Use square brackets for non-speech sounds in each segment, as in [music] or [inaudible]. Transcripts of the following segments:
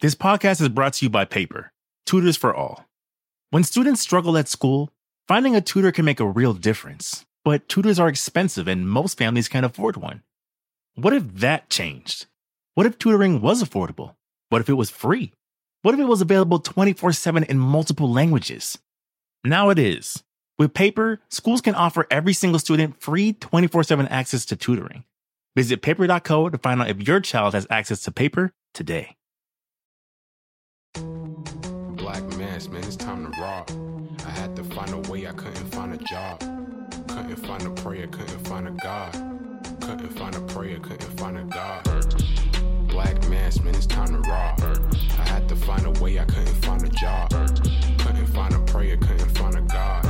This podcast is brought to you by Paper, Tutors for All. When students struggle at school, finding a tutor can make a real difference, but tutors are expensive and most families can't afford one. What if that changed? What if tutoring was affordable? What if it was free? What if it was available 24 7 in multiple languages? Now it is. With Paper, schools can offer every single student free 24 7 access to tutoring. Visit paper.co to find out if your child has access to paper today. Find a God. Black mass, man, it's time to rock. I had to find a way, I couldn't find a job. Couldn't find a prayer, couldn't find a God.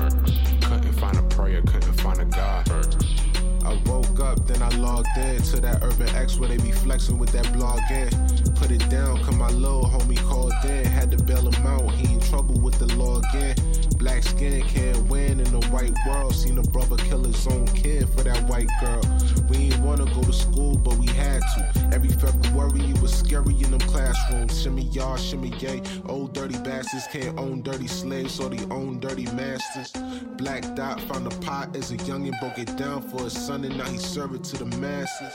Couldn't find a prayer, couldn't find a God. I woke up, then I logged in to that Urban X where they be flexing with that blog in. Put it down, cause my little homie called in. Had to bail him out, he trouble with the law again. Black skin can't win in the white world. Seen a brother kill his own kid for that white girl. We ain't wanna go to school, but we had to. Every February it was scary in them classrooms. Shimmy y'all, shimmy yay. Old dirty bastards can't own dirty slaves, or they own dirty masters. Black Dot found a pot as a youngin', broke it down for his son, and now he serve it to the masses.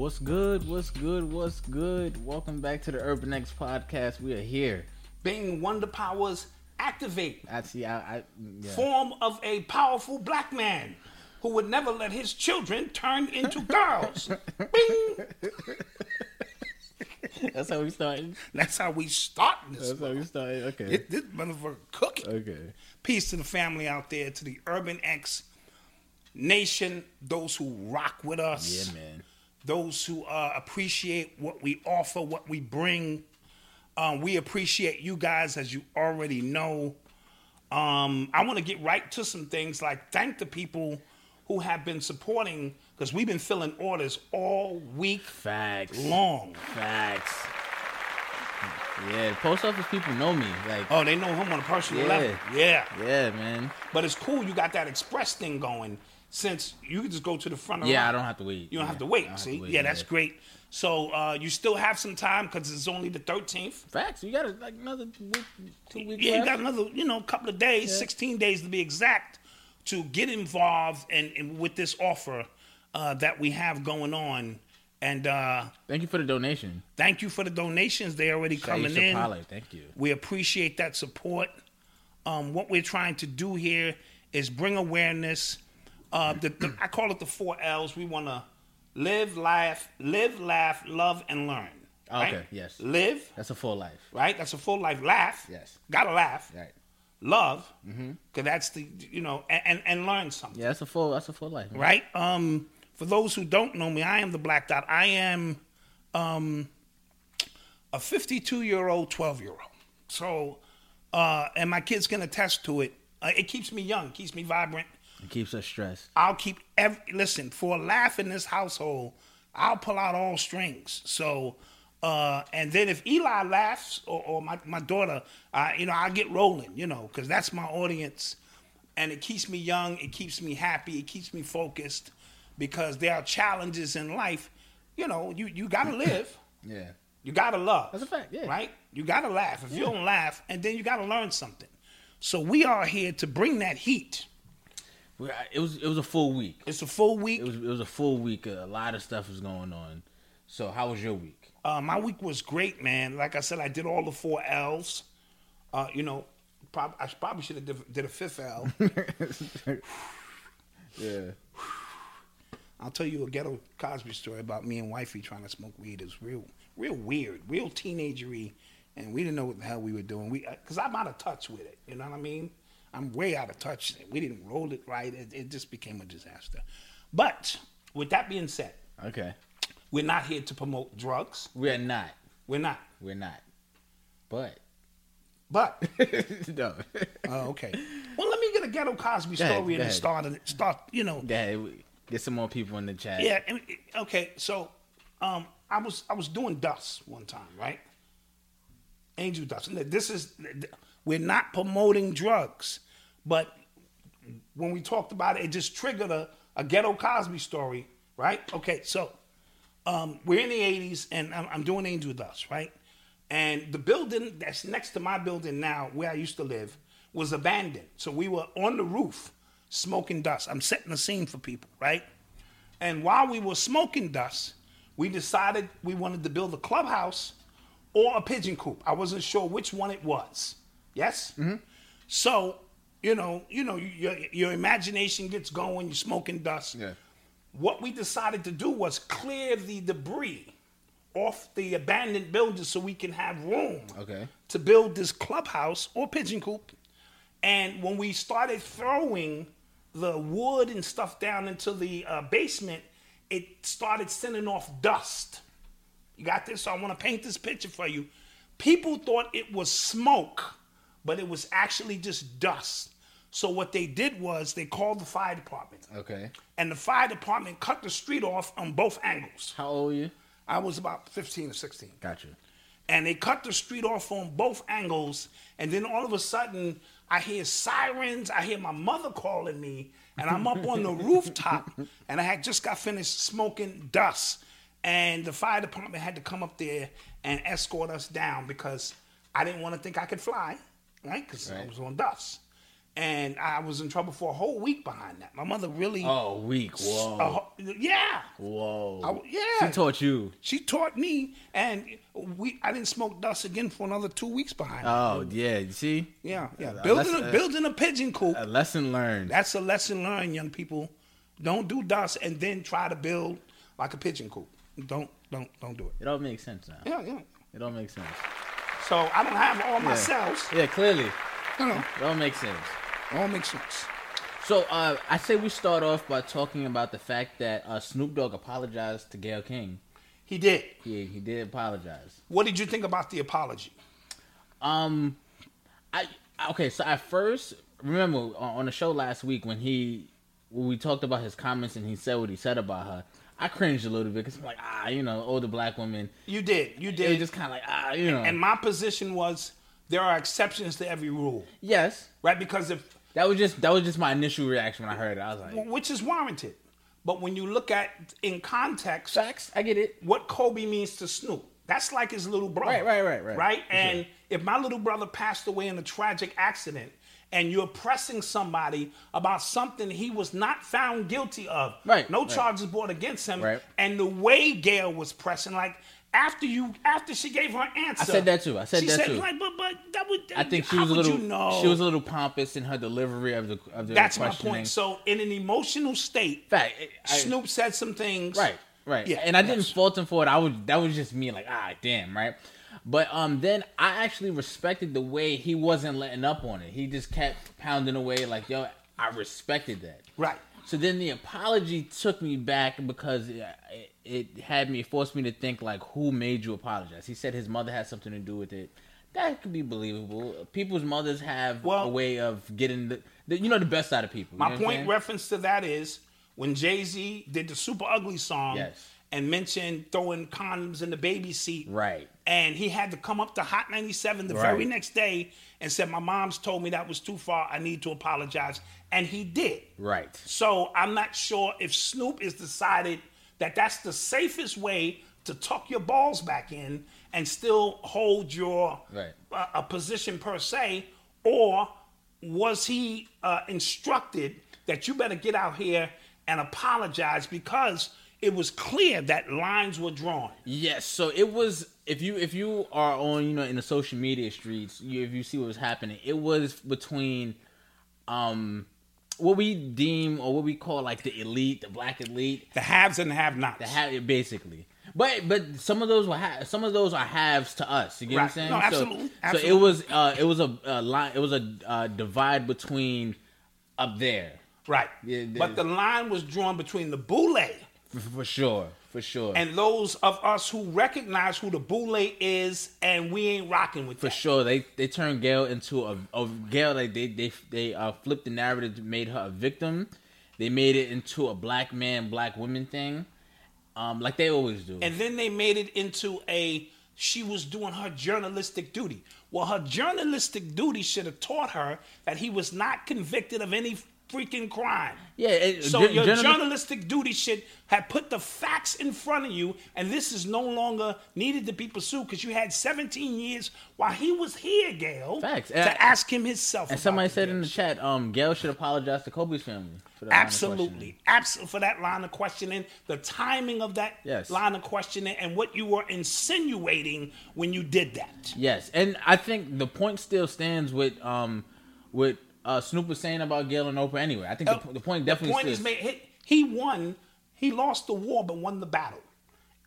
What's good? What's good? What's good? Welcome back to the Urban X podcast. We are here. Bing Wonder Powers activate. I see. I, I yeah. Form of a powerful black man who would never let his children turn into [laughs] girls. Bing. [laughs] That's how we started. That's how we starting this. That's how we started. Okay. It, this motherfucker cooking. Okay. Peace to the family out there, to the Urban X Nation, those who rock with us. Yeah, man. Those who uh, appreciate what we offer, what we bring. Um, we appreciate you guys, as you already know. Um, I want to get right to some things like thank the people who have been supporting because we've been filling orders all week Facts. long. Facts. Yeah, post office people know me. Like, Oh, they know him on a personal Yeah. level. Yeah. yeah, man. But it's cool you got that express thing going since you can just go to the front of the Yeah, line. I don't have to wait. You don't have to wait. See, to wait, yeah, that's great. So uh, you still have some time because it's only the 13th. Facts. You got like another week, two weeks Yeah, you got another, you know, couple of days, Yeah. 16 days to be exact, to get involved and, and with this offer uh, that we have going on. And uh, Thank you for the donation. thank you for the donations. They already coming Shaisha in. Thank you. We appreciate that support. Um, what we're trying to do here is bring awareness. Uh, the, the, I call it the four L's. We want to live, laugh, live, laugh, love, and learn. right? Okay, yes. Live, That's a full life. right? That's a full life. Laugh. Yes. Gotta laugh. Right. Love, because that's the you know, and, and and learn something. Yeah, that's a full. That's a full life. man. Right. Um, for those who don't know me, I am the Black Dot. I am um, a 52 year old, 12 year old. So, uh, and my kids can attest to it. Uh, it keeps me young, keeps me vibrant. It keeps us stressed. I'll keep every listen for a laugh in this household. I'll pull out all strings. So, uh, and then if Eli laughs or, or my my daughter, uh, you know, I get rolling, you know, because that's my audience, and it keeps me young. It keeps me happy. It keeps me focused because there are challenges in life. You know, you you gotta live. [laughs] Yeah. You gotta love. That's a fact, yeah. Right? You gotta laugh. If you don't laugh, and then you gotta learn something. So we are here to bring that heat. We, it was it was a full week. It's a full week. It was it was a full week. A lot of stuff was going on. So how was your week? Uh, my week was great, man. Like I said, I did all the four L's. Uh, you know, prob- I probably should have did, did a fifth L. [laughs] Yeah. I'll tell you a ghetto Cosby story about me and wifey trying to smoke weed. It's real, real weird, real teenagery, and we didn't know what the hell we were doing. We, cause I'm out of touch with it. You know what I mean? I'm way out of touch. We didn't roll it right. It, it just became a disaster. But with that being said, Okay. we're not here to promote drugs. We're not. We're not. We're not. But But [laughs] no. oh, okay. Well, let me get a ghetto Cosby story ahead, and go start. it- Start. You know. Yeah, get some more people in the chat. Yeah. and- Okay. So, um, I was I was doing dust one time, right? Angel dust. This is we're not promoting drugs, but when we talked about it, it just triggered a, a ghetto Cosby story, right? Okay, so um, we're in the '80s, and I'm, I'm doing Angel Dust, right? And the building that's next to my building now, where I used to live, was abandoned. So we were on the roof smoking dust. I'm setting the scene for people, right? And while we were smoking dust, we decided we wanted to build a clubhouse or a pigeon coop. I wasn't sure which one it was. Yes. So, you know, you know, your your imagination gets going. You're smoking dust. Yeah. What we decided to do was clear the debris off the abandoned building so we can have room Okay. to build this clubhouse or pigeon coop. And when we started throwing the wood and stuff down into the uh, basement, it started sending off dust. You got this? So I want to paint this picture for you. People thought it was smoke, but it was actually just dust. So what they did was they called the fire department, Okay. and the fire department cut the street off on both angles. How old are you? I was about 15 or 16 Gotcha. and they cut the street off on both angles and then all of a sudden i hear sirens i hear my mother calling me and i'm up on the [laughs] rooftop and i had just got finished smoking dust and the fire department had to come up there and escort us down because i didn't want to think i could fly right because i was on dust and i was in trouble for a whole week behind that my mother really Oh, weak. a Whoa. ho- yeah Whoa. I- yeah. She taught you. she taught me, and we I didn't smoke dust again for another two weeks behind. her. Oh, yeah. You see? yeah, yeah. Uh, Building that's, a, building a pigeon coop. A lesson learned. That's a lesson learned, young people. Don't do dust and then try to build like a pigeon coop. Don't don't don't do it. It all makes sense now. Yeah, yeah. It all makes sense. So I don't have all my Yeah. cells. Yeah, clearly. Know, It all makes sense. all makes sense. So uh, I say we start off by talking about the fact that uh, Snoop Dogg apologized to Gayle King. He did. He he did apologize. What did you think about the apology? Um, I okay. So at first, remember on on the show last week when he when we talked about his comments and he said what he said about her. I cringed a little bit because I'm like, ah, you know, older black women. You did. You did. just kind of like, ah, you know. and my position was there are exceptions to every rule, yes, right? Because if that was just that was just my initial reaction when I heard it. I was like, which is warranted. But when you look at in context, facts. I get it. what Kobe means to Snoop, that's like his little brother. Right, right, right, right. Right? And sure. if my little brother passed away in a tragic accident and you're pressing somebody about something he was not found guilty of, Right, no right. charges brought against him, Right. and the way Gayle was pressing, like after you after she gave her answer. I said that too. I said she that said, too. Like, but but that would I think she was a little you know? she was a little pompous in her delivery of the of the That's my point. So in an emotional state, Fact. I- Snoop said some things. Right, right. Yeah, and I didn't fault him for it. I was that was just me, like ah, damn, right. But um, then I actually respected the way he wasn't letting up on it. He just kept pounding away, like yo, I respected that. Right. So then the apology took me back because it, it had me forced me to think like, who made you apologize? He said his mother had something to do with it. That could be believable. People's mothers have Well- a way of getting the, the you know the best out of people. My point reference to that is when Jay Z did the Super Ugly song Yes. and mentioned throwing condoms in the baby seat. Right. And he had to come up to Hot 97 the Right. very next day and said, My mom's told me that was too far. I need to apologize. And he did. Right. So I'm not sure if Snoop is decided that that's the safest way to tuck your balls back in and still hold your Right. uh, a position per se, or was he uh, instructed that you better get out here and apologize because it was clear that lines were drawn. Yes, so it was if you if you are on you know in the social media streets, you, if you see what was happening, it was between um what we deem or what we call like the elite, the black elite, The haves and the have-nots. the have basically. But but some of those were ha- some of those are halves to us. You get what I'm saying? No, So- absolutely. So, it was uh it was a, a line. It was a uh, divide between up there right. Yeah, but the line was drawn between the boule for, for sure, for sure. and those of us who recognize who the boule is, and we ain't rocking with For that. sure, they they turned Gayle into a, a Gayle. Like they they they uh, flipped the narrative, made her a victim. They made it into a black man, black woman thing, um, like they always do. And then they made it into a she was doing her journalistic duty. Well, her journalistic duty should have taught her that he was not convicted of any freaking crime. yeah, So your journali- journalistic duty should have put the facts in front of you, and this is no longer needed to be pursued because you had 17 years while he was here, Gayle, Facts. to And- ask him himself. And somebody said in the chat, um, Gayle should apologize to Kobe's family. For that Absolutely, absolutely for that line of questioning, the timing of that Yes. line of questioning, and what you were insinuating when you did that. Yes, and I think the point still stands with um with uh, Snoop was saying about Gayle and Oprah. Anyway, I think the, the point definitely The point is made. He, he won. He lost the war, but won the battle,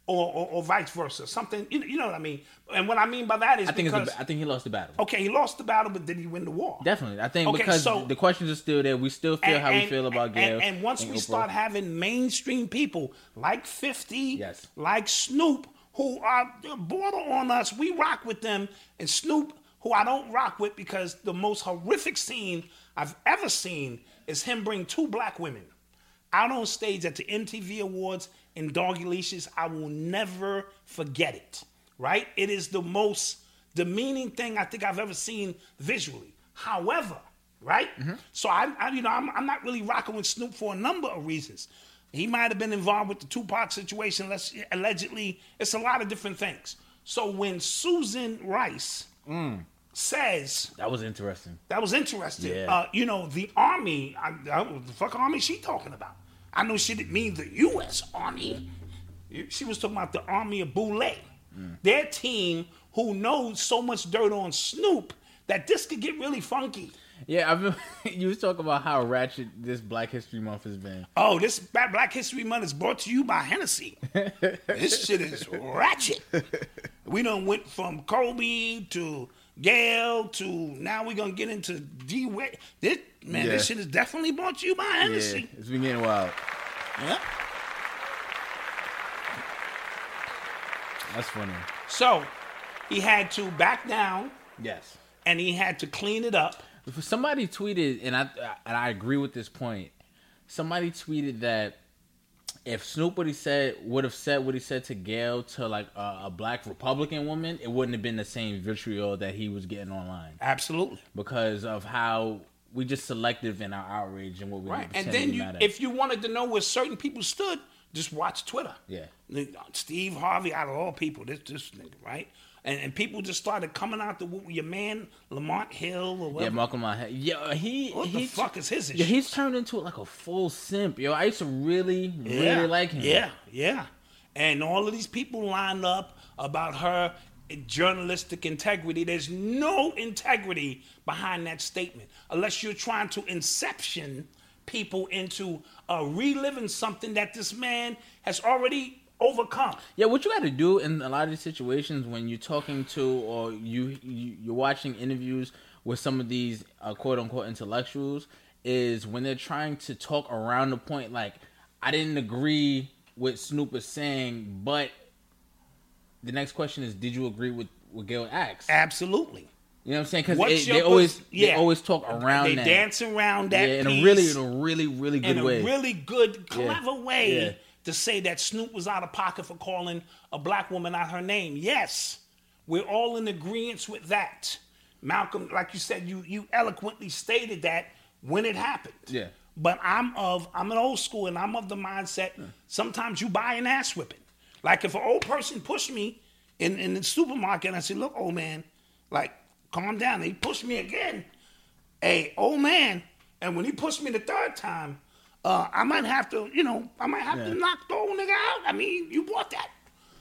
or or, or vice versa. Something you, you know what I mean. And what I mean by that is I think because it's a, I think he lost the battle. okay, he lost the battle, but did he win the war? Definitely, I think Okay, because so- the questions are still there. We still feel how we feel about and- Gayle. And, once and we Oprah. start having mainstream people like 50, Yes. like Snoop, who are border on us, we rock with them. And Snoop, who I don't rock with because the most horrific scene I've ever seen is him bring two black women out on stage at the MTV Awards in Doggy Leashes. I will never forget it. Right? It is the most demeaning thing I think I've ever seen visually. However, right? Mm-hmm. So I, I you know, I'm, I'm not really rocking with Snoop for a number of reasons. He might have been involved with the Tupac situation. Let's allegedly, it's a lot of different things. So when Susan Rice mm. Says that was interesting. that was interesting. Yeah. Uh, you know, the army. I, I, what the fuck army she talking about? I know she didn't mean the U.S. Army. She was talking about the army of Boule. Their team, who knows so much dirt on Snoop that this could get really funky. Yeah, I remember [laughs] you was talking about how ratchet this Black History Month has been. Oh, this Black Black History Month is brought to you by Hennessy. this shit is ratchet. [laughs] We done went from Kobe to Gayle to now we're gonna get into D Wade. This man, this shit is definitely brought to you by Hennessy. Yeah, it's been getting wild. Yeah. That's funny. So he had to back down Yes. and he had to clean it up. Somebody tweeted, and I and I agree with this point. Somebody tweeted that if Snoop would he said would have said what he said to Gayle to like a, a black Republican woman, it wouldn't have been the same vitriol that he was getting online Absolutely. because of how we just selective in our outrage and what we Right. And then you if you wanted to know where certain people stood, just watch Twitter. Yeah. Uh, Steve Harvey out of all people, this this nigga, right? And, and people just started coming out to your man Lamont Hill or whatever. yeah. Malcolm, my yeah, he What he the fuck is his Yeah, he's turned into like a full simp, yo. I used to really, Yeah, really like him. Yeah, yeah. And all of these people lined up about her journalistic integrity. There's no integrity behind that statement unless you're trying to inception people into uh, reliving something that this man has already overcome. Yeah, what you got to do in a lot of these situations when you're talking to or you, you you're watching interviews with some of these uh, quote unquote intellectuals is when they're trying to talk around the point like I didn't agree with Snoop is saying, but the next question is, did you agree with what Gayle asked? Absolutely. You know what I'm saying? Because What's they always pos- they yeah. always talk around they that. dance around that yeah, in a really in a really really good in a way. really good, clever way Yeah. To say that Snoop was out of pocket for calling a black woman out her name. Yes, we're all in agreement with that. Malcolm, like you said, you you eloquently stated that when it happened. Yeah. But I'm of I'm an old school and I'm of the mindset sometimes you buy an ass whipping. Like if an old person pushed me in, in the supermarket and I said, look, old man, like calm down. And he pushed me again. Hey, old man. And when he pushed me the third time, uh, I might have to, you know, I might have to knock the old nigga out. I mean, you bought that.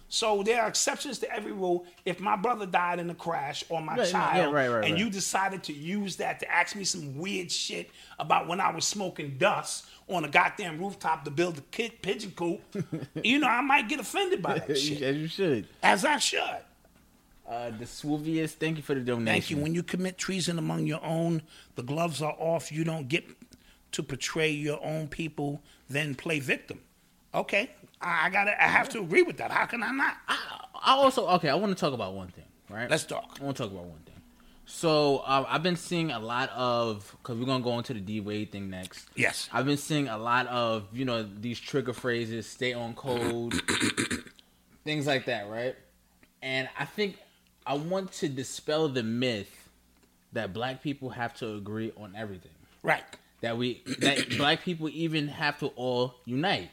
So there are exceptions to every rule. If my brother died in a crash or my Right, yeah, child, right, right, and you decided to use that to ask me some weird shit about when I was smoking dust on a goddamn rooftop to build a kid pigeon coop, [laughs] you know, I might get offended by that [laughs] shit. As you should. As I should. Uh, the Swooviest, thank you for the donation. Thank you. When you commit treason among your own, the gloves are off. You don't get to portray your own people, then play victim. Okay, I, I gotta. I have to agree with that. How can I not? I also okay. I want to talk about one thing, right? Let's talk. I want to talk about one thing. So uh, I've been seeing a lot of because we're gonna go into the D Wade thing next. Yes. I've been seeing a lot of you know these trigger phrases, stay on code, [coughs] things like that, right? And I think I want to dispel the myth that black people have to agree on everything. Right. That we that [coughs] black people even have to all unite.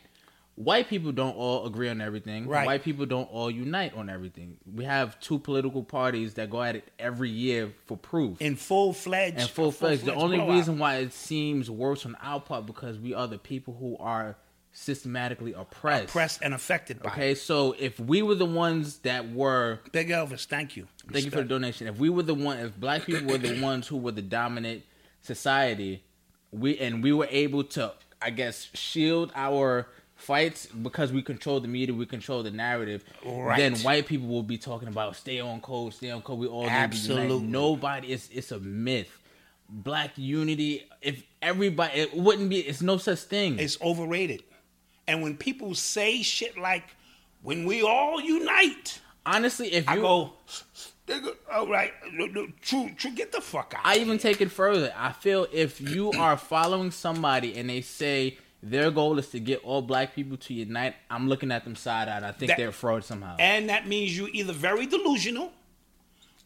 White people don't all agree on everything. Right. White people don't all unite on everything. We have two political parties that go at it every year for proof In full fledged. and full fledged. The only reason why it seems worse on our part because we are the people who are systematically oppressed. oppressed and affected by. Okay, so if we were the ones that were. Big Elvis, thank you. thank you for the donation. If we were the one, if black people were the ones who were the dominant society, we and we were able to, I guess, shield our fights because we control the media, we control the narrative. Right. Then white people will be talking about stay on code, stay on code. We all need to unite. Absolutely. Nobody. It's it's a myth. Black unity. If everybody, it wouldn't be. It's no such thing. It's overrated. And when people say shit like, "When we all unite," Honestly, if you I go, "Nigga, "All right, no, no, true, true, get the fuck out." I even here." take it further. I feel if you [clears throat] are following somebody and they say their goal is to get all black people to unite, I'm looking at them side eyed. I think That- they're fraud somehow. And that means you either very delusional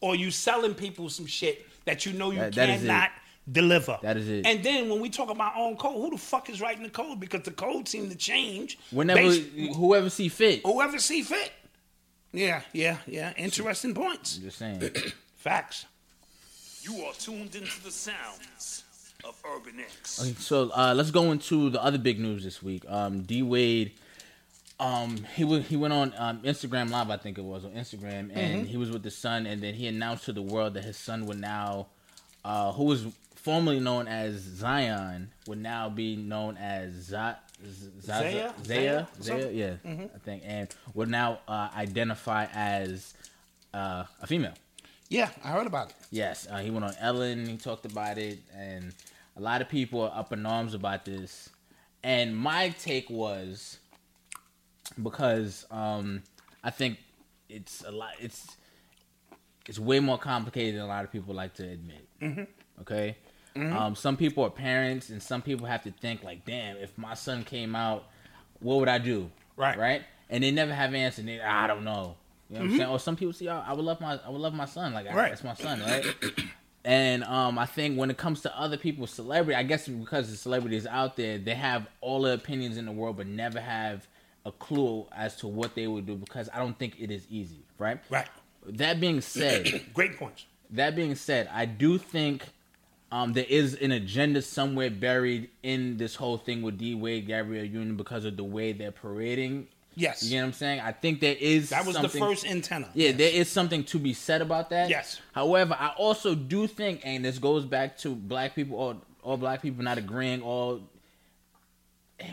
or you selling people some shit that you know you That- that cannot deliver. That is it. And then when we talk about own code, who the fuck is writing the code? Because the code seemed to change. Whenever based- whoever see fit. whoever see fit. Yeah, yeah, yeah. Interesting points. Just saying. [clears throat] Facts. You are tuned into the sounds of Urban X. Okay, so uh, let's go into the other big news this week. Um, D Wade, um, he w- he went on um, Instagram Live, I think it was on Instagram, and he was with his son, and then he announced to the world that his son would now, uh, who was formerly known as Zion, would now be known as Z- Z- Zaya? Zaya, Zaya? Yeah, I think, and would now uh, identify as uh, a female. Yeah, I heard about it. Yes, uh, he went on Ellen. He talked about it, and a lot of people are up in arms about this. And my take was because um, I think it's a lot. It's it's way more complicated than a lot of people like to admit. Mm-hmm. Okay, Um, some people are parents, and some people have to think like, "Damn, if my son came out, what would I do?" Right. right, and they never have answer. And they, I don't know. You know what I'm saying? Or some people see, oh, I would love my, I would love my son. Like, I, Mm-hmm. Right. that's my son, right? [coughs] And um, I think when it comes to other people's celebrity, I guess because the celebrities out there, they have all the opinions in the world, but never have a clue as to what they would do because I don't think it is easy, right? Right. That being said, [coughs] Great points. that being said, I do think um, there is an agenda somewhere buried in this whole thing with D Wade, Gabrielle Union because of the way they're parading. Yes. You know what I'm saying? I think there is That was the first antenna. yeah, Yes. there is something to be said about that. Yes. However, I also do think, and this goes back to black people or all black people not agreeing, all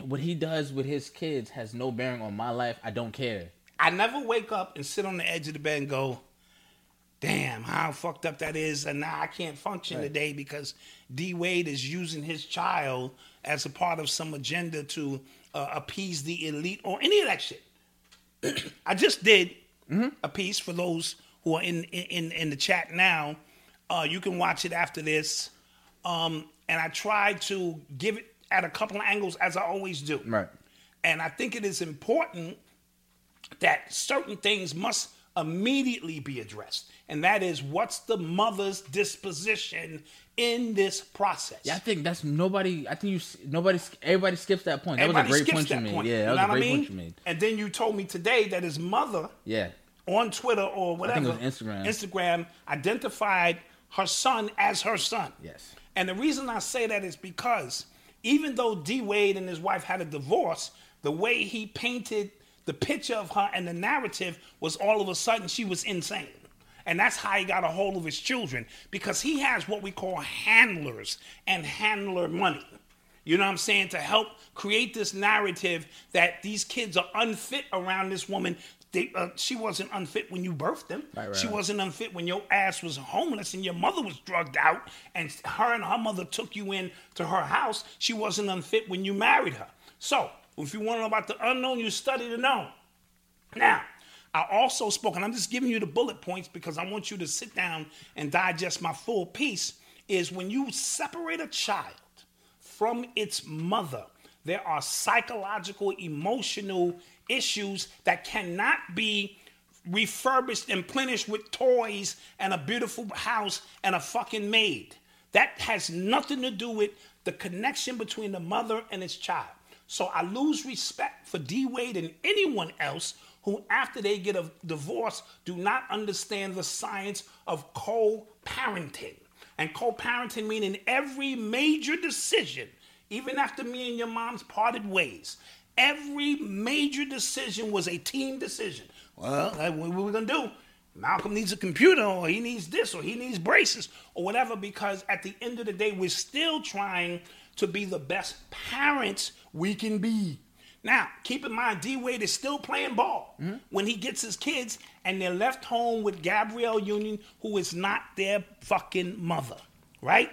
what he does with his kids has no bearing on my life. I don't care. I never wake up and sit on the edge of the bed and go, damn, how fucked up that is. And now I can't function today because D Wade is using his child as a part of some agenda to uh, appease the elite or any of that shit. [clears throat] I just did a piece for those who are in, in, in the chat now. Uh, you can watch it after this. Um, and I tried to give it at a couple of angles as I always do. Right. And I think it is important that certain things must immediately be addressed. And that is what's the mother's disposition in this process? Yeah, I think that's nobody. I think you. Nobody. Everybody skips that point. That Everybody was a great skips point you that made. point. Yeah, that you was know a what I great mean? point you made. And then you told me today that his mother Yeah. on Twitter or whatever, it was Instagram. Instagram identified her son as her son. Yes. And the reason I say that is because even though D Wade and his wife had a divorce, the way he painted the picture of her and the narrative was all of a sudden she was insane. And that's how he got a hold of his children because he has what we call handlers and handler money. You know what I'm saying? To help create this narrative that these kids are unfit around this woman. They, uh, she wasn't unfit when you birthed them. Right, right, she right. wasn't unfit when your ass was homeless and your mother was drugged out and her and her mother took you in to her house. She wasn't unfit when you married her. So, if you want to know about the unknown, you study the known. Now, I also spoke, and I'm just giving you the bullet points because I want you to sit down and digest my full piece. Is when you separate a child from its mother, there are psychological, emotional issues that cannot be refurbished and plenished with toys and a beautiful house and a fucking maid. That has nothing to do with the connection between the mother and its child. So I lose respect for D Wade and anyone else who, after they get a divorce, do not understand the science of co parenting. And co parenting meaning every major decision, even after me and your mom's parted ways, every major decision was a team decision. Well, what are we going to do? Malcolm needs a computer, or he needs this, or he needs braces, or whatever, because at the end of the day, we're still trying to be the best parents we can be. Now, keep in mind, D Wade is still playing ball mm-hmm. when he gets his kids and they're left home with Gabrielle Union, who is not their fucking mother, right?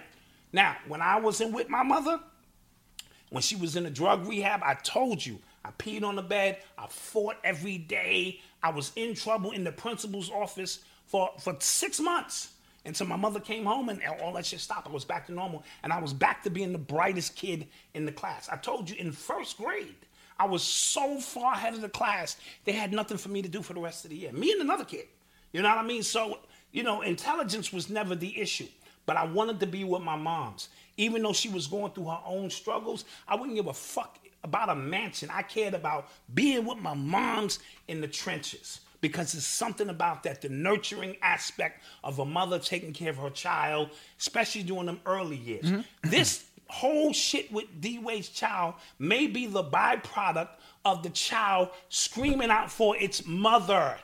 Now, when I wasn't with my mother, when she was in a drug rehab, I told you, I peed on the bed, I fought every day, I was in trouble in the principal's office for, for six months until my mother came home and all that shit stopped. I was back to normal and I was back to being the brightest kid in the class. I told you in first grade, I was so far ahead of the class, they had nothing for me to do for the rest of the year. Me and another kid. You know what I mean? So, you know, intelligence was never the issue, but I wanted to be with my mom's. Even though she was going through her own struggles, I wouldn't give a fuck about a mansion. I cared about being with my moms in the trenches because there's something about that, the nurturing aspect of a mother taking care of her child, especially during them early years. Mm-hmm. This whole shit with D Wade's child may be the byproduct of the child screaming out for its mother.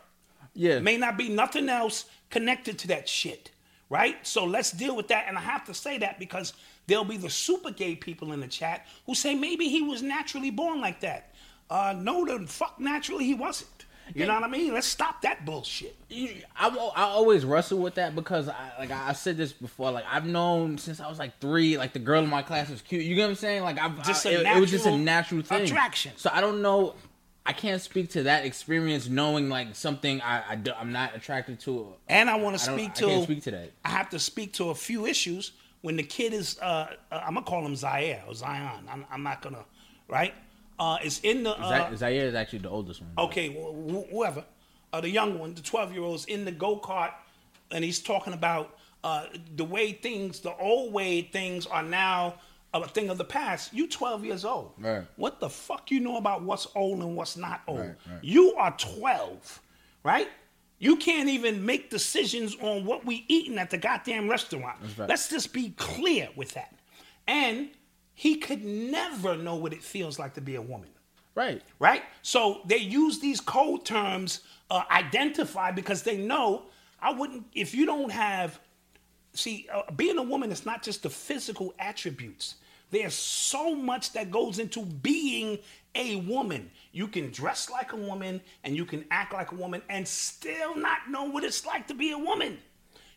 Yeah. May not be nothing else connected to that shit, right? So let's deal with that. And I have to say that because there'll be the super gay people in the chat who say maybe he was naturally born like that. Uh, no, the fuck naturally he wasn't. You know what I mean? Let's stop that bullshit. I, I always wrestle with that because I like I said this before. Like I've known since I was like three. Like the girl in my class was cute. You get what I'm saying? Like I've Just I- it, it was just a natural thing. attraction. So I don't know. I can't speak to that experience knowing like something I, I am not attracted to. And I want to I speak I to. can't speak to that. I have to speak to a few issues when the kid is. Uh, uh, I'm gonna call him Zaire or Zion. I'm, I'm not gonna. Right? Uh, it's in the. Uh, Zaire is actually the oldest one. okay, wh- wh- whoever, uh, the young one, the 12 year old, is in the go kart, and he's talking about uh, the way things, the old way things are now a thing of the past. You 12 years old. Right. What the fuck you know about what's old and what's not old? Right, right. You are 12, right? You can't even make decisions on what we eating at the goddamn restaurant. Let's just be clear with that. And he could never know what it feels like to be a woman Right. right? So they use these code terms, uh, identify, because they know I wouldn't, if you don't have, see, uh, being a woman is not just the physical attributes. There's so much that goes into being a woman. You can dress like a woman and you can act like a woman and still not know what it's like to be a woman.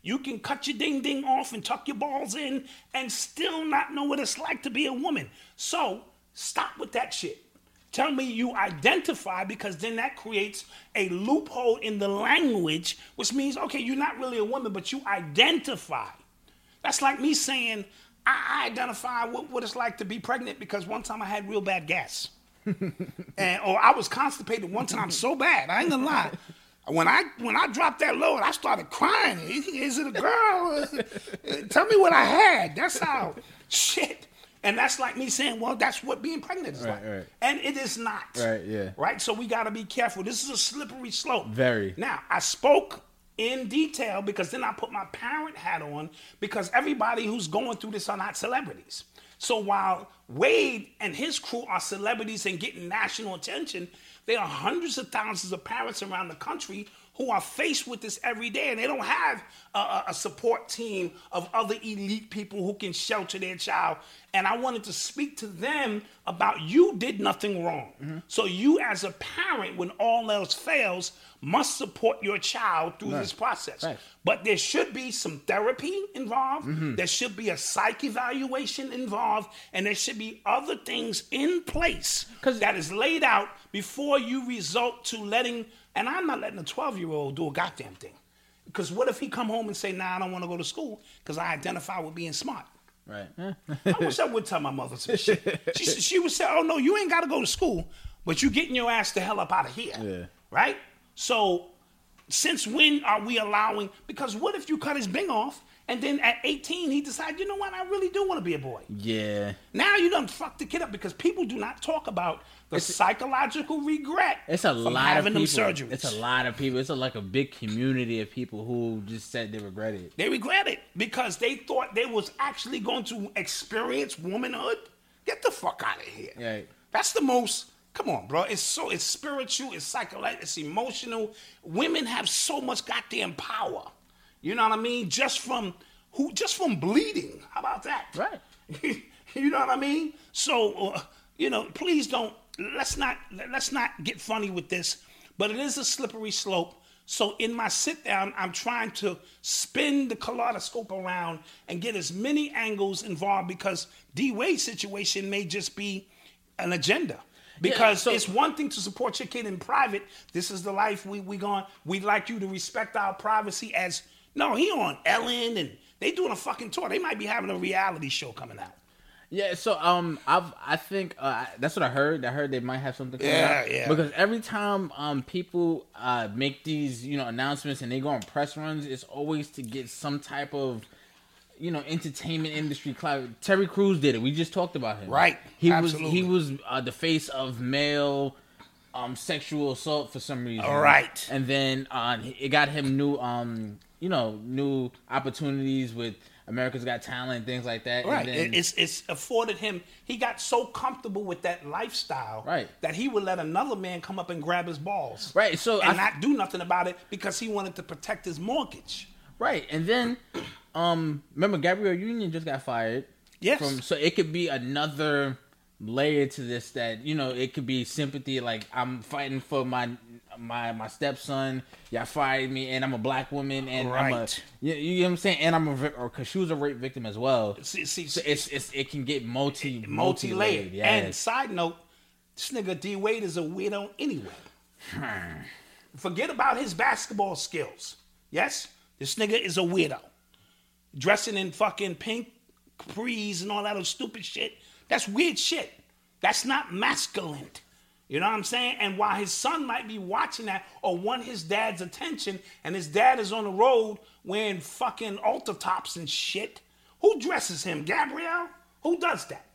You can cut your ding ding off and tuck your balls in and still not know what it's like to be a woman. So stop with that shit. Tell me you identify because then that creates a loophole in the language, which means, okay, you're not really a woman, but you identify. That's like me saying, I identify what, what it's like to be pregnant because one time I had real bad gas. [laughs] and or I was constipated one time so bad. I ain't gonna lie. When I when I dropped that load, I started crying. Is it a girl? Eh, tell me what I had. That's how shit. And that's like me saying, well, that's what being pregnant is Right, like. right. And it is not. Right, yeah. Right? So we gotta be careful. This is a slippery slope. Very. Now, I spoke in detail because then I put my parent hat on because everybody who's going through this are not celebrities. So while Wade and his crew are celebrities and getting national attention, there are hundreds of thousands of parents around the country who are faced with this every day and they don't have a, a- support team of other elite people who can shelter their child. And I wanted to speak to them about you did nothing wrong. Mm-hmm. So you as a parent, when all else fails, must support your child through this process. Right. But there should be some therapy involved. Mm-hmm. There should be a psych evaluation involved, and there should be other things in place that is laid out before you result to letting. And I'm not letting a 12 year old do a goddamn thing, because what if he come home and say, "Nah, I don't want to go to school because I identify with being smart." Right. [laughs] I wish I would tell my mother some shit. She, she would say, "Oh no, you ain't got to go to school, but you getting your ass the hell up out of here." Yeah. Right. So, since when are we allowing? Because what if you cut his bing off and then at 18 he decided, you know what, I really do want to be a boy. Yeah. Now you done fucked the kid up because people do not talk about the psychological regret. It's a lot having of them people. surgeries. It's a lot of people. It's a, like a big community of people who just said they regret it. They regret it because they thought they was actually going to experience womanhood. Get the fuck out of here. Right. That's the most. Come on, bro. It's so. It's spiritual. It's psychological. It's emotional. Women have so much goddamn power. You know what I mean? Just from who? Just from bleeding. How about that? Right. [laughs] you know what I mean? So, uh, you know, please don't. Let's not. Let's not get funny with this. But it is a slippery slope. So in my sit down, I'm trying to spin the kaleidoscope around and get as many angles involved because D Wade's situation may just be an agenda. Because so- it's one thing to support your kid in private. This is the life we we going. We'd like you to respect our privacy. As no, he on Ellen and they doing a fucking tour. They might be having a reality show coming out. Yeah, so um, I've I think uh, that's what I heard. I heard they might have something. Coming Yeah, out. yeah. Because every time um people uh make these you know announcements and they go on press runs, it's always to get some type of you know entertainment industry clout. Terry Crews did it. We just talked about him. Right, He absolutely. was he was uh, the face of male um sexual assault for some reason. All right. And then uh, it got him new um you know new opportunities with America's Got Talent things like that. And Right. then- it's it's afforded him. He got so comfortable with that lifestyle, Right. that he would let another man come up and grab his balls, Right, so and I- not do nothing about it because he wanted to protect his mortgage. Right, and then, um, remember Gabrielle Union just got fired. Yes. From so it could be another layer to this that you know it could be sympathy. Like I'm fighting for my my my stepson. Y'all fired me, and I'm a black woman, and I'm a you, you know what I'm saying, and I'm a or because she was a rape victim as well. See, see, So it's it's it can get multi multi layered. Yeah. And side note, this nigga D Wade is a weirdo anyway. [sighs] Forget about his basketball skills. Yes, this nigga is a weirdo. Dressing in fucking pink capris and all that other stupid shit. That's weird shit. That's not masculine. You know what I'm saying? And while his son might be watching that or want his dad's attention, and his dad is on the road wearing fucking altar tops and shit, who dresses him? Gabrielle? Who does that?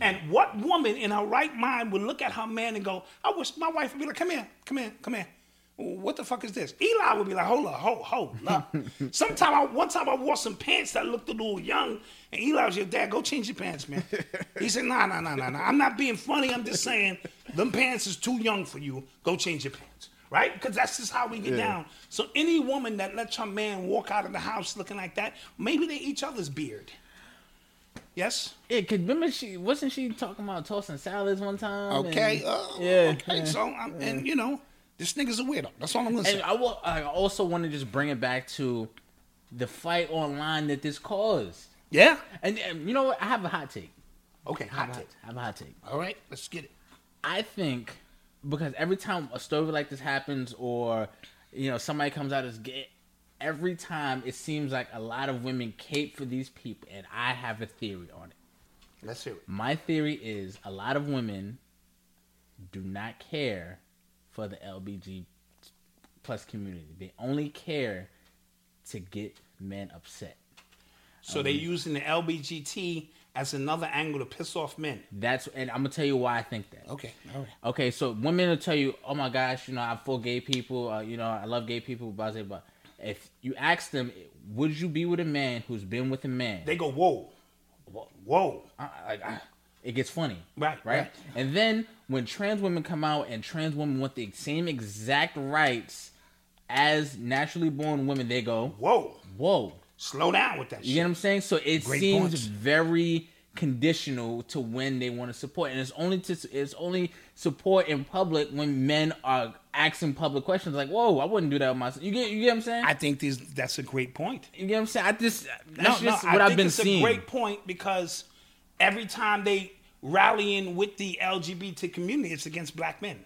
And what woman in her right mind would look at her man and go, I wish my wife would be like, come here, come here, come here. What the fuck is this? Eli would be like, hold up, hold, hold up. Sometime I, one time I wore some pants that looked a little young, and Eli was your dad, go change your pants, man. He said, nah, nah, nah, nah, nah. I'm not being funny. I'm just saying, them pants is too young for you. Go change your pants. Right? Because that's just how we get down. So any woman that lets her man walk out of the house looking like that, maybe they each other's beard. Yes? yeah, cause remember she wasn't she talking about tossing salads one time? Okay. and- Uh, yeah, Okay. yeah. So, I'm, and you know, this nigga's a weirdo. That's all I'm gonna say. And I, will, I also want to just bring it back to the fight online that this caused. yeah. And, and you know what? I have a hot take. Okay. I Hot a, take. I have a hot take. All right. Let's get it. I think because every time a story like this happens, or you know somebody comes out as gay, every time it seems like a lot of women cape for these people, and I have a theory on it. Let's hear it. My theory is a lot of women do not care for the LBG plus community. They only care to get men upset. So they're using the LBGT as another angle to piss off men. That's and I'm gonna tell you why I think that. Okay. All right. Okay, so women will tell you, "Oh my gosh, you know, I'm for gay people. Uh, you know, I love gay people." Blah blah blah. if you ask them, would you be with a man who's been with a man? They go, whoa, whoa. I, I, I, it gets funny. Right, right. right. And then when trans women come out and trans women want the same exact rights as naturally born women, they go, Whoa. whoa. Slow down with that shit. You shit. get what I'm saying? So it Great seems points. very conditional to when they want to support, and it's only to it's only support in public when men are asking public questions like, "Whoa, I wouldn't do that with myself." You get you get what I'm saying? I think these, that's a great point. you get what I'm saying? I just No, that's no, just I what I've think been it's seeing. a great point because every time they rally in with the LGBT community, it's against black men.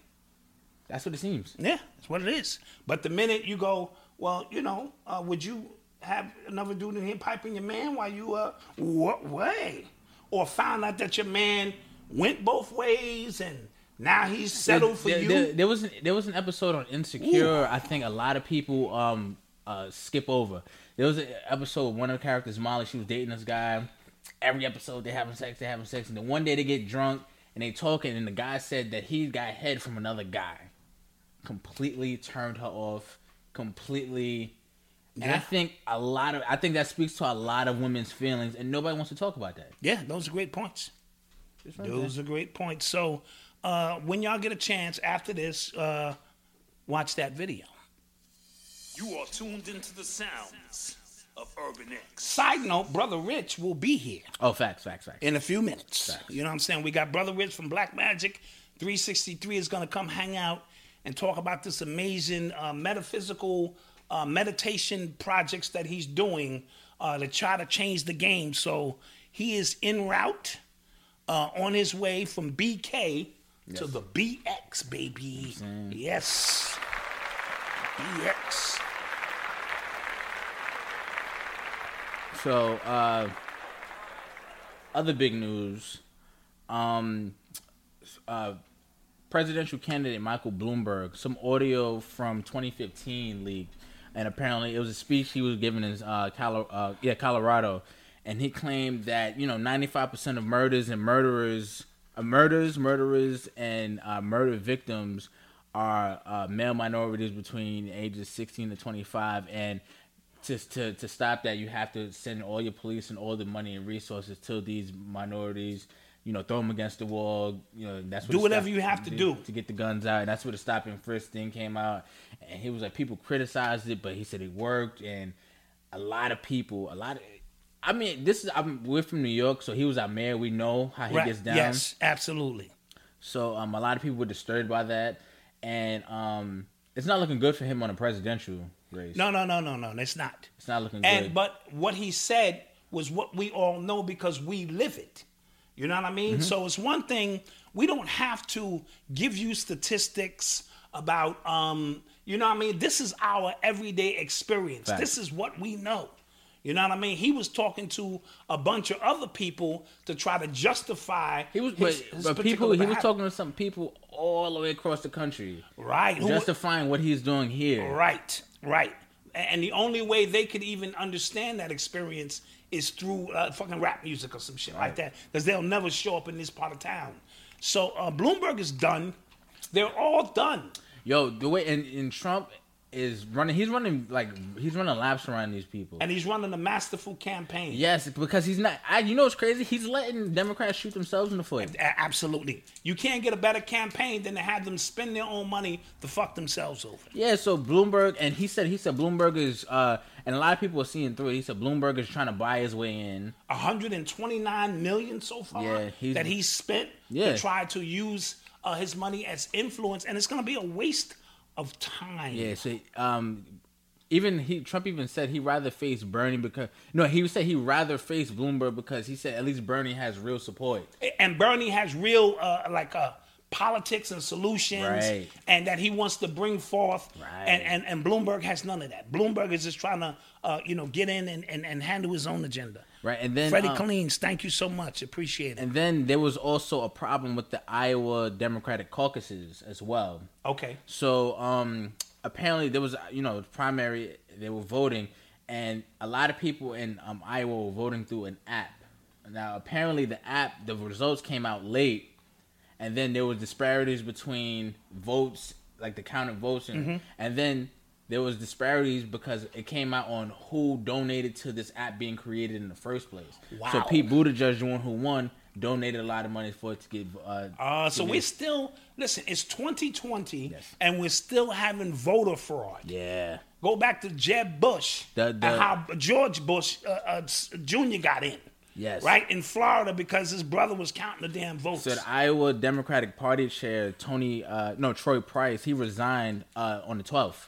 That's what it seems. Yeah, that's what it is. But the minute you go, well, you know, uh, would you have another dude in here piping your man while you uh what way? Or found out that your man went both ways and now he's settled for there, you. There, there was an, there was an episode on Insecure. I think a lot of people um uh skip over. There was an episode. One of the characters, Molly, she was dating this guy. Every episode they having sex, they having sex, and then one day they get drunk and they talking, and the guy said that he got head from another guy. Completely turned her off. Completely. And I think a lot of I think that speaks to a lot of women's feelings, and nobody wants to talk about that. yeah, those are great points. Just right Those are great points. So uh when y'all get a chance after this, uh watch that video. You are tuned into the sounds of Urban X. Side note, Brother Rich will be here. Oh, facts, facts, facts. in a few minutes. You know what I'm saying? We got Brother Rich from Black Magic 363 is going to come hang out and talk about this amazing uh, metaphysical uh, meditation projects that he's doing uh, to try to change the game. So he is en route uh, on his way from BK to the BX, baby. Yes. BX. So, uh, other big news. Um, uh, presidential candidate Michael Bloomberg, some audio from 2015 leaked, and apparently it was a speech he was giving in uh, Colo- uh, yeah, Colorado, and he claimed that you know 95% of murders and murderers, uh, murders, murderers, and uh, murder victims are uh, male minorities between ages 16 to 25, and to, to to stop that, you have to send all your police and all the money and resources to these minorities. You know, throw them against the wall. You know, that's what Do whatever you have to do. to get the guns out. And that's where the stop and frisk thing came out. And he was like, people criticized it, but he said it worked. And a lot of people, a lot of, I mean, this is I'm we're from New York, so he was our mayor. We know how he Right. gets down. Yes, absolutely. So um, a lot of people were disturbed by that, and um, it's not looking good for him on a presidential race. No, no, no, no, no. It's not. it's not looking And good. but what he said was what we all know because we live it. You know what I Mm-hmm. mean? So it's one thing we don't have to give you statistics about um you know what I mean? This is our everyday experience. Facts. This is what we know. You know what I mean? He was talking to a bunch of other people to try to justify he was, his- but, his but people, he was talking to some people all the way across the country, right who- justifying what he's doing here. Right, right. And the only way they could even understand that experience is through uh, fucking rap music or some shit like that, because they'll never show up in this part of town. So uh, Bloomberg is done. They're all done. Yo, the way and, and Trump is running. He's running like he's running laps around these people. And he's running a masterful campaign. yes, because he's not. I, you know what's crazy? He's letting Democrats shoot themselves in the foot. A- Absolutely. You can't get a better campaign than to have them spend their own money to fuck themselves over. Yeah, so Bloomberg and he said he said Bloomberg is uh and a lot of people are seeing through it. He said Bloomberg is trying to buy his way in. 129 million so far Yeah, he's- that he spent Yeah. to try to use uh, his money as influence, and it's going to be a waste of time. Yeah, so um even he Trump even said he rather face Bernie because no, he said he rather face Bloomberg because he said at least Bernie has real support. and Bernie has real uh, like uh, politics and solutions, Right. and that he wants to bring forth. Right. And, and and Bloomberg has none of that. Bloomberg is just trying to uh, you know get in and, and, and handle his own agenda. Right, and then Freddie um, Cleans, thank you so much, appreciate it. and then there was also a problem with the Iowa Democratic caucuses as well. okay, So um, apparently there was you know primary they were voting, and a lot of people in um, Iowa were voting through an app. Now apparently the app the results came out late, and then there was disparities between votes like the counted votes, and, and then there was disparities because it came out on who donated to this app being created in the first place. Wow. So Pete Buttigieg, the one who won, donated a lot of money for it to get. Uh, Uh, so we're still listen. It's 2020, Yes. and we're still having voter fraud. yeah, Go back to Jeb Bush The- and how George Bush uh, uh, Jr. got in. Yes. right in Florida because his brother was counting the damn votes. So the Iowa Democratic Party chair Tony, uh, no Troy Price, he resigned uh, on the 12th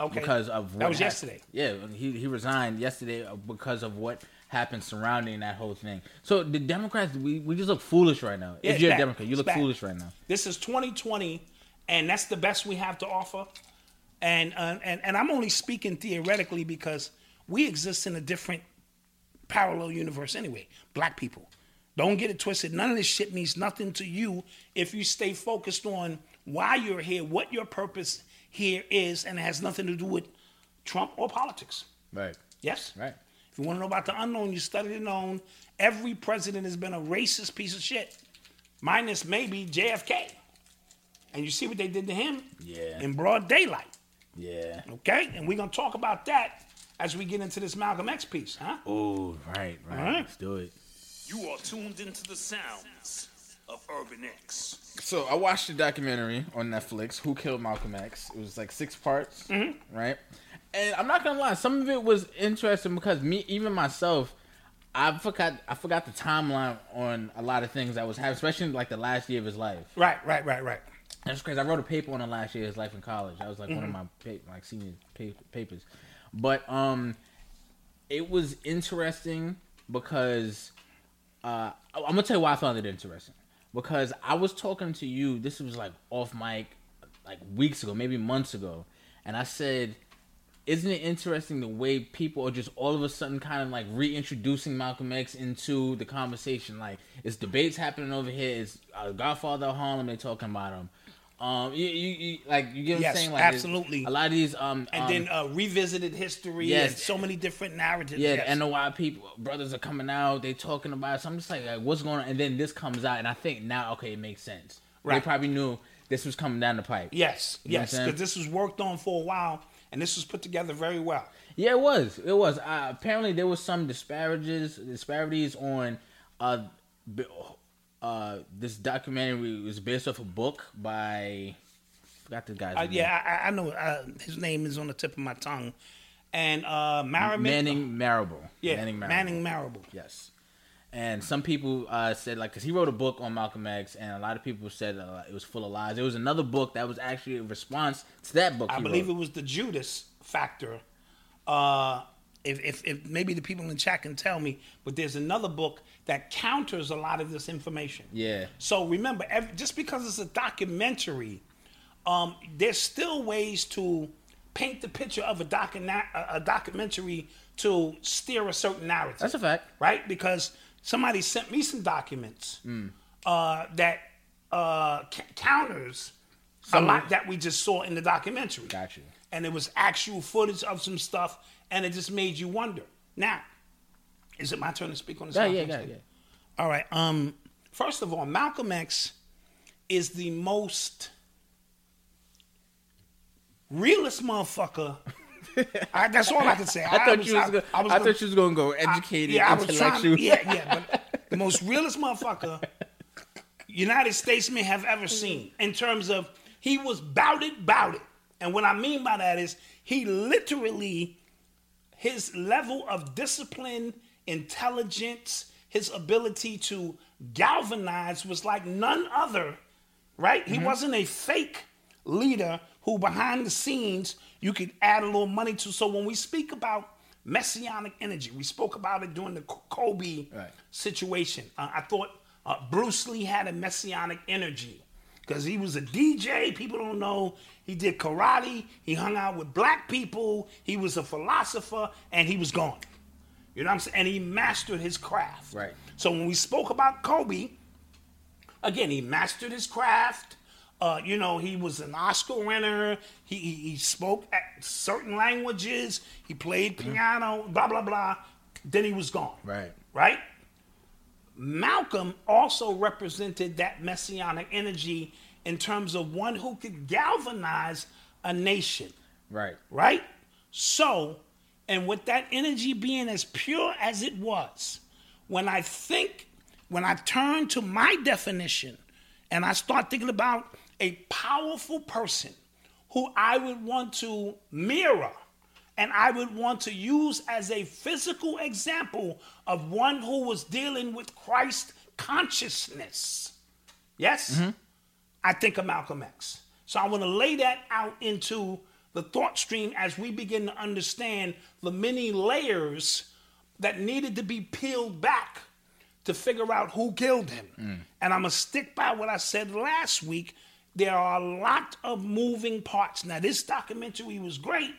okay, because of what that was yesterday. Yeah, he he resigned yesterday uh, because of what happened surrounding that whole thing. So the Democrats, we, we just look foolish right now. Yeah, if you're a. Democrat, you look foolish right now. This is 2020, and that's the best we have to offer. And uh, and and I'm only speaking theoretically because we exist in a different parallel universe anyway. Black people, don't get it twisted. None of this shit means nothing to you if you stay focused on why you're here, what your purpose here is, and it has nothing to do with Trump or politics. Right. Yes. Right. If you want to know about the unknown, you study the known. Every president has been a racist piece of shit, minus maybe JFK. And you see what they did to him? Yeah. In broad daylight. Yeah. Okay? And we're going to talk about that as we get into this Malcolm X piece, huh? Oh, right, right. right. Let's do it. You are tuned into the sounds of Urban X. So I watched the documentary on Netflix, Who Killed Malcolm X. It was like six parts, right? And I'm not gonna lie, some of it was interesting because me, even myself, I forgot I forgot the timeline on a lot of things that was happening, especially like the last year of his life. Right, right, right, right. That's crazy. I wrote a paper on the last year of his life in college. That was like one of my pa- like senior pa- papers. But um, it was interesting because uh, I'm gonna tell you why I found it interesting. Because I was talking to you. This was like off mic, like weeks ago, maybe months ago, and I said, "Isn't it interesting the way people are just all of a sudden kind of like reintroducing Malcolm X into the conversation? Like, it's debates happening over here. It's uh, Godfather of Harlem. They talking about him. Um, you, you, you like you get what Yes, I'm saying? Like, absolutely. A lot of these um, And um, then uh, revisited history yes. and so many different narratives. yeah, yes. the NOI people, brothers are coming out. They talking about. It. So I'm just like, like, what's going on? And then this comes out, and I think now, okay, it makes sense. Right. They probably knew this was coming down the pipe. Yes, You yes, because this was worked on for a while, and this was put together very well. Yeah, it was. It was. Uh, apparently, there was some disparages, disparities on uh, uh, this documentary was based off a book by forgot the guy's Uh, name. yeah, I, I know uh, his name is on the tip of my tongue, and uh, Manning Marable. yeah, Manning Manning, Marable. Marable. Yes. And some people uh, said, like, because he wrote a book on Malcolm X, and a lot of people said uh, it was full of lies. There was another book that was actually a response to that book. I believe wrote. it was the Judas factor. Uh, if, if, if maybe the people in the chat can tell me, but there's another book that counters a lot of this information. Yeah. So remember, ev just because it's a documentary, um, there's still ways to paint the picture of a, docu- a documentary to steer a certain narrative. That's a fact. right? Because somebody sent me some documents uh, that uh, c- counters a lot that we just saw in the documentary. Got you. And it was actual footage of some stuff, and it just made you wonder. Now, is it my turn to speak on this? Yeah, yeah, yeah, yeah. All right. Um, first of all, Malcolm X is the most realest motherfucker. [laughs] I, that's all I can say. I thought you was. Gonna, I, gonna- thought you was gonna go educated, yeah, I was intellectual. yeah, yeah, but the most realest motherfucker [laughs] United States may have ever seen in terms of he was bout it, bout it. And what I mean by that is he literally his level of discipline, intelligence, his ability to galvanize was like none other, right? He wasn't a fake leader who behind the scenes you could add a little money to. So when we speak about messianic energy, we spoke about it during the Kobe Right. situation. Uh, I thought uh, Bruce Lee had a messianic energy because he was a DJ. People don't know. He did karate. He hung out with black people. He was a philosopher, and he was gone. You know what I'm saying? And he mastered his craft. Right. So when we spoke about Kobe, again, he mastered his craft. Uh, you know, he was an Oscar winner. He, he, he spoke at certain languages. He played piano, blah, blah, blah. Then he was gone. Right. Right? Malcolm also represented that messianic energy in terms of one who could galvanize a nation. Right. right? So, and with that energy being as pure as it was, when I think, when I turn to my definition and I start thinking about a powerful person who I would want to mirror and I would want to use as a physical example of one who was dealing with Christ consciousness. Yes? Mm-hmm. I think of Malcolm X. So I want to lay that out into the thought stream as we begin to understand the many layers that needed to be peeled back to figure out who killed him. Mm. And I'm going to stick by what I said last week. There are a lot of moving parts. Now, this documentary was great.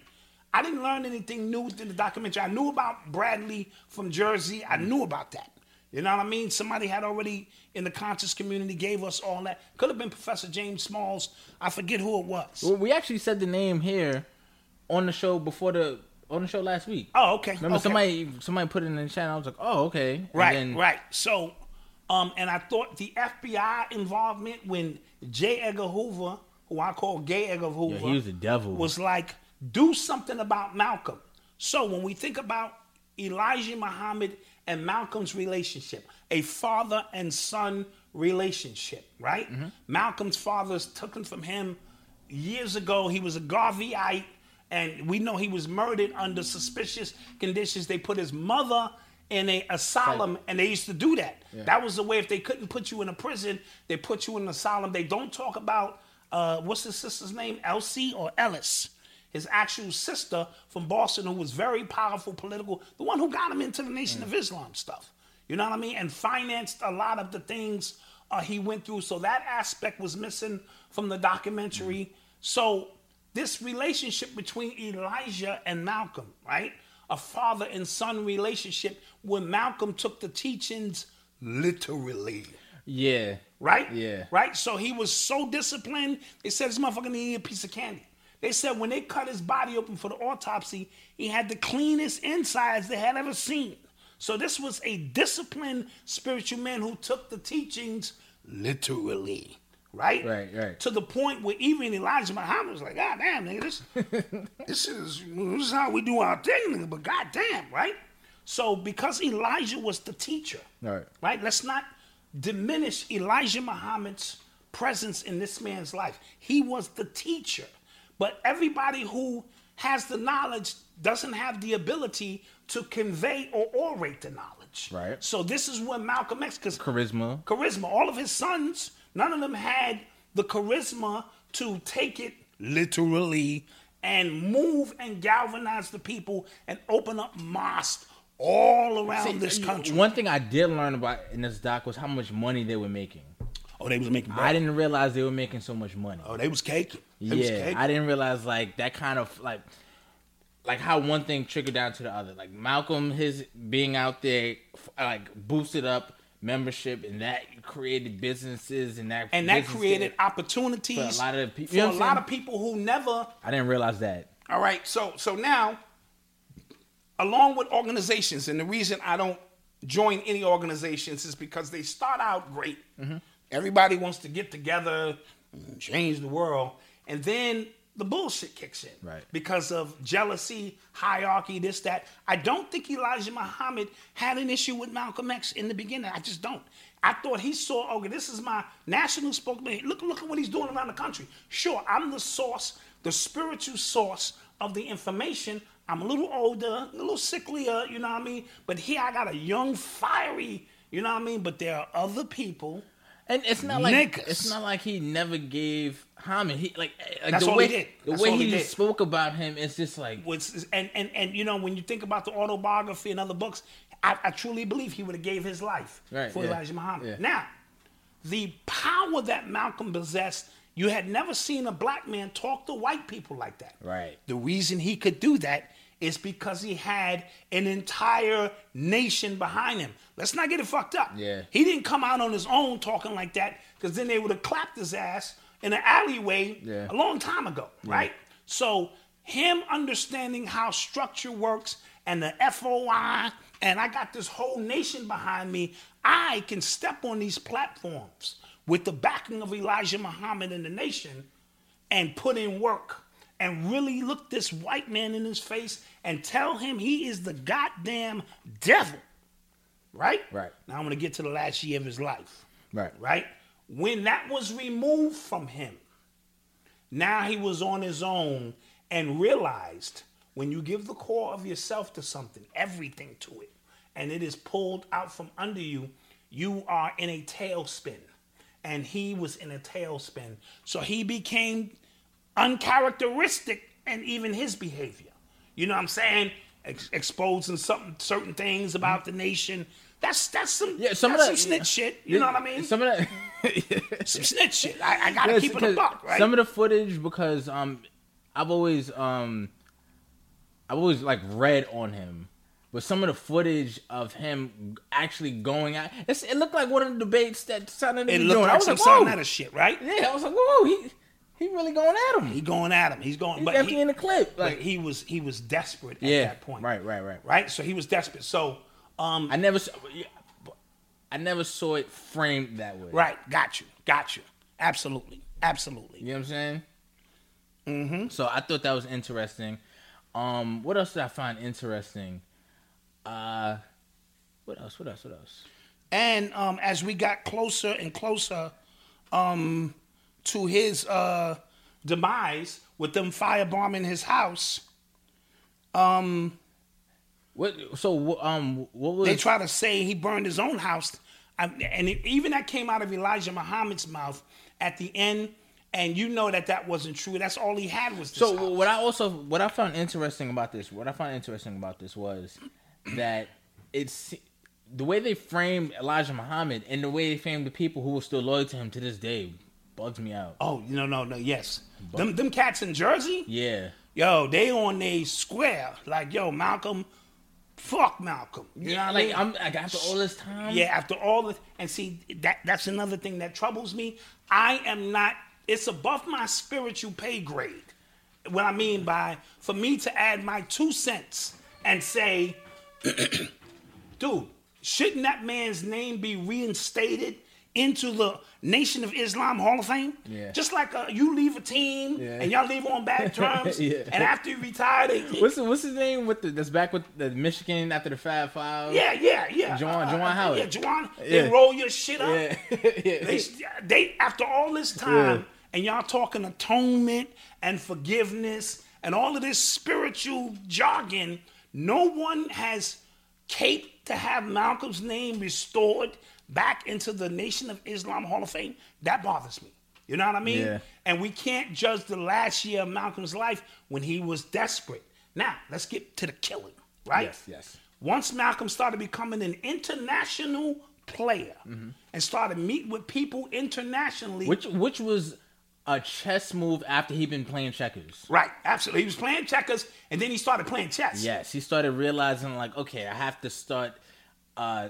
I didn't learn anything new in the documentary. I knew about Bradley from Jersey. I mm. knew about that. You know what I mean? Somebody had already in the conscious community gave us all that. Could have been Professor James Smalls. I forget who it was. Well, we actually said the name here on the show before the on the show last week. Oh, okay. Remember okay. somebody somebody put it in the chat. I was like, oh, okay. And Right, then- right. So, um, and I thought the FBI involvement when J. Edgar Hoover, who I call Gay Edgar Hoover, Yeah, he was the devil. was like, do something about Malcolm. So when we think about Elijah Muhammad and Malcolm's relationship, a father and son relationship, right? Mm-hmm. Malcolm's father took him from him years ago. He was a Garveyite, and we know he was murdered under suspicious conditions. They put his mother in a asylum, and they used to do that. That was the way. If they couldn't put you in a prison, they put you in an asylum. They don't talk about uh, what's his sister's name, Elsie or Ellis his actual sister from Boston, who was very powerful political, the one who got him into the Nation of Islam stuff. You know what I mean? And financed a lot of the things uh, he went through. So that aspect was missing from the documentary. So this relationship between Elijah and Malcolm, right? A father and son relationship where Malcolm took the teachings literally Yeah. right? Yeah. Right? So he was so disciplined, they said this motherfucker needed a piece of candy. They said when they cut his body open for the autopsy, he had the cleanest insides they had ever seen. So this was a disciplined spiritual man who took the teachings literally. Right? Right, right. To the point where even Elijah Muhammad was like, God damn, nigga, this, [laughs] this is this is how we do our thing, nigga, but god damn, right? So because Elijah was the teacher, Right. right? Let's not diminish Elijah Muhammad's presence in this man's life. He was the teacher. But everybody who has the knowledge doesn't have the ability to convey or orate the knowledge. Right. So this is where Malcolm X, because Charisma. charisma, all of his sons, none of them had the charisma to take it literally and move and galvanize the people and open up mosques all around this country. One thing I did learn about in this doc was how much money they were making. Oh, they was making bread. I didn't realize they were making so much money. Oh, they was caking. They was yeah, caking. I didn't realize like that kind of like like how one thing trickled down to the other. Like Malcolm, his being out there, like boosted up membership, and that created businesses, and that and that created opportunities For a lot of pe- for a lot of people who never. I didn't realize that. All right, so so now, along with organizations, and the reason I don't join any organizations is because they start out great. Mm-hmm. Everybody wants to get together, and change the world, and then the bullshit kicks in. Right. Because of jealousy, hierarchy, this, that. I don't think Elijah Muhammad had an issue with Malcolm X in the beginning. I just don't. I thought he saw, okay, this is my national spokesman. Look, look at what he's doing around the country. Sure, I'm the source, the spiritual source of the information. I'm a little older, a little sicklier, you know what I mean? But here I got a young, fiery, you know what I mean? But there are other people. And it's not like Niggas. it's not like he never gave homage. He like, like That's the all way he did. the That's way all he he, did. spoke about him. is just like was and and and you know when you think about the autobiography and other books, I, I truly believe he would have gave his life Right, for yeah, Elijah Muhammad. yeah. Now, the power that Malcolm possessed, you had never seen a black man talk to white people like that. Right. The reason he could do that is because he had an entire nation behind him. Let's not get it fucked up. Yeah. He didn't come out on his own talking like that because then they would have clapped his ass in an alleyway Yeah. a long time ago, right? So him understanding how structure works and the FOI, and I got this whole nation behind me, I can step on these platforms with the backing of Elijah Muhammad and the nation and put in work and really look this white man in his face and tell him he is the goddamn devil. Right? Right. Now I'm going to get to the last year of his life. Right. Right? When that was removed from him, now he was on his own and realized when you give the core of yourself to something, everything to it, and it is pulled out from under you, you are in a tailspin. And he was in a tailspin. So he became uncharacteristic and even his behavior. You know what I'm saying? Ex- exposing some certain things about the nation. That's that's some Yeah, some that's of that- some snitch shit. You know what I mean? Some of that. [laughs] some snitch shit. I, I gotta keep it a buck, right? Some of the footage because um, I've always um, I've always like read on him, but some of the footage of him actually going out, it looked like one of the debates that Son it was doing. I was some like, Sarnetta shit, right? yeah, I was like, whoa, he he really going at him. He going at him. He's going, He's but definitely he, in the clip. but Like, he was he was desperate at yeah, that point. right, right, right. right? So he was desperate. So, um, I never, saw, yeah, I never saw it framed that way. right, got you, got you, absolutely, absolutely. You know what I'm saying? Mm-hmm. So I thought that was interesting. Um, what else did I find interesting? Uh, what else? What else? What else? And um, as we got closer and closer um, to his uh, demise, with them firebombing his house, Um, What? So um, what was? they try to say he burned his own house, I, and it, even that came out of Elijah Muhammad's mouth at the end. And you know that that wasn't true. That's all he had was this so house. what I also what I found interesting about this, what I found interesting about this was that it's the way they framed Elijah Muhammad and the way they framed the people who were still loyal to him to this day bugs me out. Oh, no, no, no, yes. Them, them cats in Jersey, Yeah. yo, they on they square. Like, yo, Malcolm, fuck Malcolm. You know what I like mean? I'm like after all this time. yeah, after all this, and see, that that's another thing that troubles me. I am not, it's above my spiritual pay grade. What I mean by, for me to add my two cents and say, [clears throat] dude, shouldn't that man's name be reinstated into the Nation of Islam Hall of Fame? Yeah. Just like uh, you leave a team Yeah. and y'all leave on bad [laughs] terms, Yeah. and after you retire, they, What's what's his name with the that's back with the Michigan after the Fab Five? yeah, yeah, yeah. Juwan- Juwan Howard. Yeah, Juwan. They roll your shit up. yeah, [laughs] yeah. They, they after all this time, and y'all talking atonement and forgiveness and all of this spiritual jargon, no one has caped to have Malcolm's name restored back into the Nation of Islam Hall of Fame. That bothers me. You know what I mean? Yeah. And we can't judge the last year of Malcolm's life when he was desperate. Now, let's get to the killing, right? Yes, yes. Once Malcolm started becoming an international player Mm-hmm. and started meeting with people internationally. Which which was a chess move after he'd been playing checkers. right, absolutely. He was playing checkers and then he started playing chess. Yes, he started realizing like, okay, I have to start. uh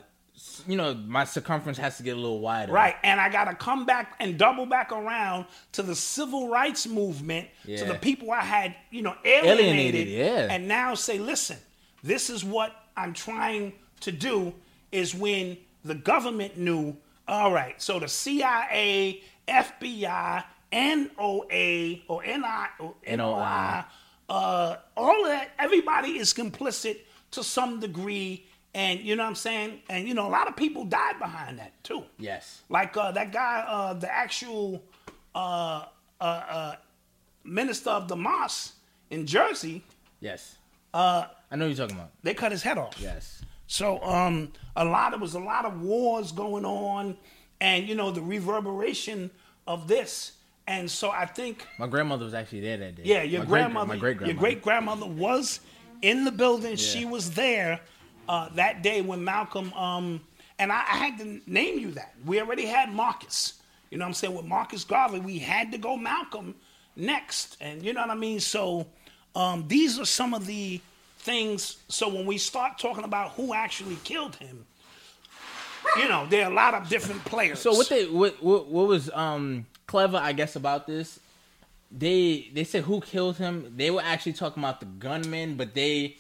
You know, my circumference has to get a little wider. Right, and I got to come back and double back around to the civil rights movement, to the people I had, you know, alienated, Alienated, yeah. and now say, listen, this is what I'm trying to do. Is when the government knew, all right, so the CIA, FBI, NOA or NI or NOI, uh, all that, everybody is complicit to some degree. And you know what I'm saying? And you know, a lot of people died behind that too. Yes. Like uh, that guy, uh, the actual uh, uh, uh, minister of the mosque in Jersey, Yes. Uh, I know what you're talking about. they cut his head off. Yes. So um, a lot there was a lot of wars going on, and you know the reverberation of this. And so I think, My grandmother was actually there that day. yeah, your My great- grandmother, my great your great grandmother was in the building. She was there uh, that day when Malcolm. Um, and I, I had to name you that. We already had Marcus. You know what I'm saying? With Marcus Garvey, we had to go Malcolm next. And you know what I mean? So um, these are some of the things. So when we start talking about who actually killed him, you know, there are a lot of different players. So what they what what, what was um clever I guess about this? They they said who killed him. They were actually talking about the gunman, but they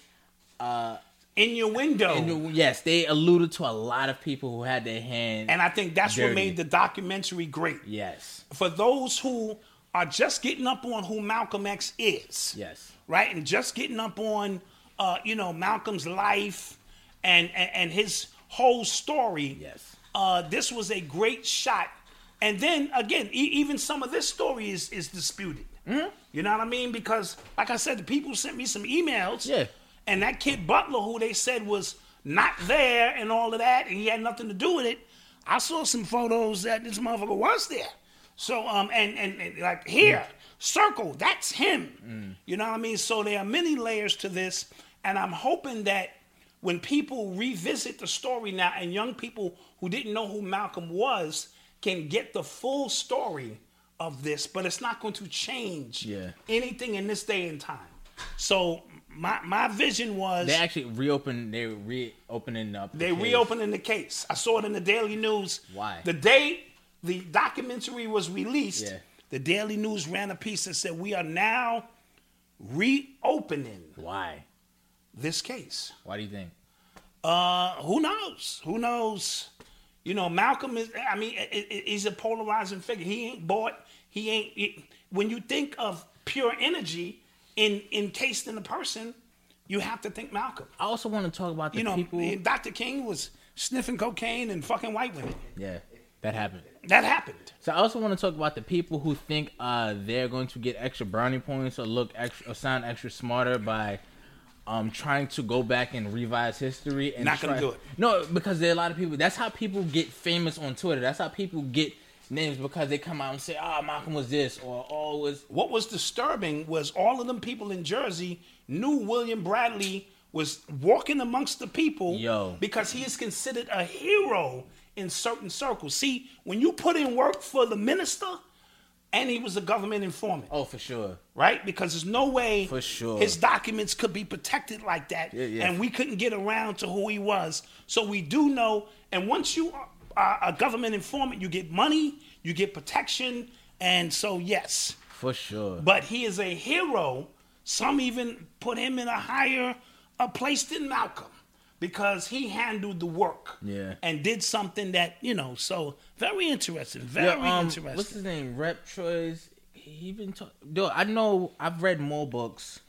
in your window. and yes they alluded to a lot of people who had their hand. and I think that's what made the documentary great. yes, For those who are just getting up on who Malcolm X is. Yes. Right? And just getting up on uh, you know, Malcolm's life and, and, and his whole story. Yes. Uh, this was a great shot. And then again, e- even some of this story is is disputed. Mm-hmm. You know what I mean? Because like I said, the people sent me some emails. Yeah. And that kid Butler, who they said was not there and all of that, and he had nothing to do with it. I saw some photos that this motherfucker was there. So um and and, and like here, circle, that's him. You know what I mean? So there are many layers to this, and I'm hoping that when people revisit the story now and young people who didn't know who Malcolm was can get the full story of this, but it's not going to change Yeah. anything in this day and time. So my my vision was They actually reopened. They reopening up. the they case. reopening the case. I saw it in the Daily News. Why? The day the documentary was released, Yeah. the Daily News ran a piece that said we are now reopening Why? this case. Why do you think? Uh, who knows? Who knows? You know, Malcolm is. I mean, he's a polarizing figure. He ain't bought. He ain't. he- when you think of pure energy in encased in the person, you have to think Malcolm. I also want to talk about the You know, people. Dr. King was sniffing cocaine and fucking white women. Yeah, that happened. That happened. So I also want to talk about the people who think uh, they're going to get extra brownie points or look extra or sound extra smarter by um, trying to go back and revise history. And Not gonna do it. No, because there are a lot of people. That's how people get famous on Twitter. That's how people get names because they come out and say, "Oh, Malcolm was this," or "Oh, was." What was disturbing was all of them people in Jersey knew William Bradley was walking amongst the people Yo. because he is considered a hero in certain circles. See, when you put in work for the minister, and he was a government informant, Oh, for sure. right? Because there's no way For sure. his documents could be protected like that, Yeah, yeah. and we couldn't get around to who he was. So we do know, and once you are a government informant, you get money, you get protection, and so yes. For sure. But he is a hero. Some even put him in a higher a place than Malcolm because he handled the work Yeah. and did something that you know. So very interesting, very Yeah, um, interesting. What's his name? Rep Choice. He been talking. Dude, I know. I've read more books.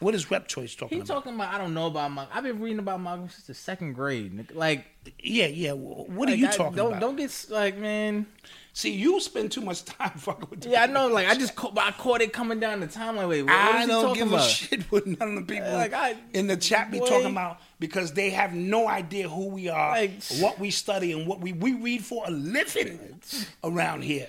What is Rep Choice talking about? He about? talking about. I don't know about Malcolm. I've been reading about Malcolm since the second grade. Like, yeah, yeah. wh- What are like, you I- talking don't, about? Don't get like, man. See, you spend too much time [laughs] fucking with. Yeah, I know. Like, I just caught, I caught it coming down the timeline. Wait, what, what I he don't give about? a shit what none of the people [laughs] Like, I- in the chat be boy. talking about because they have no idea who we are, Like- what we study, and what we we read for a living around here.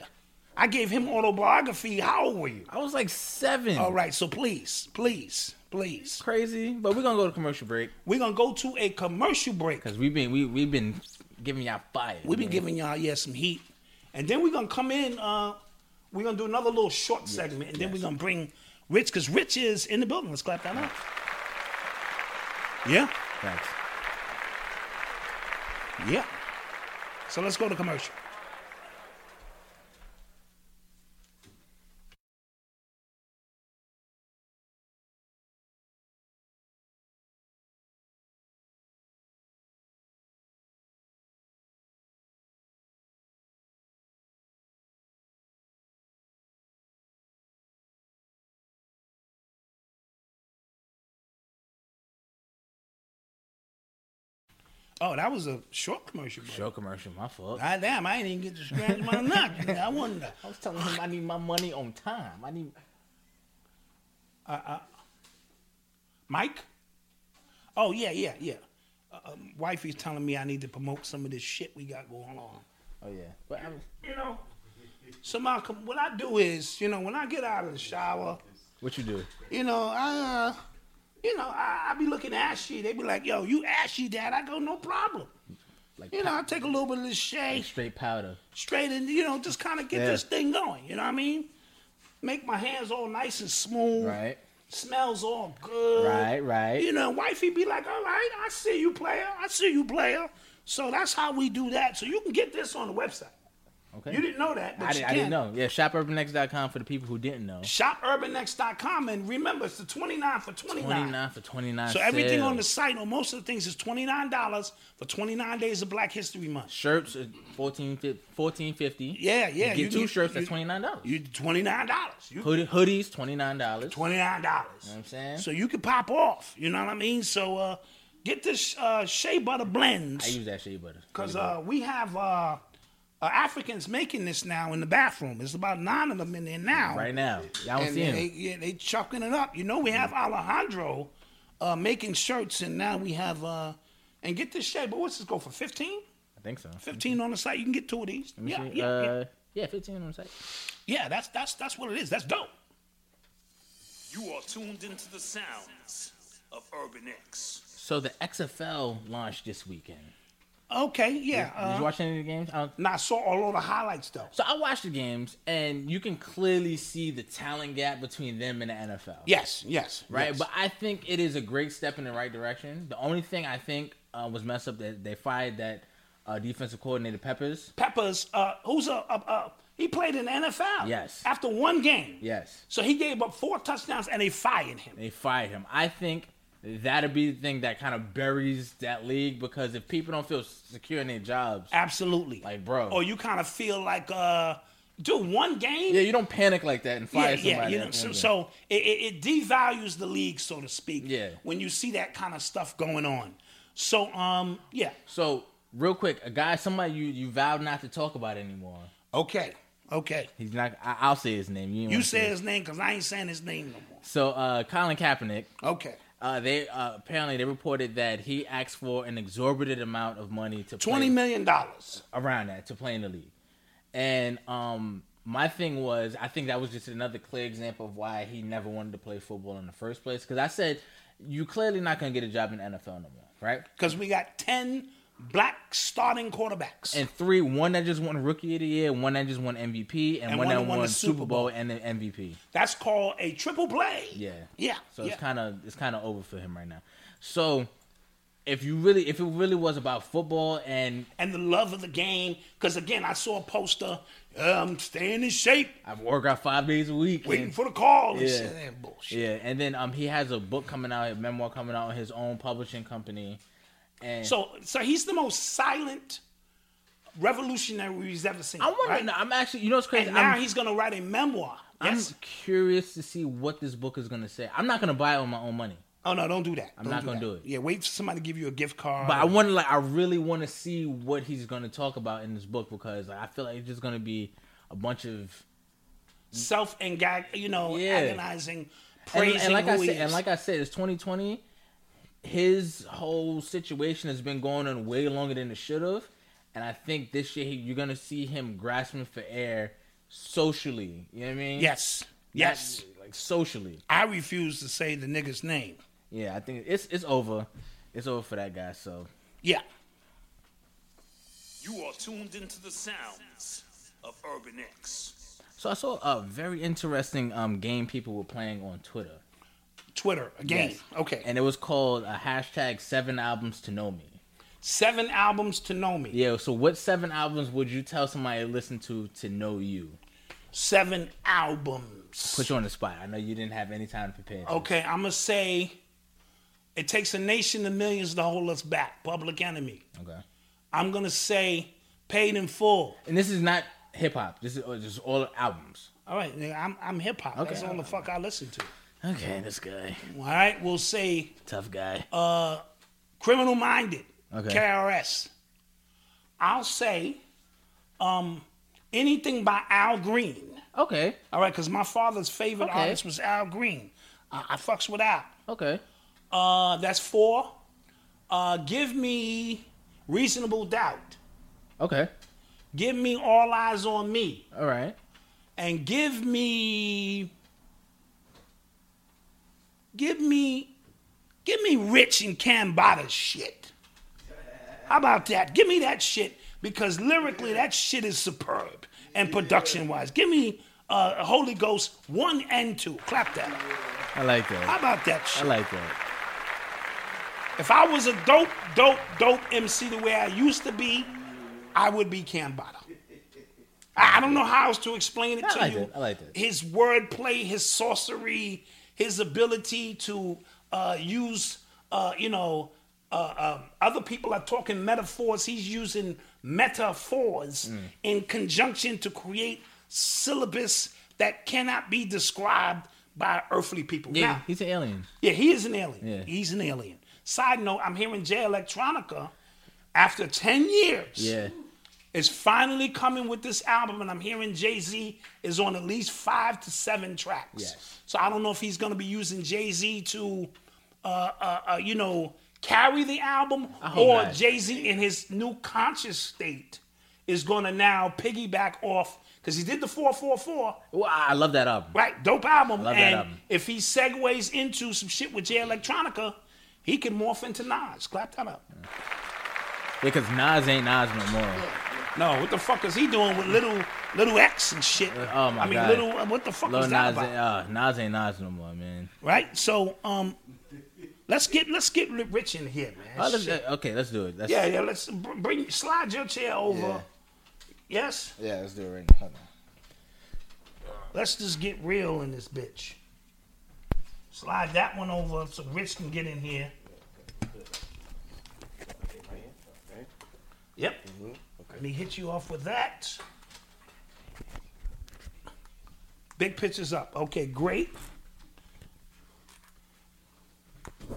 I gave him autobiography. How old were you? I was like seven. All right, so please, please, please, Crazy, but we're gonna go to commercial break we're gonna go to a commercial break. because we've been we we've been giving y'all fire. We've been man. giving y'all yeah some heat, and then we're gonna come in. Uh, we're gonna do another little short segment, and then we're gonna bring Rich because Rich is in the building. Let's clap that up. Yeah, Thanks. yeah. So let's go to commercial. Oh, that was a short commercial. break. Show commercial. My fault. God damn, I ain't even get to scratch my nut. [laughs] I wonder. I was telling him I need my money on time. I need. Mike? Oh yeah, yeah, yeah. Uh, um, wifey's telling me I need to promote some of this shit we got going on. Oh yeah, but I You know. So Malcolm, what I do is, you know, when I get out of the shower, what you do? you know, I, uh, you know, I, I be looking ashy. They be like, "Yo, you ashy, dad?" I go, "No problem." Like You know, I take a little bit of this shea straight powder. straight and you know, just kind of get Yeah. this thing going. You know what I mean? Make my hands all nice and smooth. Right. Smells all good. Right, right. You know, wifey be like, all right, I see you, player. I see you, player. So that's how we do that. So you can get this on the website. Okay. You didn't know that, but I, didn't, can. I didn't know. Yeah, shopurbanx.com for the people who didn't know. ShopUrbanX.com and remember it's the 29 for 29. 29 for 29 So everything on the site or most of the things is $29 for 29 days of Black History Month. Shirts are 14 14.50. Yeah, yeah. You get two can- shirts you- at $29. You $29. You Hoodie, hoodies $29. $29. $29. what I'm saying? So you can pop off. You know what I mean? So uh, get this uh, Shea Butter blends. I use that shea butter. Because uh, we have uh, Africans making this now in the bathroom. There's about nine of them in there now. right now. Y'all don't and see they, him. yeah, they chucking it up. You know, we have Alejandro uh, making shirts, and now we have uh, and get this shade. But what's this go for? Fifteen? I think so. Fifteen on the site. You can get two of these. Yeah, see. yeah, yeah. uh, yeah, 15 on the site. yeah. That's that's that's what it is. That's dope. You are tuned into the sounds of Urban X. So the XFL launched this weekend. Okay, yeah. Did Uh, you watch any of the games? I don't, now I saw all of the highlights though. so I watched the games, and you can clearly see the talent gap between them and the NFL. Yes, yes, right? yes. But I think it is a great step in the right direction. The only thing I think uh, was messed up that they fired that uh, defensive coordinator Peppers. Peppers, uh, who's a, a, a he played in the NFL. Yes. After one game. Yes, So he gave up four touchdowns and they fired him. they fired him. I think that'll be the thing that kind of buries that league because if people don't feel secure in their jobs, Absolutely. Like, bro. Or you kind of feel like, uh, dude, one game. yeah, you don't panic like that and fire yeah, yeah, somebody. you know, so, so it, it, devalues the league, so to speak. Yeah. When you see that kind of stuff going on. So, um, yeah. So, real quick, a guy, somebody you you vowed not to talk about anymore. Okay. Okay. He's not. I, I'll say his name. You, You wanna say his name because I ain't saying his name no more. So, uh, Colin Kaepernick. Okay. Uh, they uh, apparently they reported that he asked for an exorbitant amount of money to play, Twenty million dollars. around that to play in the league. And um, my thing was, I think that was just another clear example of why he never wanted to play football in the first place. Because I said, you clearly not going to get a job in the NFL no more, right? Because we got ten black starting quarterbacks. And three, one that just won Rookie of the Year, one that just won MVP, and, one, that won, the Super Bowl Bowl. and an MVP. That's called a triple play. Yeah. Yeah. So yeah. it's kind of it's kind of over for him right now. So if you really if it really was about football and and the love of the game. Because again, I saw a poster. Um, staying in shape, I work out five days a week, waiting and- for the call. And Yeah. shit. Eh, bullshit. yeah, and then um he has a book coming out, a memoir coming out on his own publishing company, and So, so he's the most silent revolutionary we've ever seen. I wonder. right? I'm actually you know what's crazy. And now I'm, he's gonna write a memoir. I'm curious to see what this book is gonna say. I'm not gonna buy it with my own money, oh no, don't do that. I'm Don't not gonna that. do it. Yeah, wait for somebody to give you a gift card. but I want to like I really want to see what he's gonna talk about in this book because like, I feel like it's just gonna be a bunch of self and gag, you know, Yeah. agonizing, and, praising and like who I said, and like I said, it's 2020. His whole situation has been going on way longer than it should have, and I think this year he- you're gonna see him grasping for air socially. You know what I mean? yes, Not- yes. like socially. I refuse to say the nigga's name. Yeah, I think it's it's over. It's over for that guy. So Yeah. You are tuned into the sounds of Urban X. so I saw a very interesting um game people were playing on Twitter, Twitter again. Yes. Okay. and it was called a hashtag Seven Albums to Know Me. Seven albums to know me. Yeah. So what seven albums would you tell somebody to listen to to know you? Seven albums. Put you on the spot. I know you didn't have any time to prepare. Okay, I'm gonna say it takes a nation of millions to hold us back. Public Enemy. Okay. I'm gonna say paid in full. And this is not hip hop. This is uh, just all albums. All right, I'm I'm hip hop. Okay. That's all the fuck I listen to. Okay, this guy, All right, we'll say tough guy. Uh, criminal Minded. Okay. KRS. I'll say um anything by Al Green. okay. All right, because my father's favorite Okay. artist was Al Green. I, I fucks with Al. Okay. Uh, that's four. Uh, give me reasonable doubt. Okay. Give me all eyes on me, All right. and give me, give me, give me Rich and Cambatta shit. How about that? Give me that shit because lyrically that shit is superb and production wise. Give me uh, Holy Ghost one and two. Clap that. I like that. How about that shit? I like that. If I was a dope, dope, dope MC the way I used to be, I would be Cambatta. I, I don't know how else to explain it I to like you. it. I like it. His wordplay, his sorcery, his ability to uh, use, uh, you know, uh, um, other people are talking metaphors. He's using metaphors Mm. in conjunction to create syllabus that cannot be described by earthly people. Yeah, Now, he's an alien. yeah, he is an alien. Yeah. He's an alien. Side note, I'm hearing Jay Electronica after 10 years Yeah. Is finally coming with this album, and I'm hearing Jay Z is on at least five to seven tracks. Yes. So I don't know if he's going to be using Jay Z to, uh, uh, uh, you know, carry the album, or. Jay Z in his new conscious state is going to now piggyback off because he did the 444. Well, I love that album. Right, dope album. love that album. if he segues into some shit with Jay Electronica, he can morph into Nas. Clap that up. Because Nas ain't Nas no more. No, what the fuck is he doing with little little X and shit? Oh my I mean, God. little. uh, What the fuck Lil is that Nas, about? uh, Nas ain't Nas no more, man. right. So, um, let's get let's get Rich in here, man. Oh, let's, uh, okay, let's do it. Let's, yeah, yeah. Let's bring slide your chair over. Yeah. Yes. yeah, let's do it right now. Hold on. Let's just get real in this bitch. Slide that one over so Rich can get in here. Yep. Let me hit you off with that. Big pictures up. Okay, great.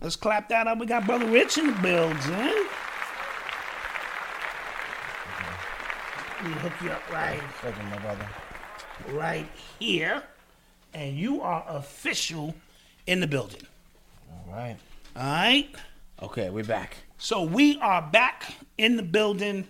Let's clap that up. We got Brother Rich in the building. Let me hook you up right Thank you, my brother. right here, and you are official in the building. All right. All right. Okay, we're back. So we are back in the building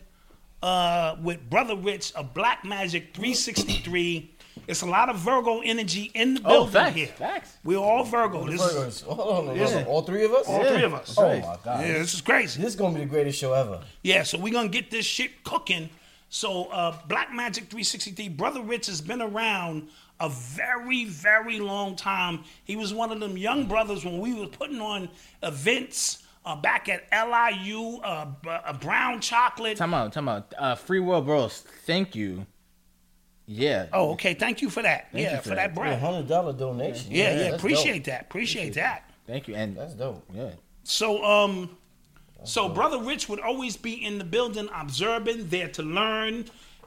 uh, with Brother Rich of Black Magic 363. It's a lot of Virgo energy in the Oh, building facts, here. facts. We're all Virgo. This is, Virgos. Hold on, Yeah. all three of us? all three of us. Oh right. my god. Yeah, this is crazy. This is gonna be the greatest show ever. Yeah, so we're gonna get this shit cooking. So uh Black Magic 363, Brother Rich has been around a very, very long time. He was one of them young brothers when we were putting on events uh, back at LIU, uh, B- uh, Brown Chocolate. Time out, time out. Uh, Free World Bros, thank you. Yeah. Oh, okay. Thank you for that. Thank yeah, for, for that that. A hundred dollar donation. Yeah, yeah. that's appreciate dope. that. Appreciate that. Thank you. And That's dope. yeah. So, um, so brother Rich would always be in the building, observing, there to learn,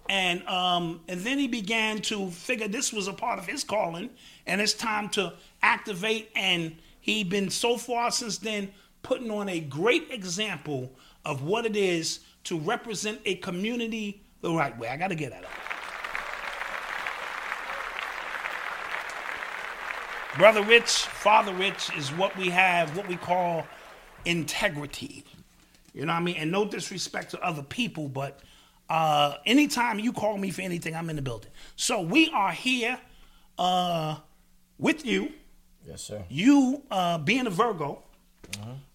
and um, and then he began to figure this was a part of his calling, and it's time to activate. And he'd been so far since then putting on a great example of what it is to represent a community the right way. I got to get that up. Brother Rich, Father Rich is what we have, what we call integrity. You know what I mean? And no disrespect to other people, but uh, anytime you call me for anything, I'm in the building. So we are here uh, with you. Yes, sir. You uh, being a Virgo,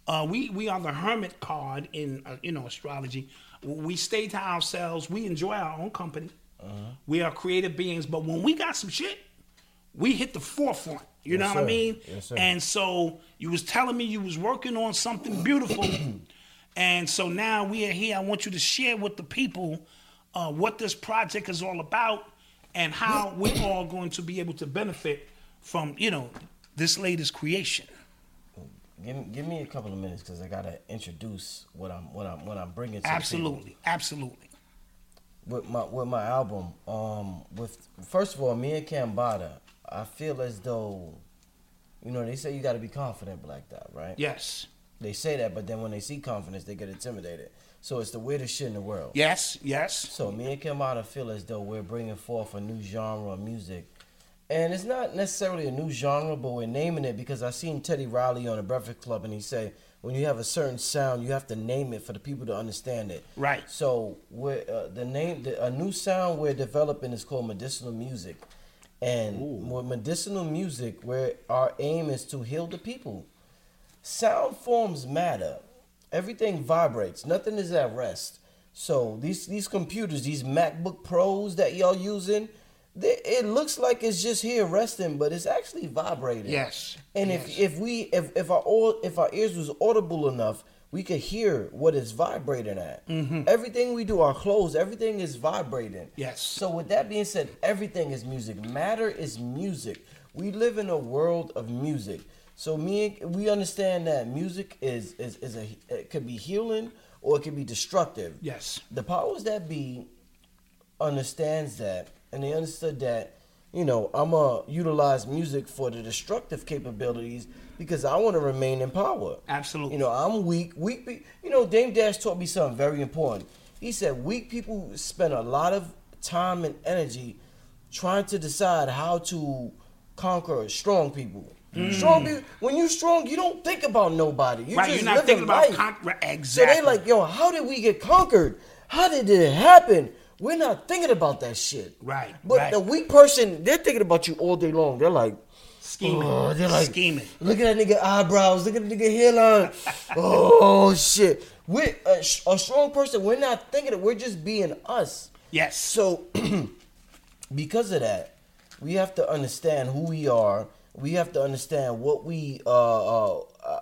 uh, we we are the hermit card in uh, you know astrology. We stay to ourselves. We enjoy our own company. We are creative beings, but when we got some shit, we hit the forefront. You Yes, know what I mean? Yes, sir. And so you was telling me you was working on something beautiful, [clears throat] and so now we are here. I want you to share with the people uh, what this project is all about and how we're all going to be able to benefit from you know this latest creation. Give me, give me a couple of minutes because I gotta introduce what I'm what I'm what I'm bringing. To the people. Absolutely, absolutely. with my with my album. Um, with first of all, me and Cambatta, I feel as though, you know, they say you got to be confident, Black Dot, right? Yes, They say that, but then when they see confidence, they get intimidated. So it's the weirdest shit in the world. yes, yes. So me and Cambatta feel as though we're bringing forth a new genre of music. And it's not necessarily a new genre, but we're naming it because I seen Teddy Riley on the Breakfast Club, and he said when you have a certain sound, you have to name it for the people to understand it. Right. So we're, uh, the name, the, a new sound we're developing is called medicinal music, and with medicinal music, where our aim is to heal the people. Sound forms matter. Everything vibrates. Nothing is at rest. So these these computers, these MacBook Pros that y'all using, it looks like it's just here resting, but it's actually vibrating. Yes, And yes. if if we if if our if our ears was audible enough, we could hear what it's vibrating at. Mm-hmm. Everything we do, our clothes, everything is vibrating. Yes. So with that being said, everything is music. Matter is music. We live in a world of music. So me, we understand that music is is is a it could be healing or it could be destructive. Yes. The powers that be understands that, and they understood that. You know, I'm gonna utilize music for the destructive capabilities because I want to remain in power. Absolutely. You know, I'm weak. Weak. Pe- you know, Dame Dash taught me something very important. He said weak people spend a lot of time and energy trying to decide how to conquer strong people. Mm. Strong people. When you're strong, you don't think about nobody. You right, just you're not thinking about life. con- So exactly. they like, yo, how did we get conquered? How did it happen? We're not thinking about that shit. Right, But right. the weak person, they're thinking about you all day long. They're like, scheming, Oh, they're like scheming. Look at that nigga eyebrows. Look at the nigga hairline. [laughs] oh shit. We a, a strong person. We're not thinking it. We're just being us. Yes. So [clears throat] because of that, we have to understand who we are. We have to understand what we uh, uh, uh,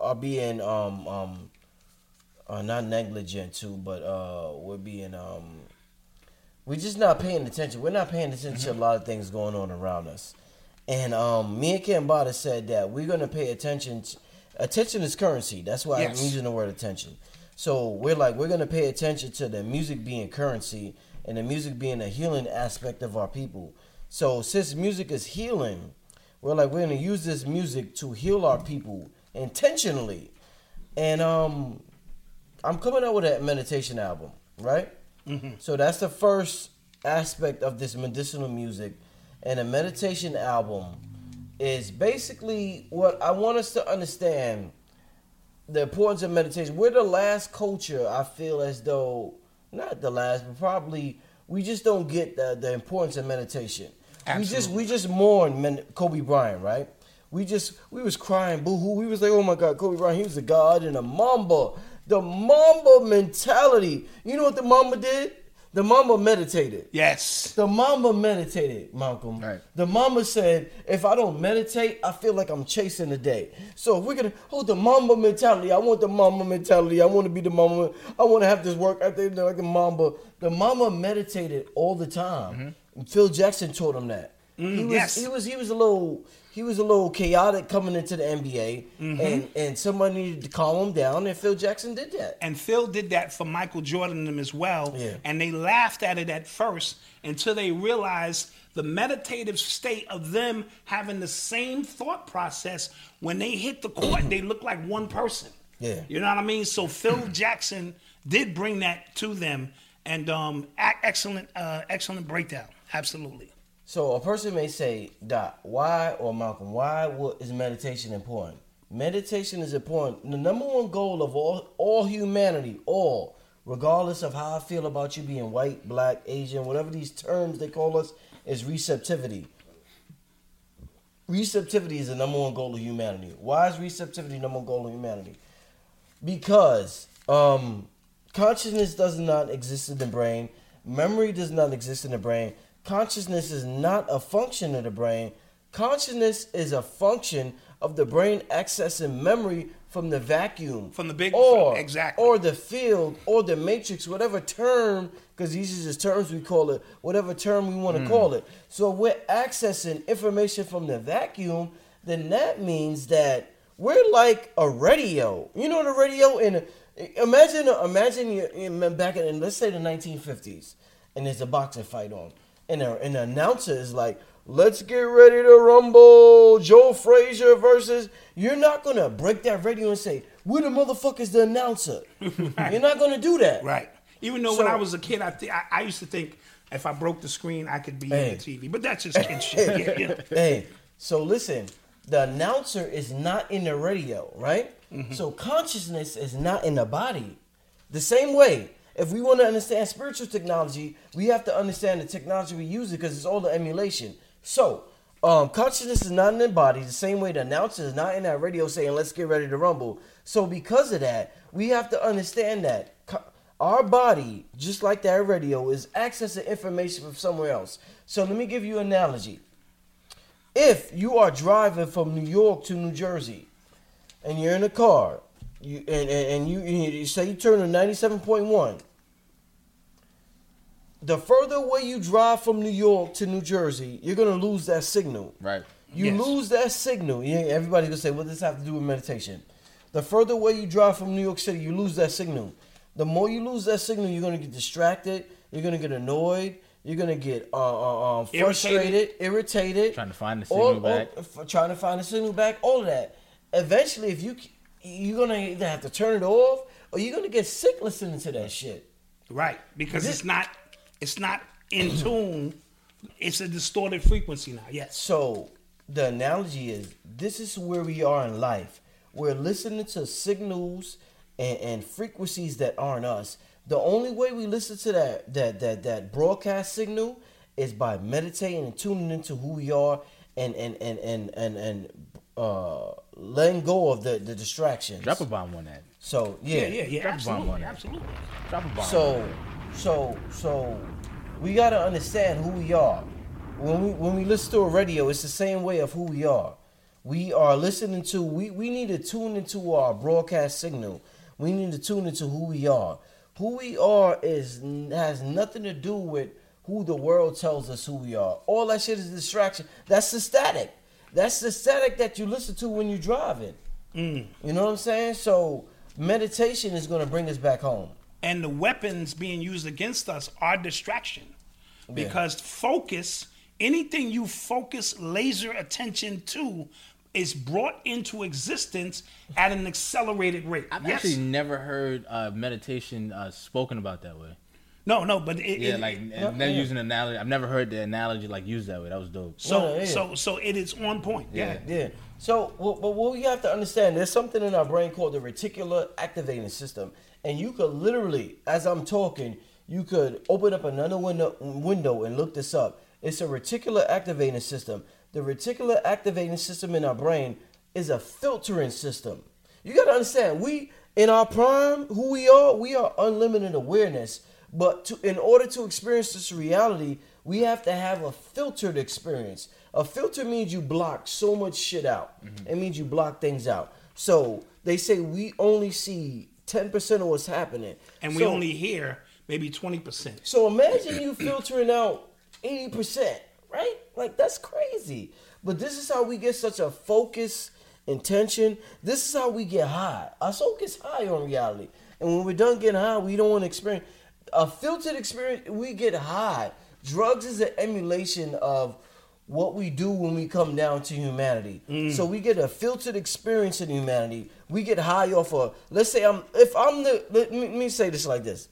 are being um um uh, not negligent to, but uh we're being um we're just not paying attention. We're not paying attention to a lot of things going on around us. And um, me and Cambatta said that we're gonna pay attention. To, attention is currency. That's why Yes. I'm using the word attention. So we're like we're gonna pay attention to the music being currency and the music being a healing aspect of our people. So since music is healing, we're like we're gonna use this music to heal our people intentionally. And um, I'm coming out with a meditation album, right? Mm-hmm. So that's the first aspect of this medicinal music, and a meditation album is basically what I want us to understand the importance of meditation. We're the last culture I feel as though not the last, but probably we just don't get the, the importance of meditation. We just we just mourn men, Kobe Bryant, right? We just we was crying boo hoo. We was like, oh my God, Kobe Bryant, he was a god and a Mamba. The Mamba mentality. You know what the Mamba did? The Mamba meditated. Yes. The mama meditated, Malcolm. Right. The mama said, if I don't meditate, I feel like I'm chasing the day. So if we're gonna hold the mamba mentality, I want the mama mentality. I want to be the mama. I want to have this work out there like the mamba. The mama meditated all the time. Phil Jackson taught him that. he was Mm-hmm. yes. he was he was a little he was a little chaotic coming into the NBA, Mm-hmm. and and somebody needed to calm him down, and Phil Jackson did that. And Phil did that for Michael Jordan and them as well. Yeah. And they laughed at it at first until they realized the meditative state of them having the same thought process when they hit the court, they look like one person. Yeah. You know what I mean? So Phil [clears throat] Jackson did bring that to them and um excellent uh excellent breakdown. Absolutely. So a person may say, Doc, why or Malcolm, why is meditation important? Meditation is important. The number one goal of all all humanity, all, regardless of how I feel about you being white, black, Asian, whatever these terms they call us, is receptivity. Receptivity is the number one goal of humanity. Why is receptivity the number one goal of humanity? Because um, consciousness does not exist in the brain, memory does not exist in the brain. Consciousness is not a function of the brain. Consciousness is a function of the brain accessing memory from the vacuum, From the big- or exactly. or the field, or the matrix, whatever term, because these are just terms we call it, whatever term we want to hmm. call it. So we're accessing information from the vacuum, then that means that we're like a radio. You know the radio in imagine imagine you in- back in let's say the 1950s, and there's a boxing fight on, and the, and the announcer is like. Let's get ready to rumble. Joe Frazier versus. You're not gonna break that radio and say, "We're the motherfuckers, the announcer." [laughs] You're not gonna do that. Right. Even though So- when I was a kid, I, th- I I used to think if I broke the screen, I could be Hey. on the TV. But that's just [laughs] kid shit. Yeah, yeah. hey, so listen, the announcer is not in the radio, right? Mm-hmm. So consciousness is not in the body. The same way, if we want to understand spiritual technology, we have to understand the technology we use it because it's all the emulation. So, um, consciousness is not in the body the same way the announcer is not in that radio saying, let's get ready to rumble. So, because of that, we have to understand that our body, just like that radio, is accessing information from somewhere else. So, let me give you an analogy if you are driving from New York to New Jersey and you're in a car, you and, and, and you, you say you turn to ninety seven point one. The further away you drive from New York to New Jersey, you're gonna lose that signal. Right. You Yes. lose that signal. Yeah, everybody's gonna say, "What does this have to do with meditation?" The further away you drive from New York City, you lose that signal. The more you lose that signal, you're gonna get distracted. You're gonna get annoyed. You're gonna get uh, uh, uh, frustrated, irritated, Trying to find the all- signal back. all- trying to find the signal back. All of that. Eventually, if you you're gonna either have to turn it off or you're gonna get sick listening to that shit. Right, because This- it's not it's not in [clears throat] tune. It's a distorted frequency now. Yes. So the analogy is this is where we are in life. We're listening to signals and, and frequencies that aren't us. The only way we listen to that that that that broadcast signal is by meditating and tuning into who we are and and and and and, and uh letting go of the, the distractions. Drop a bomb on that. So Yeah, yeah, yeah, yeah. Drop a bomb on that. absolutely. Drop a bomb. So, so, so, we gotta understand who we are. When we when we listen to a radio, it's the same way of who we are. We are listening to. We we need to tune into our broadcast signal. We need to tune into who we are. Who we are is has nothing to do with who the world tells us who we are. All that shit is distraction. That's the static. That's the static that you listen to when you're driving. You know what I'm saying? So meditation is gonna bring us back home. and the weapons being used against us are distraction because focus anything you focus laser attention to is brought into existence at an accelerated rate I've yes actually never heard uh, meditation uh, spoken about that way. No no but it, Yeah, it- like uh, yeah. never using an analogy. I've never heard the analogy like used that way. That was dope. so No, yeah. so so it is on point yeah, Yeah. So, well, but what we have to understand, there's something in our brain called the reticular activating system, and you could literally, as I'm talking, you could open up another window, window and look this up. It's a reticular activating system. The reticular activating system in our brain is a filtering system. You got to understand, we in our prime, who we are, we are unlimited awareness. But to, in order to experience this reality, we have to have a filtered experience. A filter means you block so much shit out. Mm-hmm. It means you block things out. So they say we only see 10% of what's happening. and we only hear maybe 20% so imagine you filtering out 80%, right? Like that's crazy. But this is how we get such a focus, intention. This is how we get high. Our soul gets high on reality. And when we're done getting high, we don't want to experience a filtered experience, we get high. Drugs is an emulation of what we do when we come down to humanity. So we get a filtered experience in humanity. We get high off of let's say I'm if I'm the let me, let me say this like this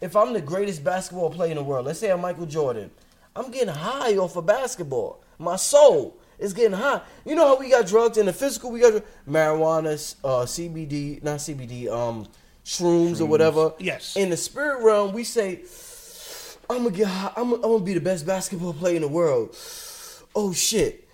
if I'm the greatest basketball player in the world, let's say I'm Michael Jordan, I'm getting high off of basketball. My soul is getting high. You know how we got drugs in the physical? We got marijuana, uh, CBD, not CBD, um, shrooms, or whatever. Yes. In the spirit realm, we say, I'm gonna get high. I'm, I'm gonna be the best basketball player in the world. Oh shit.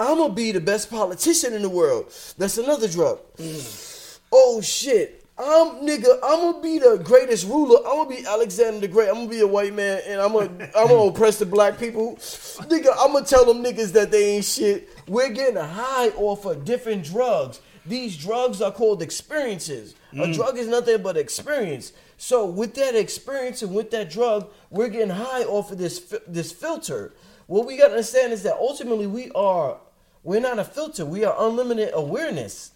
I'm gonna be the best politician in the world. That's another drug. Mm. Oh shit. I'm nigga, I'm gonna be the greatest ruler. I'm gonna be Alexander the Great. I'm gonna be a white man and I'm gonna [laughs] I'm gonna oppress the black people. Nigga, I'm gonna tell them niggas that they ain't shit. We're getting high off of different drugs. These drugs are called experiences. A drug is nothing but experience. So with that experience and with that drug, we're getting high off of this this filter. What we gotta understand is that ultimately we are we're not a filter. We are unlimited awareness.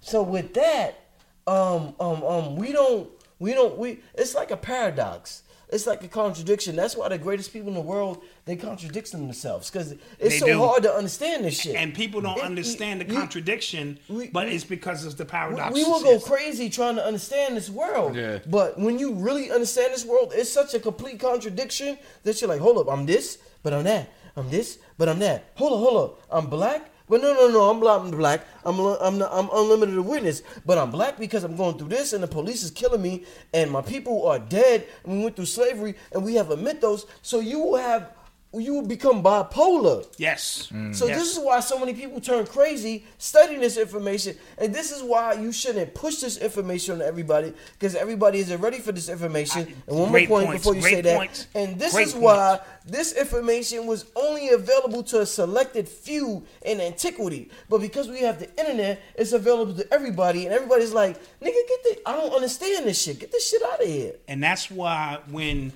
So with that, um, um, um, we don't, we don't, we. It's like a paradox. It's like a contradiction. That's why the greatest people in the world they contradict themselves because it's They so do. hard to understand this shit. and people don't It- understand the contradiction we- but we- it's because of the we, paradox we will go crazy trying to understand this world. Yeah. But when you really understand this world, it's such a complete contradiction that you're like, hold up, I'm this, but I'm that. I'm this, but I'm that. Hold up, hold up. I'm black, but no, no, no, I'm black. I'm. I'm I'm unlimited witness, but I'm black because I'm going through this, and the police is killing me, and my people are dead, and we went through slavery, and we have a mythos. So you will have you will become bipolar. Yes. Mm. So Yes. this is why so many people turn crazy studying this information, and this is why you shouldn't push this information on everybody because everybody isn't ready for this information. and one more point points, before you great say that, and this great is why this information was only available to a selected few in antiquity, but because we have the internet, it's available to everybody, and everybody's like, "Nigga, get the I don't understand this shit. Get this shit out of here." And that's why when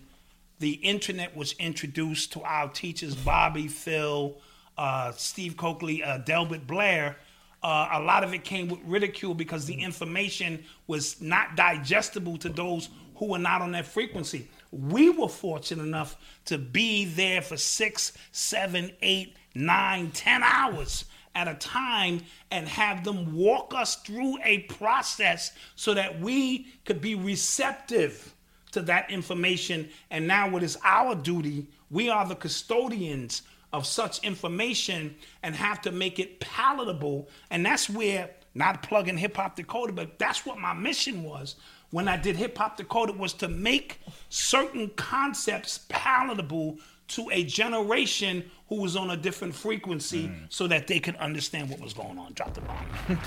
the internet was introduced to our teachers, Bobby, Phil, uh, Steve Cokely, uh, Delbert Blair, uh, a lot of it came with ridicule because the information was not digestible to those who were not on that frequency. We were fortunate enough to be there for six, seven, eight, nine, ten hours at a time and have them walk us through a process so that we could be receptive to that information. And now it is our duty, we are the custodians of such information and have to make it palatable. And that's where, not plugging Hip Hop Decoded, but that's what my mission was when I did Hip Hop Decoded was to make certain concepts palatable to a generation who was on a different frequency mm. so that they could understand what was going on. Drop the bomb. [laughs]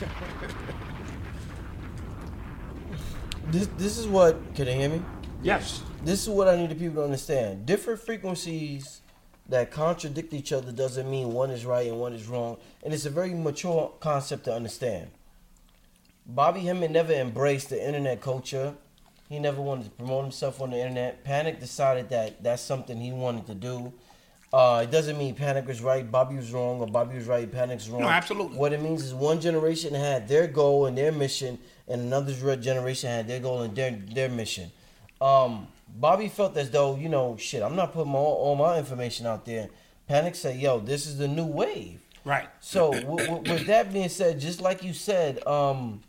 This this is what can you hear me? Yes. this is what I need the people to understand. Different frequencies that contradict each other doesn't mean one is right and one is wrong. And it's a very mature concept to understand. Bobby Hemmitt never embraced the internet culture. He never wanted to promote himself on the internet. Panic decided that that's something he wanted to do. Uh, it doesn't mean Panic was right, Bobby was wrong, or Bobby was right, Panic's wrong. No, absolutely. What it means is one generation had their goal and their mission, and another generation had their goal and their their mission. Um, Bobby felt as though, you know, shit, I'm not putting my, all my information out there. Panic said, yo, this is the new wave. Right. So, w- w- with that being said, just like you said, um,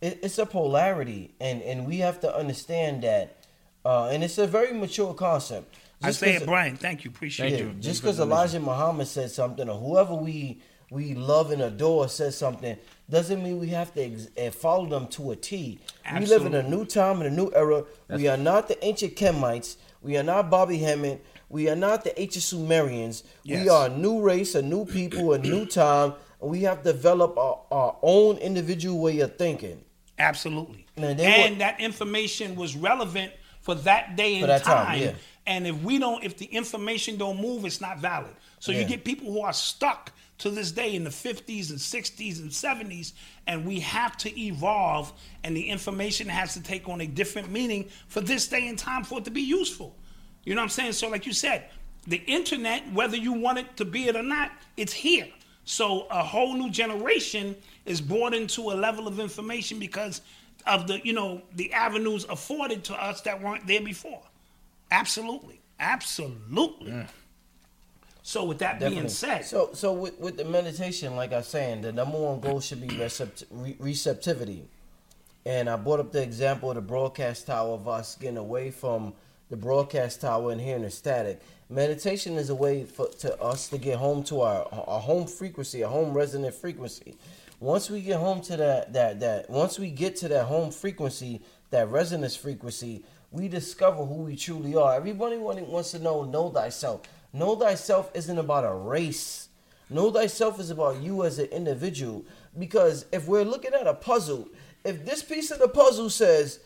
it, it's a polarity, and, and we have to understand that. Uh, and it's a very mature concept. I Just say 'cause- it, Brian. Thank you. Appreciate yeah, you. just because Elijah Muhammad said something, or whoever we we love and adore says something, doesn't mean we have to ex- uh, follow them to a T. We live in a new time and a new era. we are not the ancient Kemites. We are not Bobby Hammond. We are not the ancient Sumerians. We are a new race, a new people, a new time. And we have to develop our, our own individual way of thinking. Absolutely. They and want- that information was relevant for that day and time, time. yeah. And if we don't, if the information don't move, it's not valid. So you get people who are stuck to this day in the 50s and 60s and 70s, and we have to evolve, and the information has to take on a different meaning for this day and time for it to be useful. You know what I'm saying? So, like you said, the internet, whether you want it to be it or not, it's here. So a whole new generation is brought into a level of information because of the, you know, the avenues afforded to us that weren't there before. Absolutely. Absolutely. So with that being Definitely. said, so so with, with the meditation, like I was saying, the number one goal should be recept- re- receptivity. And I brought up the example of the broadcast tower of us getting away from the broadcast tower and hearing the static. Meditation is a way for to us to get home to our our home frequency, a home resonant frequency. Once we get home to that that that once we get to that home frequency, that resonance frequency, we discover who we truly are. Everybody wants to know know thyself. Know thyself isn't about a race. Know thyself is about you as an individual. Because if we're looking at a puzzle, if this piece of the puzzle says,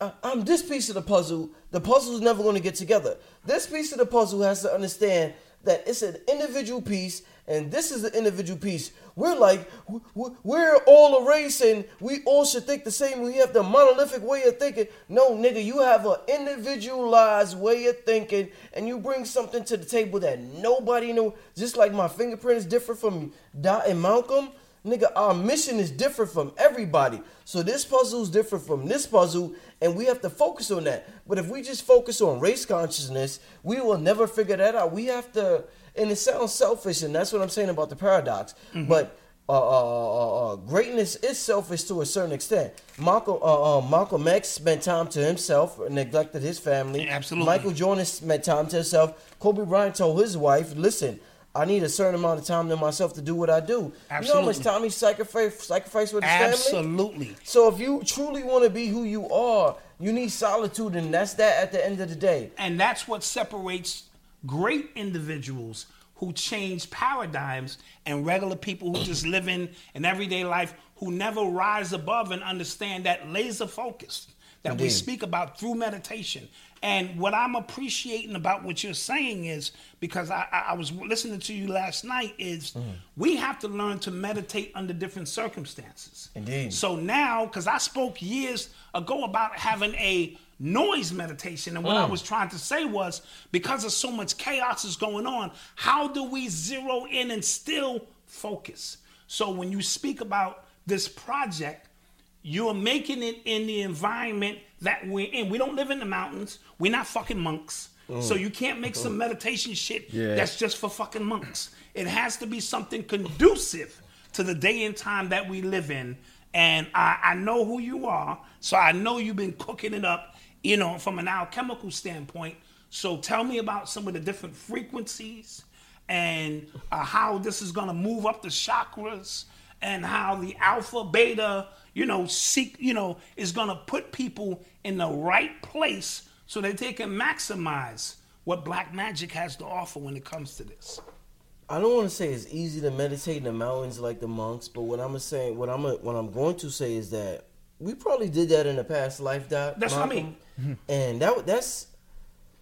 "I- I'm this piece of the puzzle, the puzzle's never going to get together. This piece of the puzzle has to understand that it's an individual piece and this is an individual piece. We're like, we're all a race and we all should think the same. We have the monolithic way of thinking. No, nigga, you have an individualized way of thinking and you bring something to the table that nobody know. Just like my fingerprint is different from Dot and Malcolm. Nigga, our mission is different from everybody. So this puzzle is different from this puzzle, and we have to focus on that. But if we just focus on race consciousness, we will never figure that out. We have to, and it sounds selfish, and that's what I'm saying about the paradox. But uh, uh, uh, uh, greatness is selfish to a certain extent. Michael, uh, uh, Malcolm X spent time to himself, neglected his family. Absolutely. Michael Jordan spent time to himself. Kobe Bryant told his wife, "Listen, I need a certain amount of time to myself to do what I do." Absolutely. You know how much time he sacrificed, sacrificed with his family? absolutely. So if you truly want to be who you are, you need solitude, and that's that at the end of the day. And that's what separates great individuals who change paradigms and regular people who just live in an everyday life who never rise above and understand that laser focus that we speak about through meditation. And what I'm appreciating about what you're saying is because I, I, I was listening to you last night is Mm-hmm. we have to learn to meditate under different circumstances. Indeed. So now, because I spoke years ago about having a noise meditation, and what Mm. I was trying to say was because of so much chaos is going on, how do we zero in and still focus? So when you speak about this project, you're making it in the environment that we're in. We don't live in the mountains. We're not fucking monks. So you can't make some meditation shit Yeah. that's just for fucking monks. It has to be something conducive to the day and time that we live in. And I, I know who you are, so I know you've been cooking it up, you know, from an alchemical standpoint. So tell me about some of the different frequencies and uh, how this is gonna move up the chakras and how the alpha beta you know seek you know is going to put people in the right place so that they can maximize what black magic has to offer when it comes to this I don't want to say it's easy to meditate in the mountains like the monks, but what I'm saying, what I'm what I'm going to say is that we probably did that in the past life. Doc, That's what I Malcolm. Mean. and that that's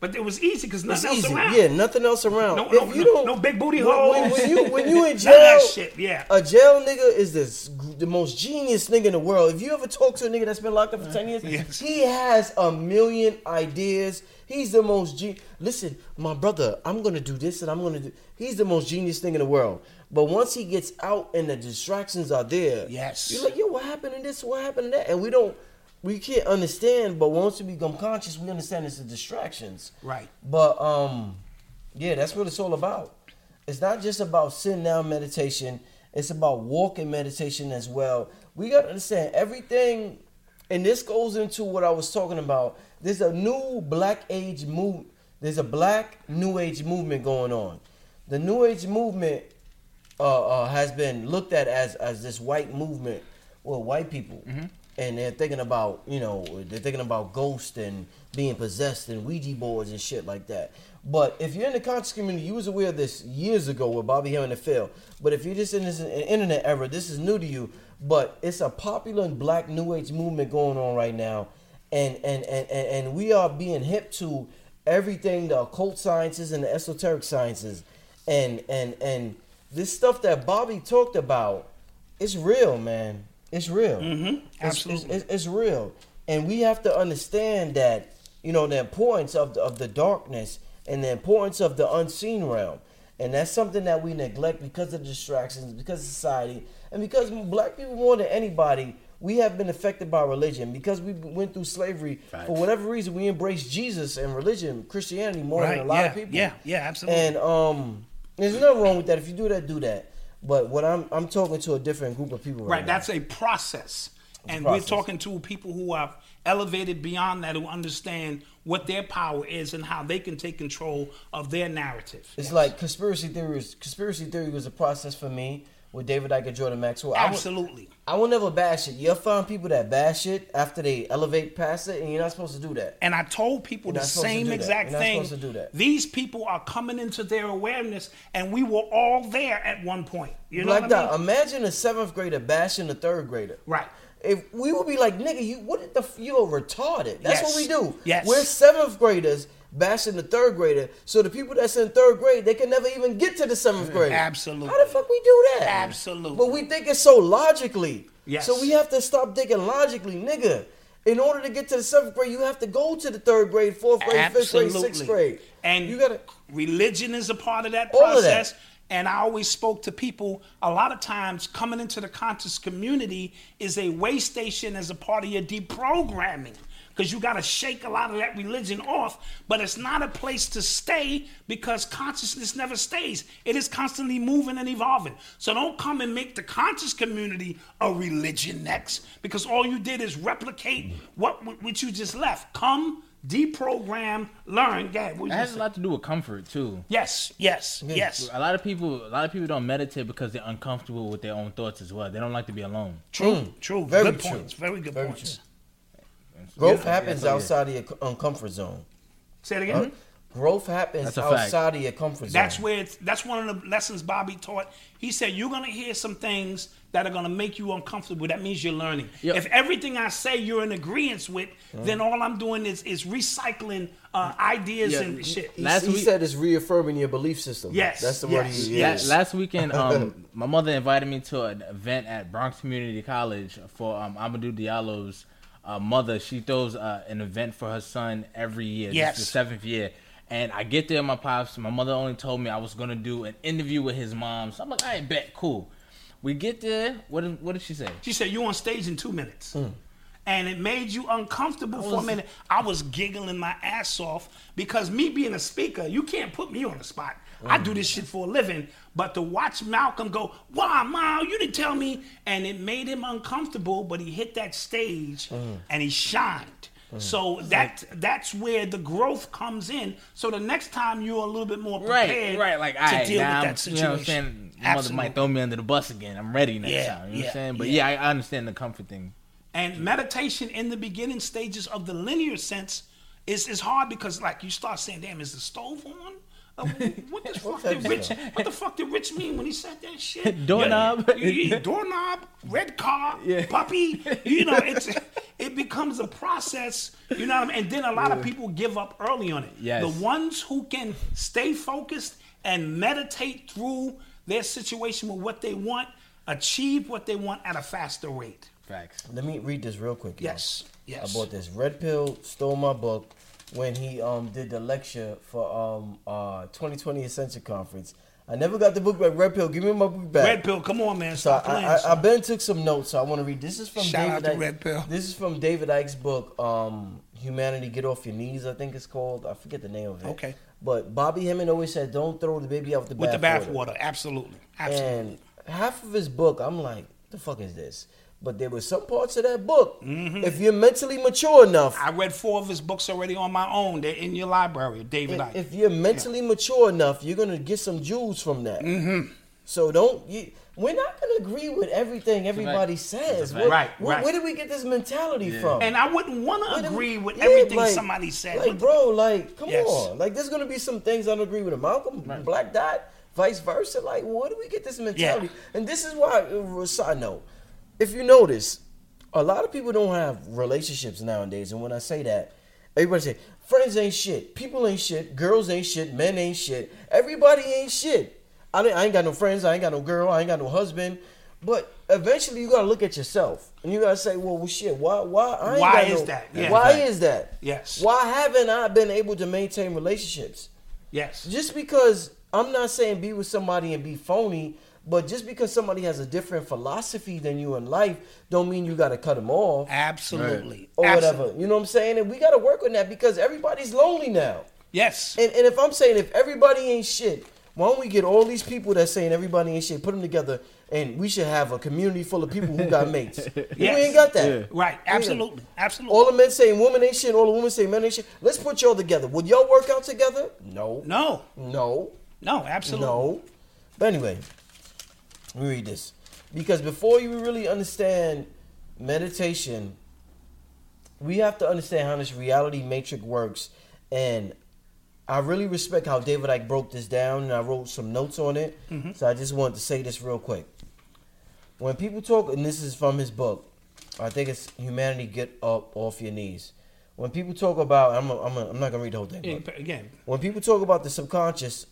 but it was easy because nothing else easy. around Yeah, nothing else around. no, if no, you no, don't, no big booty holes when, when you when you in [laughs] jail, shit yeah a jail nigga is this, the most genius nigga in the world. If you ever talk to a nigga that's been locked up for ten years, Yes. he has a million ideas. He's the most gen. Listen, my brother, I'm gonna do this and I'm gonna do. He's the most genius thing in the world. But once he gets out and the distractions are there, Yes. you're like, yo, what happened to this? What happened to that? And we don't, we can't understand. But once we become conscious, we understand it's the distractions. Right. But um, yeah, that's what it's all about. It's not just about sitting down meditation. It's about walking meditation as well. We got to understand everything, and this goes into what I was talking about. There's a new Black Age move. There's a Black New Age movement going on. The New Age movement uh, uh, has been looked at as as this white movement, well, white people, and they're thinking about you know they're thinking about ghosts and being possessed and Ouija boards and shit like that. But if you're in the conscious community, you was aware of this years ago with Bobby Hemmitt and the Phil. But if you're just in this internet era, this is new to you. But it's a popular black new age movement going on right now, and and and and, and we are being hip to everything the occult sciences and the esoteric sciences, and and and this stuff that Bobby talked about, it's real, man. It's real. Mm-hmm. Absolutely. It's, it's, it's real, and we have to understand that you know the importance of the, of the darkness and the importance of the unseen realm, and that's something that we neglect because of distractions, because of society, and because black people more than anybody. We have been affected by religion because we went through slavery. For whatever reason, we embraced Jesus and religion, Christianity, more than a lot yeah, of people. yeah, yeah, absolutely. And um, there's nothing wrong with that. If you do that, do that. But what I'm I'm talking to a different group of people right, Right, now. that's a process. and process. we're talking to people who are elevated beyond that, who understand what their power is and how they can take control of their narrative. It's like conspiracy theories. Conspiracy theory was a process for me with David Icke and Jordan Maxwell. I Absolutely. I will never bash it. You'll find people that bash it after they elevate past it, and you're not supposed to do that. And I told people You're the not supposed to same exact You're not thing. supposed to do that. These people are coming into their awareness, and we were all there at one point. You know like what I that. mean? Imagine a seventh grader bashing a third grader. Right. If we would be like, nigga, you what the f- you're retarded. That's what we do. Yes. We're seventh graders bashing the third grader. So the people that's in third grade, they can never even get to the seventh mm, grade. Absolutely. How the fuck we do that? Absolutely. But we think it's so logically. Yes. So we have to stop thinking logically, nigga. In order to get to the seventh grade, you have to go to the third grade, fourth grade, fifth grade, sixth grade. And you gotta religion is a part of that All of that. process. And I always spoke to people a lot of times coming into the conscious community is a way station as a part of your deprogramming. Because you got to shake a lot of that religion off, but it's not a place to stay because consciousness never stays. It is constantly moving and evolving. So don't come and make the conscious community a religion next because all you did is replicate what, what you just left. Come, deprogram, learn. Gad, what you That has just a lot to do with comfort too. Yes, yes, yes. A lot of people, a lot of people don't meditate because they're uncomfortable with their own thoughts as well. They don't like to be alone. True, mm. true. Very good true. points. Very good Very points. true. Growth Yeah, happens yeah. outside of your um, comfort zone. Say it again. Growth happens That's fact. outside of your comfort zone. That's where it's, that's one of the lessons Bobby taught. He said you're gonna hear some things that are gonna make you uncomfortable. That means you're learning. Yo. If everything I say you're in agreement with, then all I'm doing is is recycling uh, ideas Yeah. and shit. He, Last he week- said it's reaffirming your belief system. Yes, that's the word yes, he yes. used. La- last weekend, um, [laughs] my mother invited me to an event at Bronx Community College for um, Amadou Diallo's uh, mother. She throws uh, an event for her son every year. Yes. This is the seventh year. And I get there, my pops. My mother only told me I was gonna do an interview with his mom. So I'm like, I bet, cool. We get there. What did, what did she say? She said you on stage in two minutes. Mm. And it made you uncomfortable for a minute. I was giggling my ass off because me being a speaker, you can't put me on the spot. I Mm. do this shit for a living. But to watch Malcolm go, wow, Mal, you didn't tell me. And it made him uncomfortable, but he hit that stage Mm. and he shined. So that that's where the growth comes in. So the next time you're a little bit more prepared Right, right. Like, to I deal now, with I'm- that situation. You know what I'm saying? My mother might throw me under the bus again. I'm ready next Yeah, time. You know what yeah, I'm saying? But yeah. yeah, I, I understand the comfort thing. And meditation in the beginning stages of the linear sense is, is hard because like you start saying, damn, is the stove on? Uh, what the [laughs] fuck did Rich? What the fuck did Rich mean when he said that shit? [laughs] Doorknob. You- you- doorknob, red car, puppy. [laughs] You know, it's it becomes a process. You know what I mean? And then a lot of people give up early on it. Yes. The ones who can stay focused and meditate through their situation with what they want, achieve what they want at a faster rate. Facts. Let me read this real quick. y'all. Yes. Yes. I bought this. Red Pill stole my book when he um did the lecture for um uh 2020 Ascension Conference. I never got the book back. Red Pill, give me my book back. Red pill, come on, man. So Stop I, playing. I, I son. Ben took some notes. So I want to read. This is from Shout David. out to Red Pill. This is from David Icke's book, um, "Humanity Get Off Your Knees." I think it's called. I forget the name of it. Okay. But Bobby Hemmitt always said, "Don't throw the baby out with the with the bathwater." bathwater. Absolutely. Absolutely. And half of his book, I'm like, "The fuck is this?" But there were some parts of that book. Mm-hmm. If you're mentally mature enough, I read four of his books already on my own. They're in your library, David if, if you're mentally mature enough, you're gonna get some jewels from that. Mm-hmm. So don't you? We're not gonna agree with everything everybody says. Where, Right, where, right. where did we get this mentality from? and I wouldn't want to agree we- with yeah, everything like- somebody says. Like, bro, like, come Yes. on. Like, there's gonna be some things I don't agree with. Malcolm, Black Dot, vice versa. Like, where do we get this mentality? And this is why. Uh, side note, if you notice, a lot of people don't have relationships nowadays. And when I say that, everybody say friends ain't shit, people ain't shit, girls ain't shit, men ain't shit, everybody ain't shit. I, ain't- I ain't got no friends, I ain't got no girl, I ain't got no husband. But eventually, you gotta look at yourself, and you gotta say, "Well, well shit, why, why, I ain't Why got is no- that? Yeah. why Right. is that? Yes. Why haven't I been able to maintain relationships? yes. Just because I'm not saying be with somebody and be phony, but just because somebody has a different philosophy than you in life, don't mean you got to cut them off Absolutely. or Absolutely. whatever. You know what I'm saying? And we got to work on that because everybody's lonely now. Yes. And, and if I'm saying if everybody ain't shit, why don't we get all these people that saying everybody ain't shit, put them together, and we should have a community full of people who got [laughs] mates. yes. We ain't got that. right. Absolutely. Absolutely. All the men saying women ain't shit, all the women saying men ain't shit. Let's put y'all together. Would y'all work out together? No. no. No. No. Absolutely. No. But anyway, let me read this. Because before you really understand meditation, we have to understand how this reality matrix works. And I really respect how David Icke broke this down, and I wrote some notes on it. Mm-hmm. So I just wanted to say this real quick. When people talk, and this is from his book, I think it's Humanity Get Up Off Your Knees. When people talk about, I'm, a, I'm, a, I'm not going to read the whole thing. But- Again. when people talk about the subconscious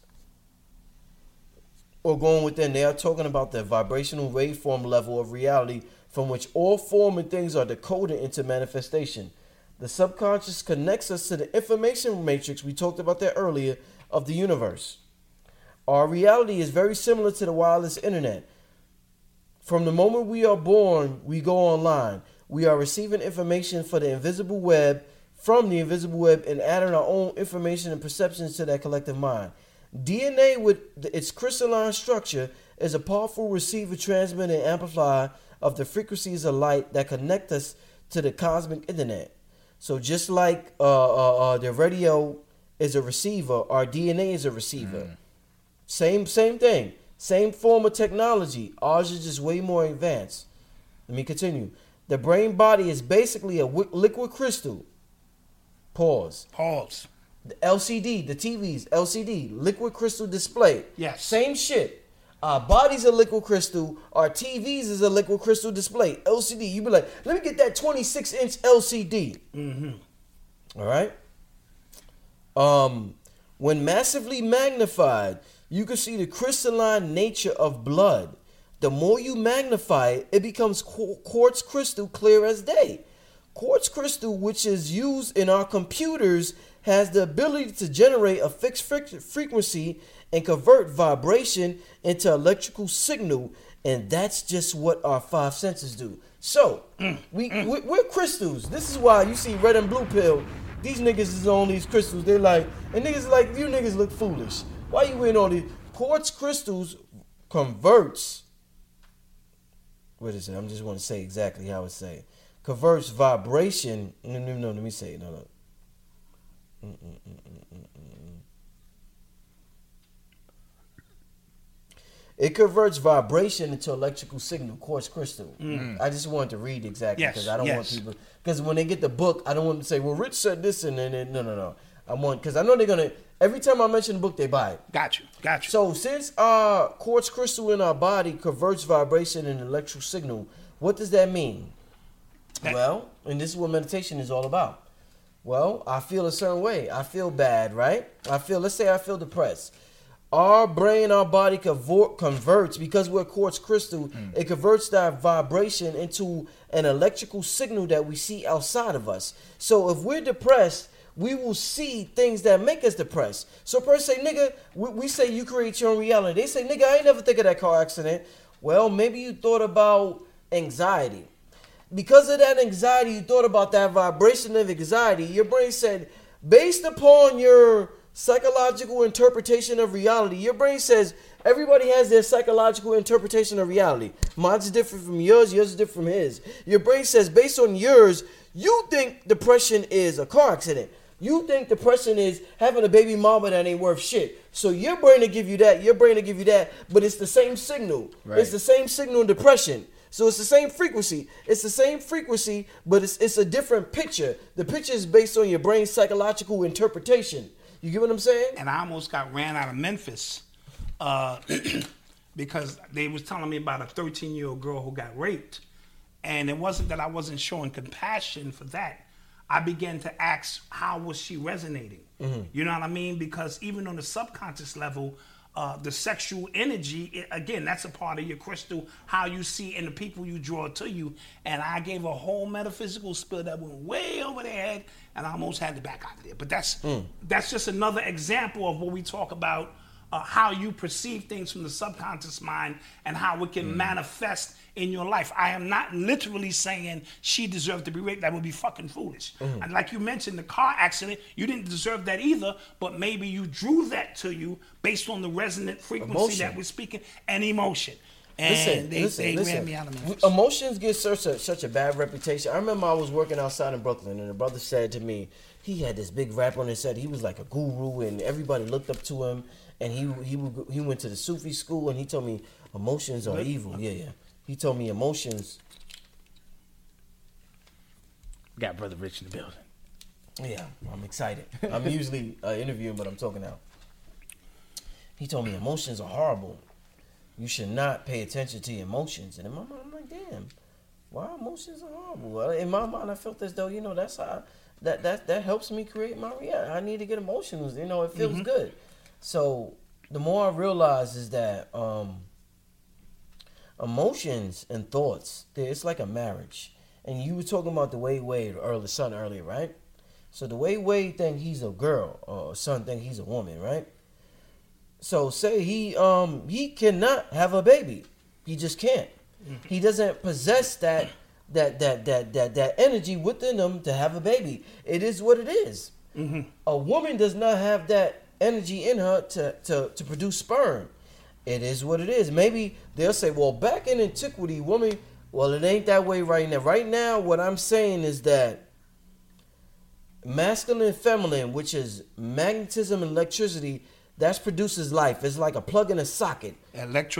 or going within, they are talking about the vibrational waveform level of reality from which all form and things are decoded into manifestation. The subconscious connects us to the information matrix, we talked about that earlier, of the universe. Our reality is very similar to the wireless internet. From the moment we are born, we go online. We are receiving information for the invisible web from the invisible web and adding our own information and perceptions to that collective mind. DNA, with its crystalline structure, is a powerful receiver, transmitter, and amplifier of the frequencies of light that connect us to the cosmic internet. So, just like uh, uh, uh, the radio is a receiver, our DNA is a receiver. Same same thing. Same form of technology. Ours is just way more advanced. Let me continue. The brain body is basically a liquid crystal. Pause. Pause. The LCD, the TVs, LCD, liquid crystal display. Yes. Same shit. Our bodies are liquid crystal. Our TVs is a liquid crystal display. LCD. You be like, let me get that 26 inch LCD. Mm-hmm. All right. Um, when massively magnified, you can see the crystalline nature of blood. The more you magnify it, it becomes quartz crystal clear as day. Quartz crystal, which is used in our computers, has the ability to generate a fixed frequency and convert vibration into electrical signal, and that's just what our five senses do. So, mm. we, mm. we we're crystals. This is why you see red and blue pill. These niggas is on these crystals. They're like, and niggas like you niggas look foolish. Why you in all these quartz crystals converts? What is it? I'm just want to say exactly how it say. Converts vibration. No, no, no. Let me say it. No, no. It converts vibration into electrical signal, quartz crystal. Mm. Mm. I just wanted to read exactly Yes, because I don't want people because when they get the book, I don't want them to say, "Well, Rich said this," and then no, no, no. I want because I know they're gonna every time I mention the book, they buy it. Got you. Got you. So since our quartz crystal in our body converts vibration and electrical signal, what does that mean? That- well, and this is what meditation is all about. Well, I feel a certain way. I feel bad, right? I feel, let's say I feel depressed. Our brain, our body convert, converts because we're quartz crystal. Hmm. It converts that vibration into an electrical signal that we see outside of us. So if we're depressed, we will see things that make us depressed. So a person say, nigga, we, we say you create your own reality. They say, nigga, I ain't never think of that car accident. Well, maybe you thought about anxiety because of that anxiety, you thought about that vibration of anxiety. Your brain said, based upon your psychological interpretation of reality, your brain says everybody has their psychological interpretation of reality. Mine's different from yours, yours is different from his. Your brain says, based on yours, you think depression is a car accident. You think depression is having a baby mama that ain't worth shit. So your brain will give you that, your brain will give you that, but it's the same signal. Right. It's the same signal in depression. So it's the same frequency. It's the same frequency, but it's it's a different picture. The picture is based on your brain's psychological interpretation. You get what I'm saying? and I almost got ran out of Memphis uh, [clears throat] because they was telling me about a 13 year old girl who got raped, and it wasn't that I wasn't showing compassion for that. I began to ask how was she resonating. You know what I mean? Because even on the subconscious level, uh, the sexual energy it, again that's a part of your crystal how you see and the people you draw to you. And i gave a whole metaphysical spill that went way over their head and i almost had to back out of there. But that's that's just another example of what we talk about uh, how you perceive things from the subconscious mind and how it can manifest in your life. I am not literally saying she deserved to be raped. That would be fucking foolish. And like you mentioned, the car accident, you didn't deserve that either, but maybe you drew that to you based on the resonant frequency Emotion. that we're speaking and emotion. And Listen, they, listen, they listen. ran me out of Memphis. Emotions get such a such a bad reputation. I remember I was working outside in Brooklyn, and a brother said to me, he had this big rap on his set. He was like a guru, and everybody looked up to him. And he he he went to the Sufi school, and he told me emotions are evil. Yeah, yeah. He told me emotions. Got brother Rich in the building. Yeah, I'm excited. I'm [laughs] usually uh, interviewing, but I'm talking out. He told me emotions are horrible. You should not pay attention to your emotions. And in my mind, I'm like, damn, why emotions are horrible? In my mind, I felt as though you know that's how that that that helps me create my reality. I need to get emotions. You know, it feels good. So the more I realize is that um, emotions and thoughts, it's like a marriage. And you were talking about the way Wade or the son earlier, right? So the way Wade think he's a girl or son think he's a woman, right? So say he um he cannot have a baby. He just can't. He doesn't possess that that that that that that energy within him to have a baby. It is what it is. A woman does not have that energy in her to, to, to produce sperm. It is what it is. Maybe they'll say, well, back in antiquity, woman, well, it ain't that way right now. Right now, what I'm saying is that masculine and feminine, which is magnetism and electricity, that produces life. It's like a plug in a socket.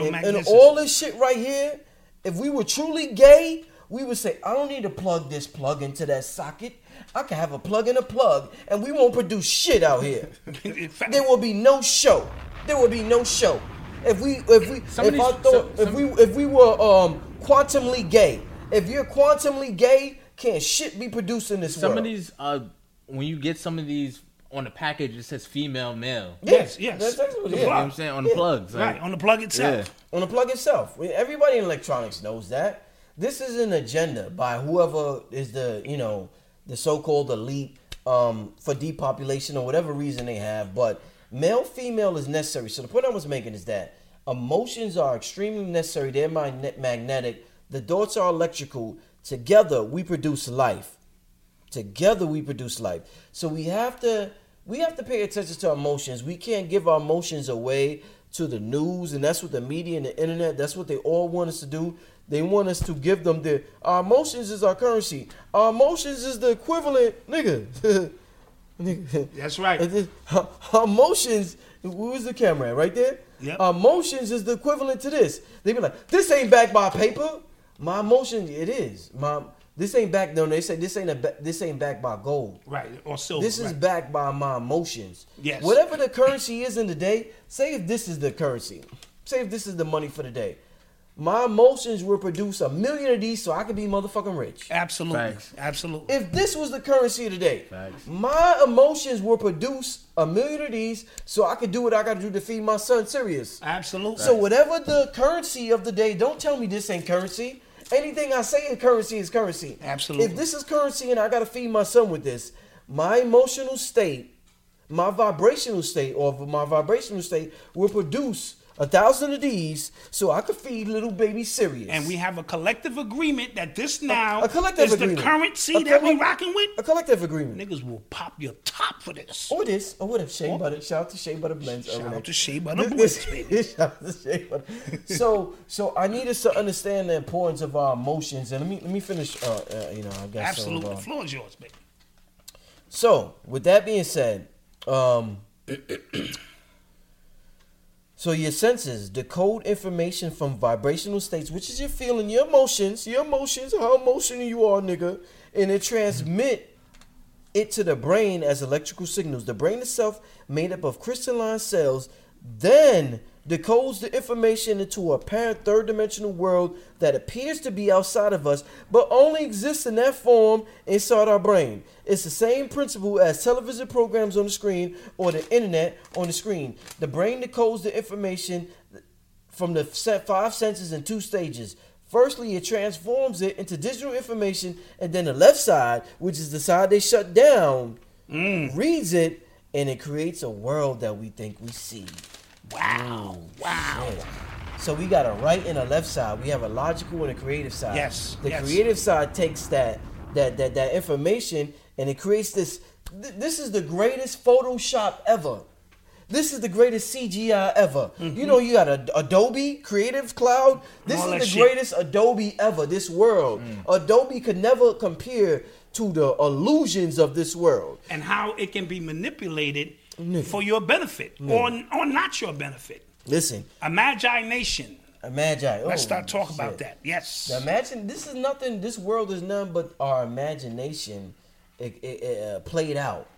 And, and all this shit right here, if we were truly gay, we would say, I don't need to plug this plug into that socket. I can have a plug and a plug, and we won't produce shit out here. [laughs] Fact, there will be no show. There will be no show. If we if we Some if of I thought some- if we if we were um quantumly gay, if you're quantumly gay, can't shit be produced in this Some world. of these, uh, when you get some of these on the package, it says female, male. yes, yes. That's, that's what The it is. You know what. I'm saying on the Yeah. plugs, like, Right, on the plug itself. on the plug itself. Everybody in electronics knows that. This is an agenda by whoever is the you know the so-called elite um, for depopulation or whatever reason they have. But male female is necessary. So the point I was making is that emotions are extremely necessary. They're magne- magnetic. The thoughts are electrical. Together we produce life together we produce life so we have to we have to pay attention to our emotions we can't give our emotions away to the news and that's what the media and the internet that's what they all want us to do they want us to give them the our emotions is our currency our emotions is the equivalent nigga [laughs] Nigga. That's right. Our- emotions where's the camera at? right there Yep. our emotions is the equivalent to this they be like this ain't backed by paper my emotion it is my this ain't backed no they say this ain't a this ain't backed by gold Right, or silver. this is right. backed by my emotions. Yes. Whatever the currency is in the day, say if this is the currency, say if this is the money for the day. My emotions will produce a million of these so I can be motherfucking rich. Absolutely. Facts. Absolutely. If this was the currency of the day, Facts. my emotions will produce a million of these so I can do what I gotta do to feed my son Sirius. Absolutely. So whatever the currency of the day, don't tell me this ain't currency. Anything I say in currency is currency. Absolutely. If this is currency and I gotta feed my son with this, my emotional state, my vibrational state, or my vibrational state will produce a thousand of these so I could feed little baby Sirius. and we have a collective agreement that this now a collective is agreement. the currency A that we rocking with. a collective agreement. Niggas will pop your top for this. Or this, or what if Shea Butter? Shout out to Shea Butter Blends. Shout out to Shea Butter Blends, [laughs] this- Shout out to Shea Butter. So, so I need us to understand the importance of our emotions, and let me let me finish. Uh, uh, you know, I guess. Absolutely. So, The uh, floor is yours, baby. so, with that being said, um, so your senses decode information from vibrational states, which is your feeling, your emotions, your emotions, how emotional you are, nigga, and it transmit it to the brain as electrical signals. The brain itself, made up of crystalline cells, then decodes the information into a apparent third dimensional world that appears to be outside of us, but only exists in that form inside our brain. It's the same principle as television programs on the screen or the internet on the screen. The brain decodes the information from the five senses in two stages. Firstly, it transforms it into digital information, and then the left side, which is the side they shut down, mm. reads it, and it creates a world that we think we see. Wow. Wow. Yeah. So we got a right and a left side. We have a logical and a creative side. Yes, The yes. creative side takes that that that that information and it creates this. th- This is the greatest Photoshop ever. This is the greatest CGI ever. You know, you got a, Adobe Creative Cloud. This Mm-hmm. All is the shit. greatest Adobe ever. This world, Adobe could never compare to the illusions of this world. And how it can be manipulated for your benefit or, or not your benefit. Listen, A Magi Nation. imagine. Let's oh, start talking about that. Yes. Now imagine this is nothing. This world is none but our imagination it, it, it, uh, played out.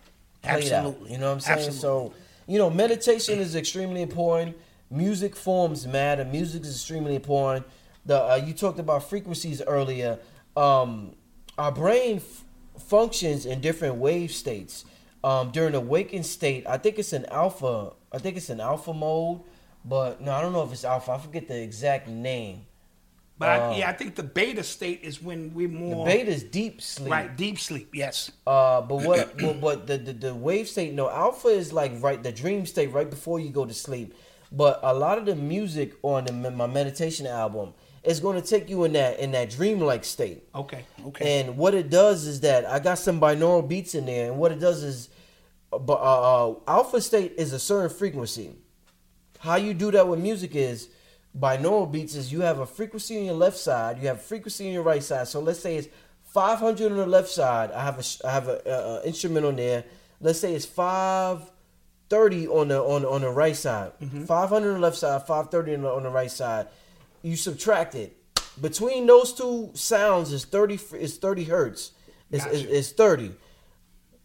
Played out. Absolutely. You know what I'm saying? Absolutely. So you know, meditation is extremely important. Music forms matter. Music is extremely important. The uh, you talked about frequencies earlier. Um, our brain f- functions in different wave states. Um, during the waking state, I think it's an alpha. I think it's an alpha mode, but no, I don't know if it's alpha. I forget the exact name. But I, Uh, yeah, I think the beta state is when we're The more beta is deep sleep. right deep sleep. Yes. Uh, but what? [clears throat] but, but the, the the wave state, no, alpha is like right the dream state right before you go to sleep. But a lot of the music on the, my meditation album is going to take you in that in that dreamlike state. Okay. Okay. And what it does is that I got some binaural beats in there, and what it does is, uh, bu- uh, uh, alpha state is a certain frequency. How you do that with music is binaural beats is you have a frequency on your left side, you have a frequency on your right side. So let's say it's 500 on the left side. I have a I have a, uh uh instrument on there. Let's say it's 530 on the on on the right side. 500 on the left side, 530 on the, on the right side. You subtract it. Between those two sounds is 30 fr- is 30 hertz. It's, Gotcha. it's, it's 30.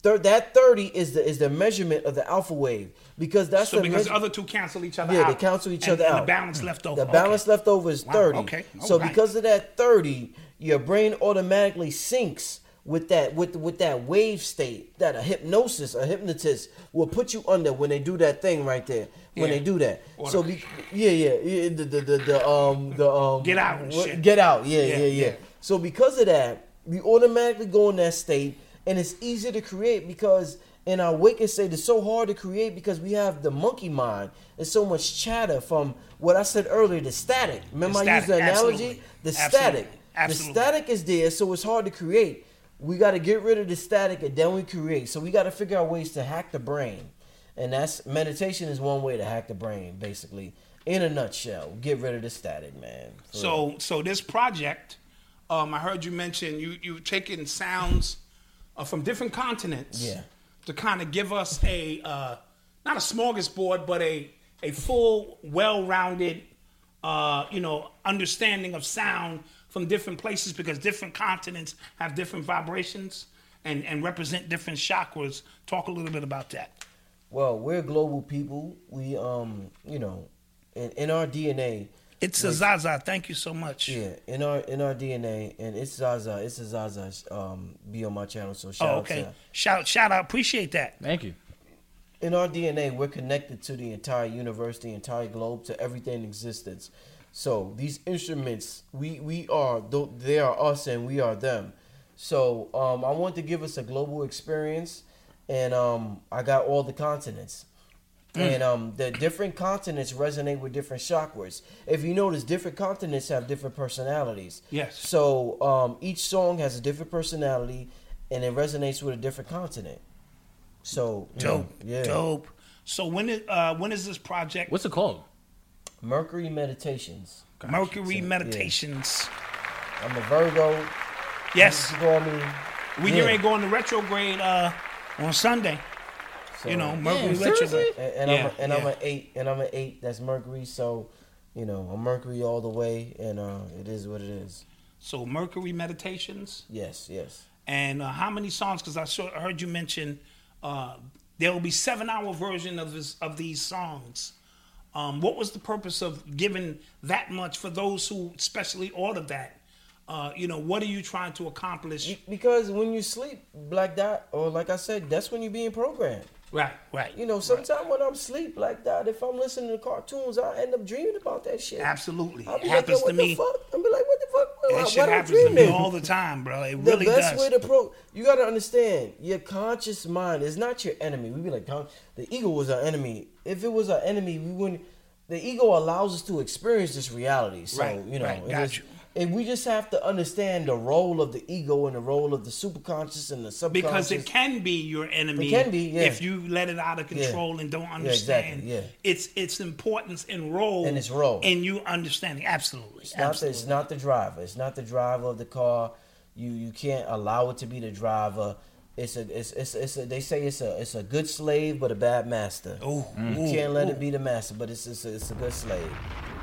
Thir- that 30 is the is the measurement of the alpha wave because that's So the because measure- the other two cancel each other out. yeah, out. they cancel each and- other and out. The balance left over. The balance left over is Wow, 30. okay, So alright. because of that 30, your brain automatically syncs with that with with that wave state that a hypnosis, a hypnotist will put you under when they do that thing right there. When Yeah. they do that. Or so be, yeah, yeah, yeah, the, the the the um the um Get out what- shit. Get out. Yeah, Yeah, yeah, yeah, yeah. So because of that, you automatically go in that state and it's easy to create because in our waking state it's so hard to create because we have the monkey mind. There's so much chatter from what I said earlier, the static. Remember The I used the analogy? absolutely. The Absolutely. static. Absolutely. The static is there, so it's hard to create. We got to get rid of the static and then we create. So we got to figure out ways to hack the brain. And that's meditation is one way to hack the brain, basically. In a nutshell, get rid of the static, man. So so this project, um, I heard you mention you you taking sounds uh, from different continents. Yeah. To kind of give us a uh, not a smorgasbord, but a a full, well-rounded, uh, you know, understanding of sound from different places because different continents have different vibrations and and represent different chakras. Talk a little bit about that. Well, we're global people. We, um, you know, in, in our DNA, It's a Zaza. Thank you so much. yeah, in our in our DNA, and it's Zaza, it's a Zaza. Um, be on my channel, so shout Oh, out okay. to. Shout shout out. Appreciate that. Thank you. In our DNA, we're connected to the entire universe, the entire globe, to everything in existence. So these instruments, we we are they are us and we are them. So um, I want to give us a global experience, and um, I got all the continents. And um, the different continents resonate with different chakras. If you notice, different continents have different personalities. Yes. So um, each song has a different personality, and it resonates with a different continent. So you know, Dope. yeah. Dope. So when is uh when is this project? What's it called? Mercury Meditations. Mercury So, yeah. Meditations. I'm a Virgo. Yes. You call me. We Yeah. get ready to go into retrograde uh on Sunday. So, You know, Mercury Damn, seriously? retrograde. and, and Yeah, I'm a, and I'm an eight, and I'm an eight. That's Mercury. So, you know, I'm Mercury all the way, and uh, it is what it is. So Mercury Meditations. Yes, yes. And uh, how many songs? Because I saw, I heard you mention uh, there will be seven hour version of this of these songs. Um, what was the purpose of giving that much for those who specially ordered that? Uh, you know, what are you trying to accomplish? Because when you sleep, Black Dot, or like I said, that's when you're being programmed. Right, right. You know, sometimes when I'm asleep, like that, if I'm listening to cartoons, I end up dreaming about that shit. Absolutely, I'll it be happens like, to what me. The fuck? I'll be like, what the fuck? That why shit happens to me all the time, bro. It the really best does. way to pro you got to understand your conscious mind is not your enemy we be like the ego was our enemy if it was our enemy we wouldn't the ego allows us to experience this reality so Right, you know right, it got you. And we just have to understand the role of the ego and the role of the superconscious and the subconscious because it can be your enemy It can be, yeah. if you let it out of control and don't understand exactly, yeah. its its importance and role And its role. and you understanding absolutely It's not, the, absolutely it's not the driver. It's not the driver of the car. You you can't allow it to be the driver. It's a it's it's, it's a, they say it's a it's a good slave but a bad master. You can't let ooh. it be the master, but it's it's a, it's a good slave.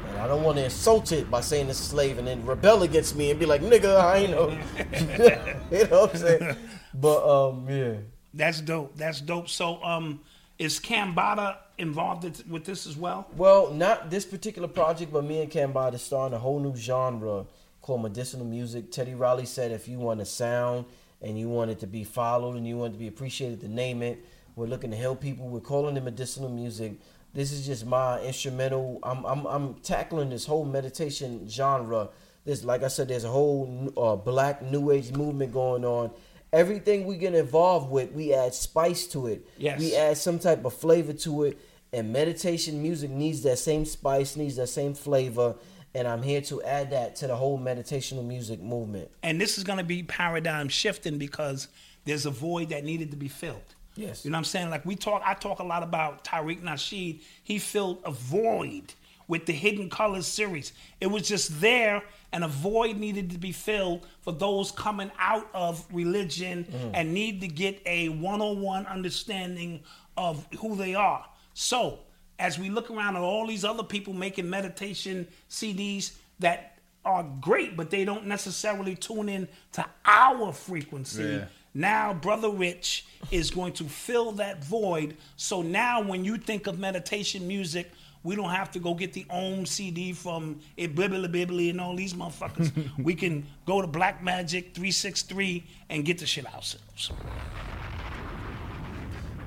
And I don't want to insult it by saying it's a slave and then rebel against me and be like nigga I ain't know. [laughs] you know what I'm saying? But um yeah. that's dope that's dope so um is Cambatta involved with this as well Well, not this particular project, but me and Cambatta starting a whole new genre called medicinal music. Teddy Riley said if you want a sound and you want it to be followed and you want it to be appreciated, to name it. We're looking to help people. We're calling it medicinal music. This is just my instrumental. I'm I'm, I'm tackling this whole meditation genre. This, like I said, there's a whole uh, black new age movement going on. Everything we get involved with, we add spice to it. Yes. We add some type of flavor to it. And meditation music needs that same spice, needs that same flavor. And I'm here to add that to the whole meditational music movement. and this is going to be paradigm shifting because there's a void that needed to be filled Yes. you know what I'm saying? Like we talk, I talk a lot about Tariq Nasheed. He filled a void with the Hidden Colors series. It was just there, and a void needed to be filled for those coming out of religion mm. and need to get a one-on-one understanding of who they are. So, as we look around at all these other people making meditation CDs that are great, but they don't necessarily tune in to our frequency. Yeah. Now, Brother Rich is going to fill that void. So now, when you think of meditation music, we don't have to go get the Om CD from it Bibbly Bibbly and all these motherfuckers. [laughs] we can go to Black Magic 363 and get the shit ourselves.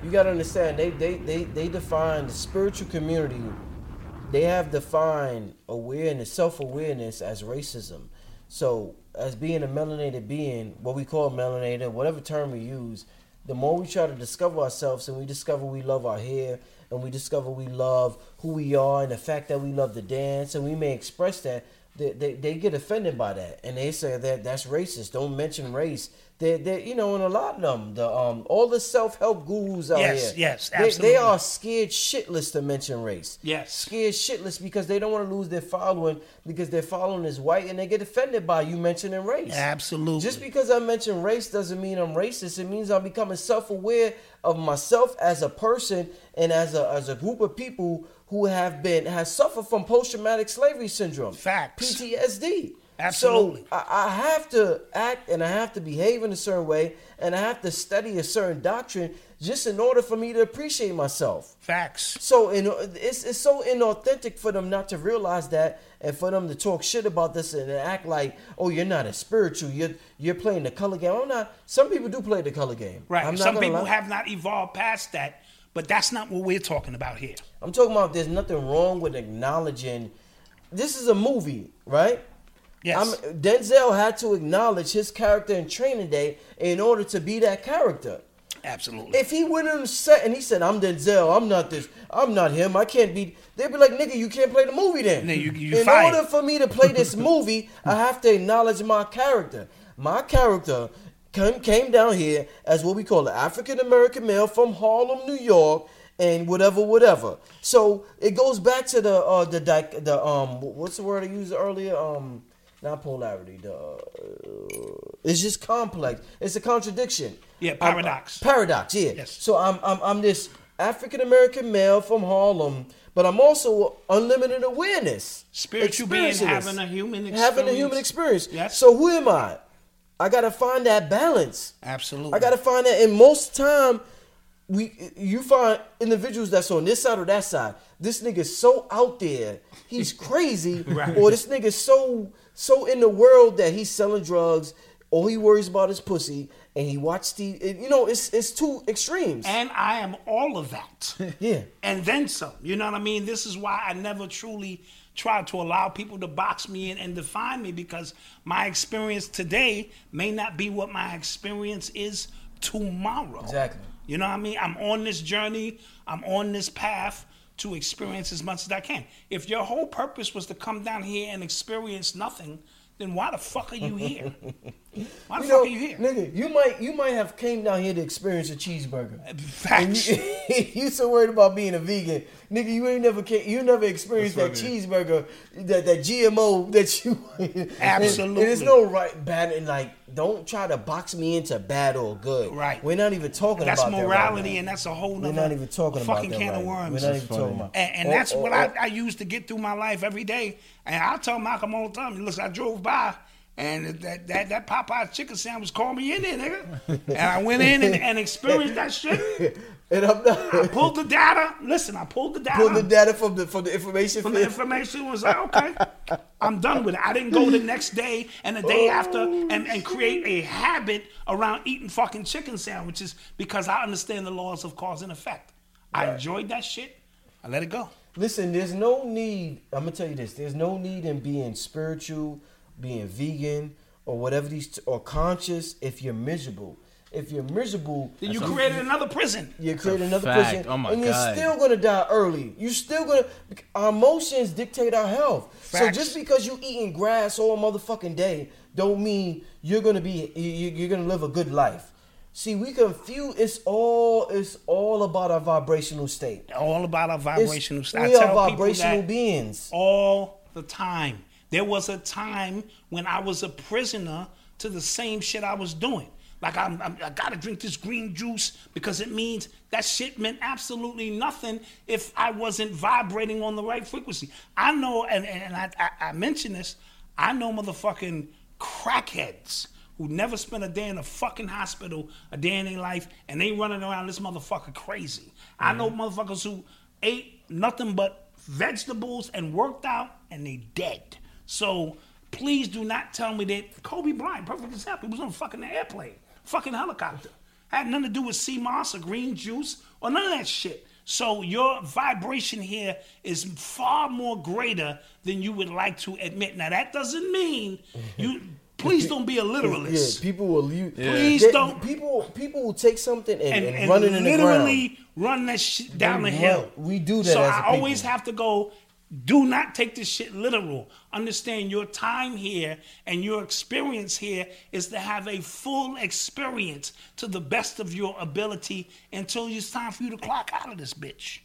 you gotta understand they they they they define the spiritual community they have defined awareness self-awareness as racism so as being a melanated being what we call melanated whatever term we use the more we try to discover ourselves and we discover we love our hair and we discover we love who we are and the fact that we love to dance and we may express that they, they, they get offended by that and they say that that's racist don't mention race they they you know and a lot of them the um all the self-help gurus out Yes, here yes, they, they are scared shitless to mention race Yes. scared shitless because they don't want to lose their following because their following is white and they get offended by you mentioning race Absolutely. just because I mention race doesn't mean I'm racist. It means I'm becoming self-aware of myself as a person and as a as a group of people who have been has suffered from post-traumatic slavery syndrome. Facts. PTSD. Absolutely. So I, I have to act and I have to behave in a certain way and I have to study a certain doctrine just in order for me to appreciate myself. Facts. So in, it's it's so inauthentic for them not to realize that, and for them to talk shit about this and act like, oh, you're not a spiritual. You're you're playing the color game. I'm not. Some people do play the color game. Right. I'm not Some people lie. have not evolved past that, but that's not what we're talking about here. I'm talking about. There's nothing wrong with acknowledging. This is a movie, right? Yes. I'm, Denzel had to acknowledge his character in Training Day in order to be that character. Absolutely. If he went on set and he said, "I'm Denzel, I'm not this, I'm not him, I can't be," they'd be like, "Nigga, you can't play the movie then." Then you- you In fired. order for me to play this [laughs] movie, I have to acknowledge my character. My character came came down here as what we call an African American male from Harlem, New York, and whatever, whatever. So it goes back to the uh, the the um what's the word I used earlier um. Not polarity. The uh, it's just complex. It's a contradiction. Yeah, I'm- paradox. Paradox, yeah. Yes. So I'm I'm I'm this African American male from Harlem, but I'm also unlimited awareness. Spiritual being having a human experience. Having a human experience. experience. Yes. So who am I? I gotta find that balance. Absolutely. I gotta find that. And most time, we you find individuals that's on this side or that side. This nigga's so out there, he's [laughs] crazy, Right. or this nigga's so so in the world that he's selling drugs. All he worries about is pussy, and he watched the. You know, it's it's two extremes. And I am all of that. [laughs] yeah. and then some. You know what I mean? This is why I never truly try to allow people to box me in and define me because my experience today may not be what my experience is tomorrow. Exactly. You know what I mean? I'm on this journey, I'm on this path to experience as much as I can. If your whole purpose was to come down here and experience nothing, then why the fuck are you here? [laughs] Why the You fuck know, are you here? nigga, you might you might have came down here to experience a cheeseburger. Uh, facts. you, [laughs] you so worried about being a vegan, nigga. You ain't never came, you never experienced that That's funny. cheeseburger, that that GMO that you. [laughs] Absolutely. There's no right bad and like don't try to box me into bad or good. Right. We're not even talking That's about that right morality, now. and that's a whole We're nother not even talking about fucking that can right of worms. We're not even talking about. And, and Oh, that's oh, what oh. I, I use to get through my life every day. And I tell Malcolm all the time, listen, I drove by and that that, that Popeye chicken sandwich called me in there, nigga. And I went in and, and experienced that shit. [laughs] And I'm I pulled the data. Listen, I pulled the data. pull the data from the from the information. from the information was like, okay, I'm done with it. I didn't go the next day and the day after and, and create a habit around eating fucking chicken sandwiches because I understand the laws of cause and effect. I enjoyed that shit. I let it go. Listen, there's no need. I'm gonna tell you this. There's no need in being spiritual, being vegan, or whatever these or conscious if you're miserable. If you're miserable, Then you created another prison. you created another fact. prison, Oh my and you're God. still gonna die early. You're still gonna. Our emotions dictate our health. So just because you eating grass all motherfucking day, don't mean you're gonna be you- you're gonna live a good life. See, we confuse. It's all it's all about our vibrational state. All about our vibrational state. I we are tell people vibrational beings. all the time. There was a time when I was a prisoner to the same shit I was doing. Like I'm, I'm, I gotta drink this green juice because it means that shit meant absolutely nothing if I wasn't vibrating on the right frequency. I know, and, and I, I, I mention this. I know motherfucking crackheads who never spent a day in a fucking hospital, a day in their life, and they running around this motherfucker crazy. I know mm-hmm. motherfuckers who ate nothing but vegetables and worked out, and they dead. So please do not tell me that Kobe Bryant, perfect example, he was on a fucking airplane, fucking helicopter. Had nothing to do with sea moss or green juice or none of that shit. So your vibration here is far more greater than you would like to admit. Now that doesn't mean [laughs] you. Please don't be a literalist. Yeah, literalist. people will use. Please They- don't- People, people will take something and, and, and, and run it in the ground. literally run that shit down the They hill. we do that So as a I always people. have to go. Do not take this shit literal. Understand your time here and your experience here is to have a full experience to the best of your ability until it's time for you to clock out of this bitch.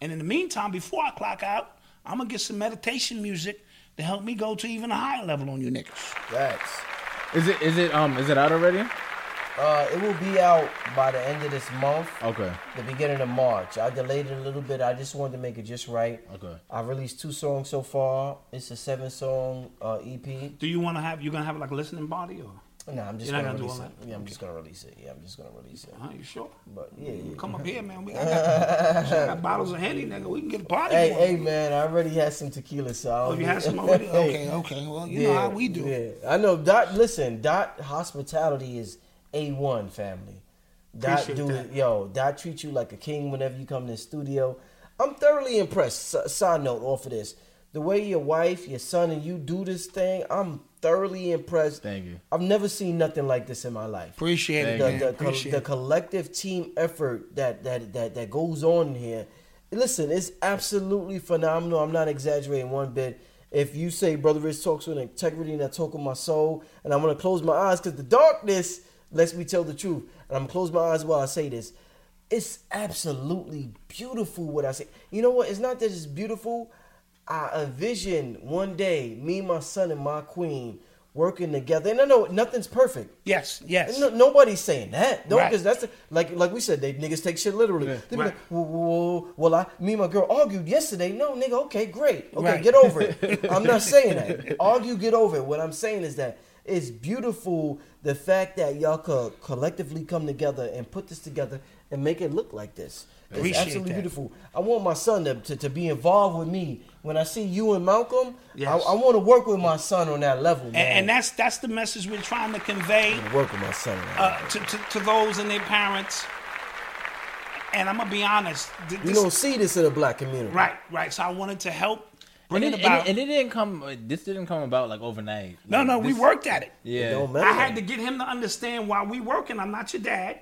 And in the meantime, before I clock out, I'm gonna get some meditation music to help me go to even a higher level on you niggas. Facts. Is it is it um is it out already? Uh, it will be out by the end of this month. Okay. the beginning of March. I delayed it a little bit. I just wanted to make it just right. Okay. I released two songs so far. It's a seven song uh, EP. Do you want to have? You're gonna have like a listening body or? No, I'm just You're gonna, gonna release it. Yeah, I'm just gonna release it. Yeah, I'm just gonna release it. Are you sure? But yeah, yeah. Come up here, man. We I got, [laughs] got bottles of Henny, nigga. We can get a party. Hey, going. hey, man! I already had some tequila, so I Oh, don't you had some already? [laughs] Okay, okay. Well, you know how we do. Yeah, I know. Dot, listen, Dot hospitality is a one family. Dot Appreciate do that. it, yo. Dot treat you like a king whenever you come to the studio. I'm thoroughly impressed. S- side note off of this, the way your wife, your son, and you do this thing, I'm thoroughly impressed. Thank you. I've never seen nothing like this in my life Appreciate it, the, man. the, col- Appreciate the collective team effort that, that that that goes on here. Listen, it's absolutely phenomenal. I'm not exaggerating one bit. If you say Brother Rich talks with integrity and I talk with my soul, and I'm gonna close my eyes because the darkness lets me tell the truth, and I'm gonna close my eyes while I say this. It's absolutely beautiful what I say. You know what? It's not that it's beautiful. I envision one day me, my son, and my queen working together. And I know nothing's perfect. Yes, yes. No, nobody's saying that. No, Right. because that's the, like like we said, they niggas take shit literally. They be Right. like, well, well, well, I, me and my girl argued yesterday. No, nigga, okay, great. Okay, Right. get over it. [laughs] I'm not saying that. Argue, get over it. What I'm saying is that it's beautiful the fact that y'all could collectively come together and put this together and make it look like this. It's Appreciate absolutely that. beautiful. I want my son to, to, to be involved with me. When I see you and Malcolm, Yes. I, I want to work with my son on that level, man. and, and that's that's the message we're trying to convey work with my son. uh, to, to, to those and their parents. And I'm gonna be honest. th- You this- don't see this in the black community. right, right. So I wanted to help bring And it it, about. and, it, and it didn't come. This didn't come about like overnight. no, Like, no, we worked at it. It Yeah. don't matter. I had to get him to understand why we working. I'm not your dad.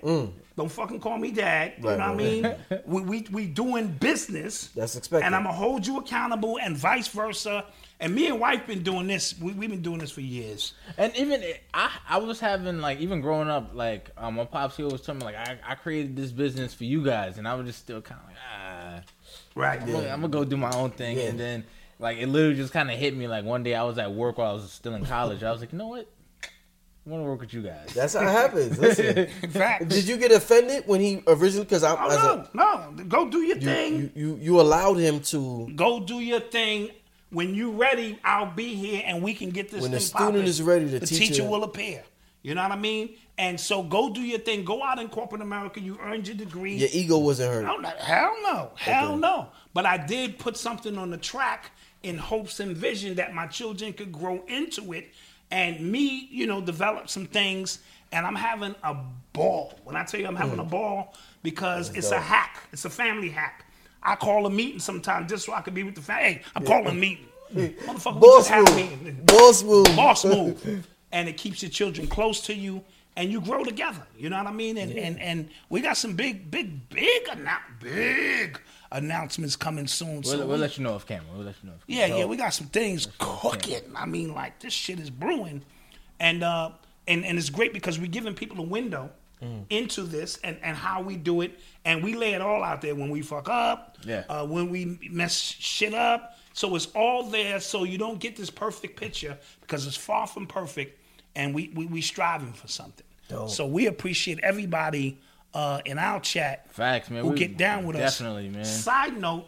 Don't fucking call me dad. You Mm. Right, know what I mean? [laughs] we, we we doing business. That's expected. And I'm gonna hold you accountable, and vice versa. And me and wife been doing this. We, we've been doing this for years. And even I, I was having like even growing up, like um, my pops he always told me like I, I created this business for you guys, and I was just still kind of like ah, Right. I'm, gonna, I'm gonna go do my own thing, Yeah. and then like it literally just kind of hit me like one day I was at work while I was still in college. I was like, you know what, I want to work with you guys. That's how it happens. Listen, [laughs] [laughs] Facts. did you get offended when he originally? Because I, Oh as a, no, no. Go do your thing. you, you you allowed him to Go do your thing. When you ready, I'll be here, and we can get this. When the thing student popping. is ready, the the teacher- teacher will appear. You know what I mean? And so go do your thing. Go out in corporate America. You earned your degree. your ego wasn't hurt. Hell no. Hell no. Hell Okay. no. But I did put something on the track in hopes and vision that my children could grow into it and me, you know, develop some things. And I'm having a ball. When I tell you I'm having a mm. ball, because it's a hack. It's a family hack. I call a meeting sometimes just so I could be with the family. Hey, I'm calling a meeting. Motherfucker, we Boss just had a move. meeting. Boss move. Boss move. [laughs] And it keeps your children close to you and you grow together. You know what I mean? And and, and we got some big, big, big annou- big announcements coming soon. We'll, so we'll we- let you know off camera. We'll let you know. Yeah, yeah, we got some things cooking. I mean, like this shit is brewing, and uh, and and it's great because we're giving people a window Mm. into this and and how we do it, and we lay it all out there when we fuck up, Yeah. uh, when we mess shit up. So it's all there, so you don't get this perfect picture because it's far from perfect, and we we, we striving for something. Dope. So we appreciate everybody uh, in our chat Facts, man. who We- get down with us. definitely, man. Side note,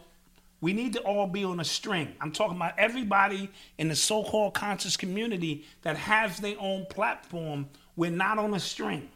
We need to all be on a string. I'm talking about everybody in the so-called conscious community that has their own platform. We're not on a string.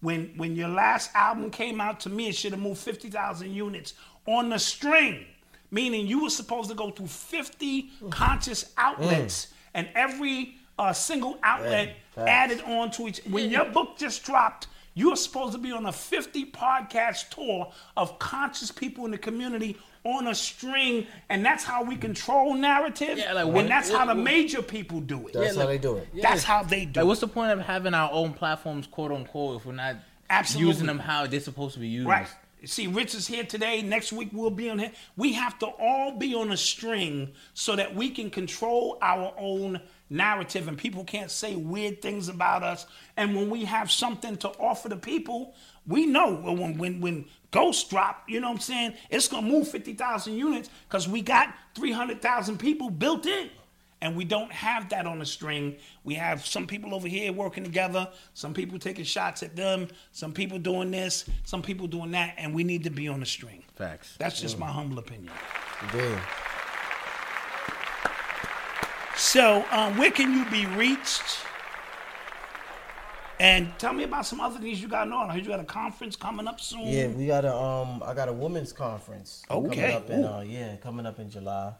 When when your last album came out, to me, it should have moved 50,000 units on the string. Meaning you were supposed to go through 50 conscious outlets, and every uh, single outlet Yeah, added on to each. When your book just dropped, you were supposed to be on a 50 podcast tour of conscious people in the community on a string, and that's how we control narrative. Yeah, like and that's what- how the what- major people do it. That's Yeah, how they do it. That's how they do Like, it. what's the point of having our own platforms, quote unquote, if we're not Absolutely. using them how they're supposed to be used? Right. See, Rich is here today. Next week we'll be on here. We have to all be on a string so that we can control our own narrative and people can't say weird things about us. And when we have something to offer the people, we know when when when Ghost drop, you know what I'm saying? It's gonna move 50,000 units because we got 300,000 people built in. And we don't have that on the string. We have some people over here working together, some people taking shots at them, some people doing this, some people doing that, and we need to be on the string. Facts. That's just my humble opinion. Yeah. So, um, where can you be reached? And tell me about some other things you got on. I heard you got a conference coming up soon. Yeah, we got a um I got a women's conference Okay, coming up in uh yeah, coming up in July.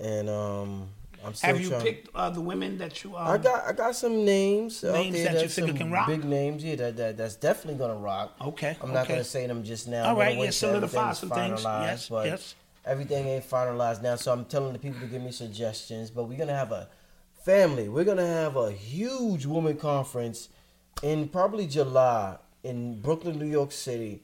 And um I'm still have you trying picked uh, the women that you? Um, I got I got some names, Names there that you think can rock? Big names, yeah, that, that that's definitely gonna rock. Okay, I'm not okay. gonna say them just now. All right. I'm gonna right, wait yeah, solidify some things. Yes, but yes. Everything ain't finalized now. So I'm telling the people to give me suggestions. But we're gonna have a family. We're gonna have a huge woman conference in probably July in Brooklyn, New York City.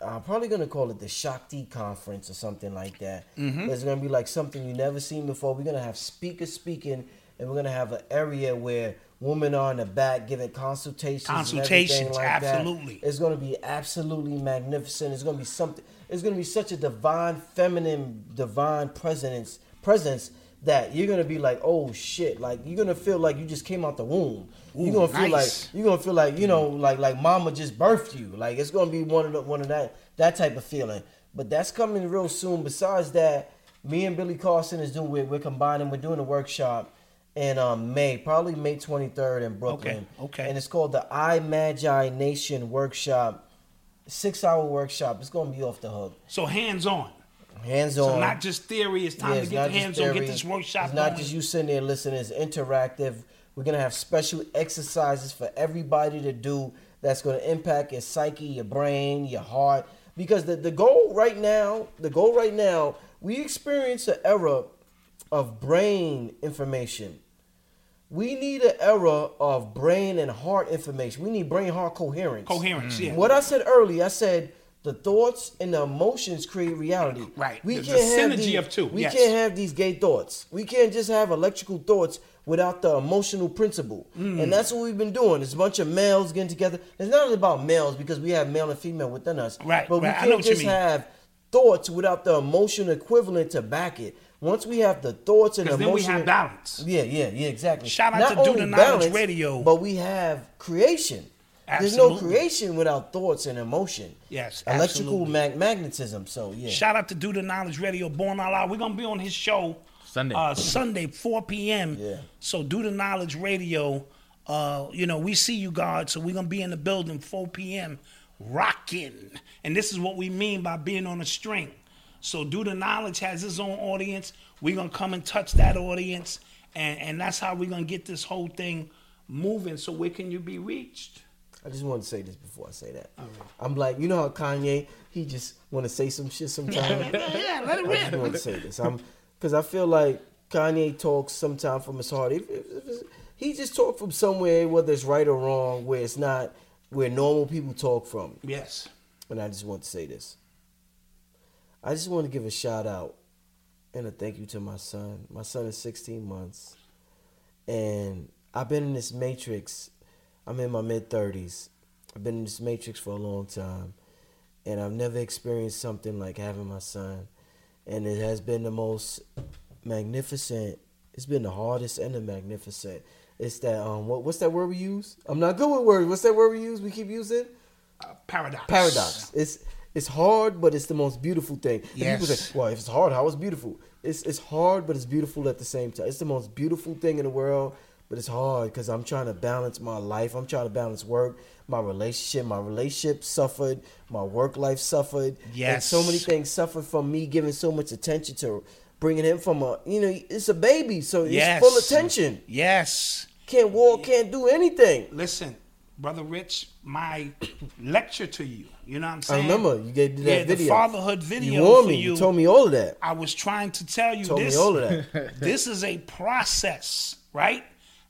I'm probably gonna call it the Shakti Conference or something like that. Mm-hmm. It's gonna be like something you never seen before. We're gonna have speakers speaking, and we're gonna have an area where women are in the back giving consultations. Consultations, like that. absolutely. It's gonna be absolutely magnificent. It's gonna be something. It's gonna be such a divine, feminine, divine presence. Presence that you're gonna be like, oh shit! Like you're gonna feel like you just came out the womb. you're gonna feel nice. like you're gonna feel like you know, like like mama just birthed you. Like it's gonna be one of the, one of that that type of feeling. But that's coming real soon. Besides that, me and Billy Carson is doing we're, we're combining. We're doing a workshop in um, May, probably May 23rd in Brooklyn. okay. And it's called the I Magi Nation Workshop. Six hour workshop. It's gonna be off the hook. so hands on. Hands on. So not just theory. It's time Yeah, to it's get not the just hands on. Get this workshop It's not going. just you sitting there listening. It's interactive. We're gonna have special exercises for everybody to do. That's gonna impact your psyche, your brain, your heart. Because the, the goal right now, the goal right now, we experience an era of brain information. We need an era of brain and heart information. We need brain heart coherence. Coherence, yeah. What I said earlier, I said the thoughts and the emotions create reality. Right. We The- the can't have synergy these- of two, We yes. can't have these gay thoughts. We can't just have electrical thoughts without the emotional principle. Mm. And that's what we've been doing. It's a bunch of males getting together. It's not about males because we have male and female within us. Right, But we right. I can't know what just have thoughts without the emotional equivalent to back it. Once we have the thoughts and Because then we emotional have balance. yeah, yeah, yeah, exactly. Shout out Not to Do only the Knowledge balance, Radio. But we have creation. There's no creation without thoughts and emotion. Yes, Electrical absolutely. mag- magnetism. So yeah. Shout out to Do the Knowledge Radio, Born Out Loud. We're gonna be on his show Sunday. uh, Sunday, 4 p.m. Yeah. So Do the Knowledge Radio. Uh, you know, we see you, God. So we're gonna be in the building 4 p.m. rocking, and this is what we mean by being on a string. So Do the Knowledge has his own audience. We're gonna come and touch that audience, and and that's how we're gonna get this whole thing moving. So where can you be reached? I just want to say this before I say that. I'm like, you know how Kanye, he just want to say some shit sometimes. [laughs] yeah, let it rip. I just want to say this. I'm because I feel like Kanye talks sometimes from his heart. If, if, if he just talk from somewhere, whether it's right or wrong, where it's not where normal people talk from. Yes. And I just want to say this. I just want to give a shout out and a thank you to my son. My son is 16 months. And I've been in this matrix. I'm in my mid 30s. I've been in this matrix for a long time. And I've never experienced something like having my son. And it has been the most magnificent. It's been the hardest and the magnificent. It's that um what what's that word we use? I'm not good with words. What's that word we use? We keep using? Paradox. paradox. It's It's hard, but it's the most beautiful thing. And people Yes. say, "Well, if it's hard, how is it beautiful?" It's it's hard, but it's beautiful at the same time. It's the most beautiful thing in the world, but it's hard because I'm trying to balance my life. I'm trying to balance work, my relationship. My relationship suffered. My work life suffered. Yes, And so many things suffered from me giving so much attention to bringing him from a you know it's a baby, so it's Yes. full attention. Yes. Can't walk, can't do anything. Listen, brother Rich, my lecture to you. You know what I'm saying? I remember you gave me that yeah, video. the fatherhood video you warned me. you. You told me all of that. I was trying to tell you Told this. me all of that. [laughs] this is a process, right?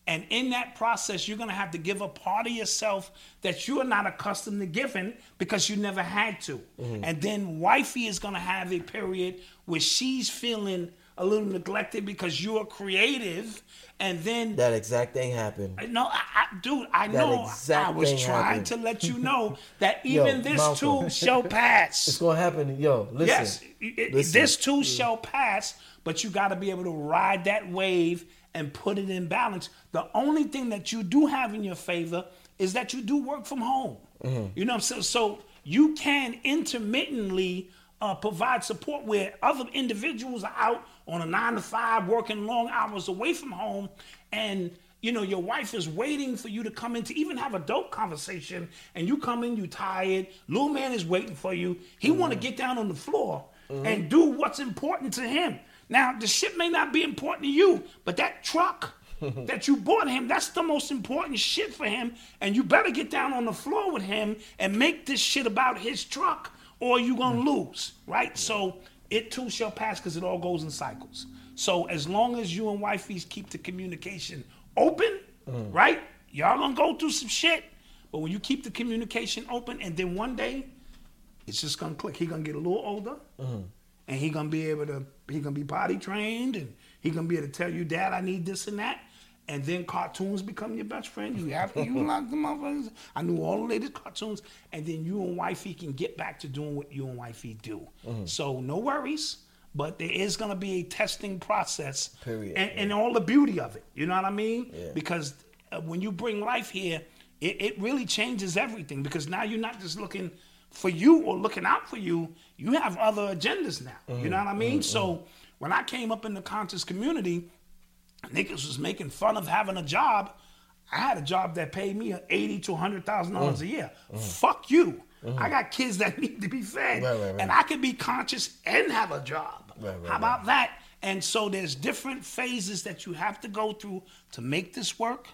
And in that process, you're gonna have to give a part of yourself that you are not accustomed to giving because you never had to. Mm-hmm. And then wifey is gonna have a period where she's feeling a little neglected because you are creative, and then That exact thing happened. no, I, I, dude, I That know. exact I was trying happened. to let you [laughs] know that Yo, even this Malcolm. too shall [laughs] pass. It's gonna happen. Yo, listen. Yes, it- Listen. this too shall pass, but you got to be able to ride that wave and put it in balance. The only thing that you do have in your favor is that you do work from home. Mm-hmm. You know what I'm saying? So you can intermittently uh, provide support where other individuals are out on a nine to five, working long hours away from home, and you know your wife is waiting for you to come in to even have a dope conversation, and you come in, you tired. Little man is waiting for you. He want to mm-hmm. get down on the floor mm-hmm. and do what's important to him. Now the shit may not be important to you, but that truck [laughs] that you bought him, that's the most important shit for him. And you better get down on the floor with him and make this shit about his truck, or you're gonna mm. lose, right? So it too shall pass because it all goes in cycles. So as long as you and wifeys keep the communication open, mm. right? Y'all gonna go through some shit, but when you keep the communication open, and then one day it's just gonna click. He gonna get a little older, mm. and he gonna be able to. He gonna be potty trained, and he gonna be able to tell you, Dad, I need this and that. And then cartoons become your best friend. You have you like the motherfuckers. I knew all the latest cartoons, and then you and wifey can get back to doing what you and wifey do. Mm-hmm. So no worries. But there is gonna be a testing process, Period, and, and all the beauty of it. You know what I mean? Yeah. Because uh, when you bring life here, it, it really changes everything. Because now you're not just looking for you or looking out for you. You have other agendas now. You mm-hmm. know what I mean? Mm-hmm. So when I came up in the conscious community, niggas was making fun of having a job. I had a job that paid me eighty to hundred thousand dollars a year. Fuck you. I got kids that [laughs] need to be fed, Right, right, right. and I can be conscious and have a job. How about that? And so there's different phases that you have to go through to make this work.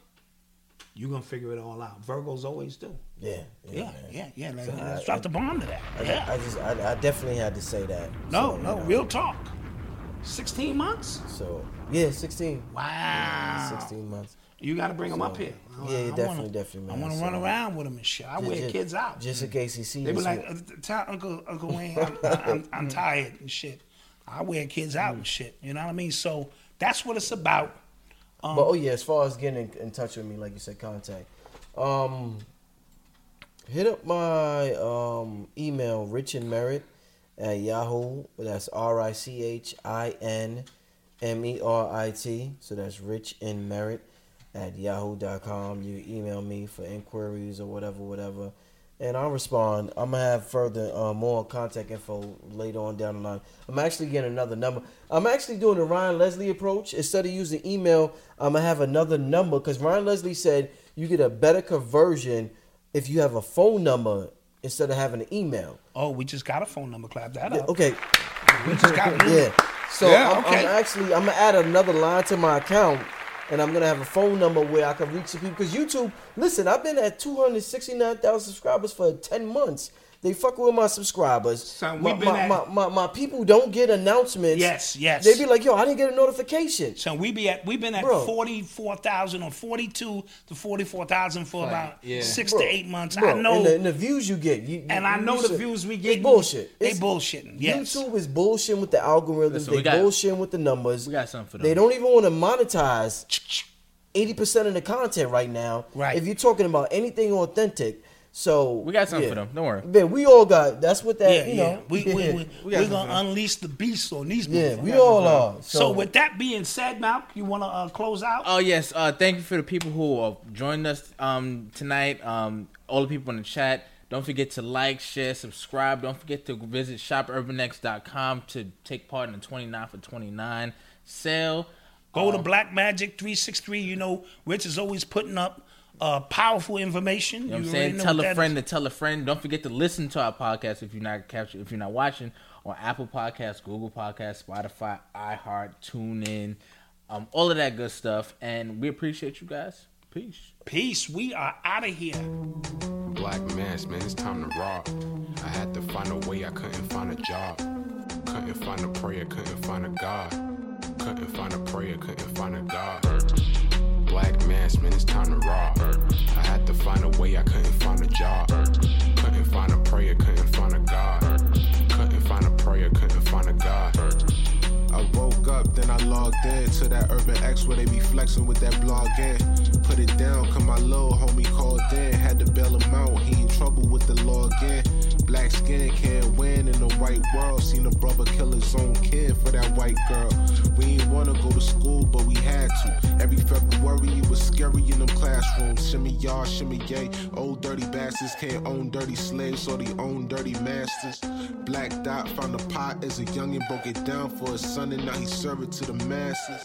You're gonna figure it all out. Virgos always do. Yeah, Yeah, man. yeah, yeah. Let's, So let's I- drop the bomb to that. I, yeah. I just, I, I definitely had to say that. no, So, no, know, real talk. Sixteen months. So yeah, sixteen. Wow. Sixteen months. You got to bring them up here. yeah, yeah, I definitely, wanna, definitely, I man. want to So, run around with them and shit. I wear Just- kids out. Just in case he sees They be like, uh, tell Uncle Uncle [laughs] Wayne, I'm, I'm, I'm tired and shit. I wear kids out and shit. You know what I mean? So that's what it's about. but oh yeah, as far as getting in, in touch with me, like you said, contact. Um, hit up my um email, Rich in Merit at Yahoo. That's R I C H I N M E R I T. So that's Rich in Merit at yahoo.com. You email me for inquiries or whatever, whatever. And I'll respond. I'm gonna have further uh, more contact info later on down the line. I'm actually getting another number. I'm actually doing the Ryan Leslie approach. Instead of using email, I'm gonna have another number because Ryan Leslie said you get a better conversion if you have a phone number instead of having an email. Oh, we just got a phone number. Clap that Yeah, up. okay. We just got Yeah. So Yeah, I'm, okay. I'm actually I'm gonna add another line to my account, and I'm gonna have a phone number where I can reach the people. Because YouTube, listen, I've been at 269,000 subscribers for 10 months. They fuck with my subscribers. Son, my, we've been my, at- my, my, my people don't get announcements. Yes, yes. They be like, yo, I didn't get a notification. So we be at we've been at forty four thousand or forty two to forty four thousand for about yeah. six Bro, to eight months. Bro, I know, And the, and the views you get. You, and you- I know you the said- views we get. It's bullshit. They It's- bullshitting. Yes. YouTube is bullshitting with the algorithms. Listen, they we got- bullshitting with the numbers. we got something for them. They don't even want to monetize eighty percent of the content right now. Right. If you're talking about anything authentic, so We got something yeah. for them. Don't worry. Man, we all got. That's what that. Yeah, you yeah. know. We we we, [laughs] We we, got are gonna for 'em. unleash the beast on these. yeah, motherfuckers. we all are. So, So, with that being said, Malk, you want to uh, close out? Oh yes, uh, thank you for the people who uh, joined us um, tonight. Um, all the people in the chat, Don't forget to like, share, subscribe. Don't forget to visit shopurbanx.com to take part in the 29 for 29 sale. Go Um, to Black Magic 363. You know, Rich is always putting up uh, powerful information. You know what I'm saying? Tell what a friend is. to tell a friend. Don't forget to listen to our podcast if you're not captured, if you're not watching on Apple Podcasts, Google Podcasts, Spotify, iHeart, TuneIn, um, all of that good stuff. And we appreciate you guys. Peace. Peace. We are out of here. Black mass, man, it's time to rock. I had to find a way, I couldn't find a job. Couldn't find a prayer, couldn't find a God. Couldn't find a prayer, couldn't find a God. Black mass, man, it's time to rob. I had to find a way, I couldn't find a job. Couldn't find a prayer, couldn't find a God. Couldn't find a prayer, couldn't find a God. I woke up, then I logged in to that Urban X where they be flexing with that blog in. Put it down, cause my little homie called in. Had to bail him out, he trouble with the law again. Black skin can't win in the white world. Seen a brother kill his own kid for that white girl. We ain't wanna go to school, but we had to. Every February it was scary in them classrooms. Shimmy y'all, shimmy yay. Old dirty bastards can't own dirty slaves, so they own dirty masters. Black Dot found a pot as a youngin', broke it down for his son, and now he serve it to the masses.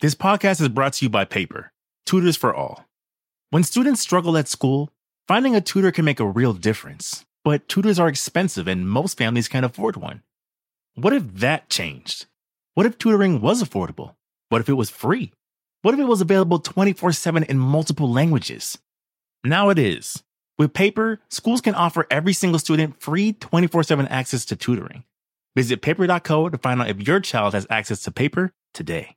This podcast is brought to you by Paper, Tutors for All. When students struggle at school, finding a tutor can make a real difference, but tutors are expensive and most families can't afford one. What if that changed? What if tutoring was affordable? What if it was free? What if it was available 24 7 in multiple languages? Now it is. With Paper, schools can offer every single student free 24 7 access to tutoring. Visit paper.co to find out if your child has access to paper today.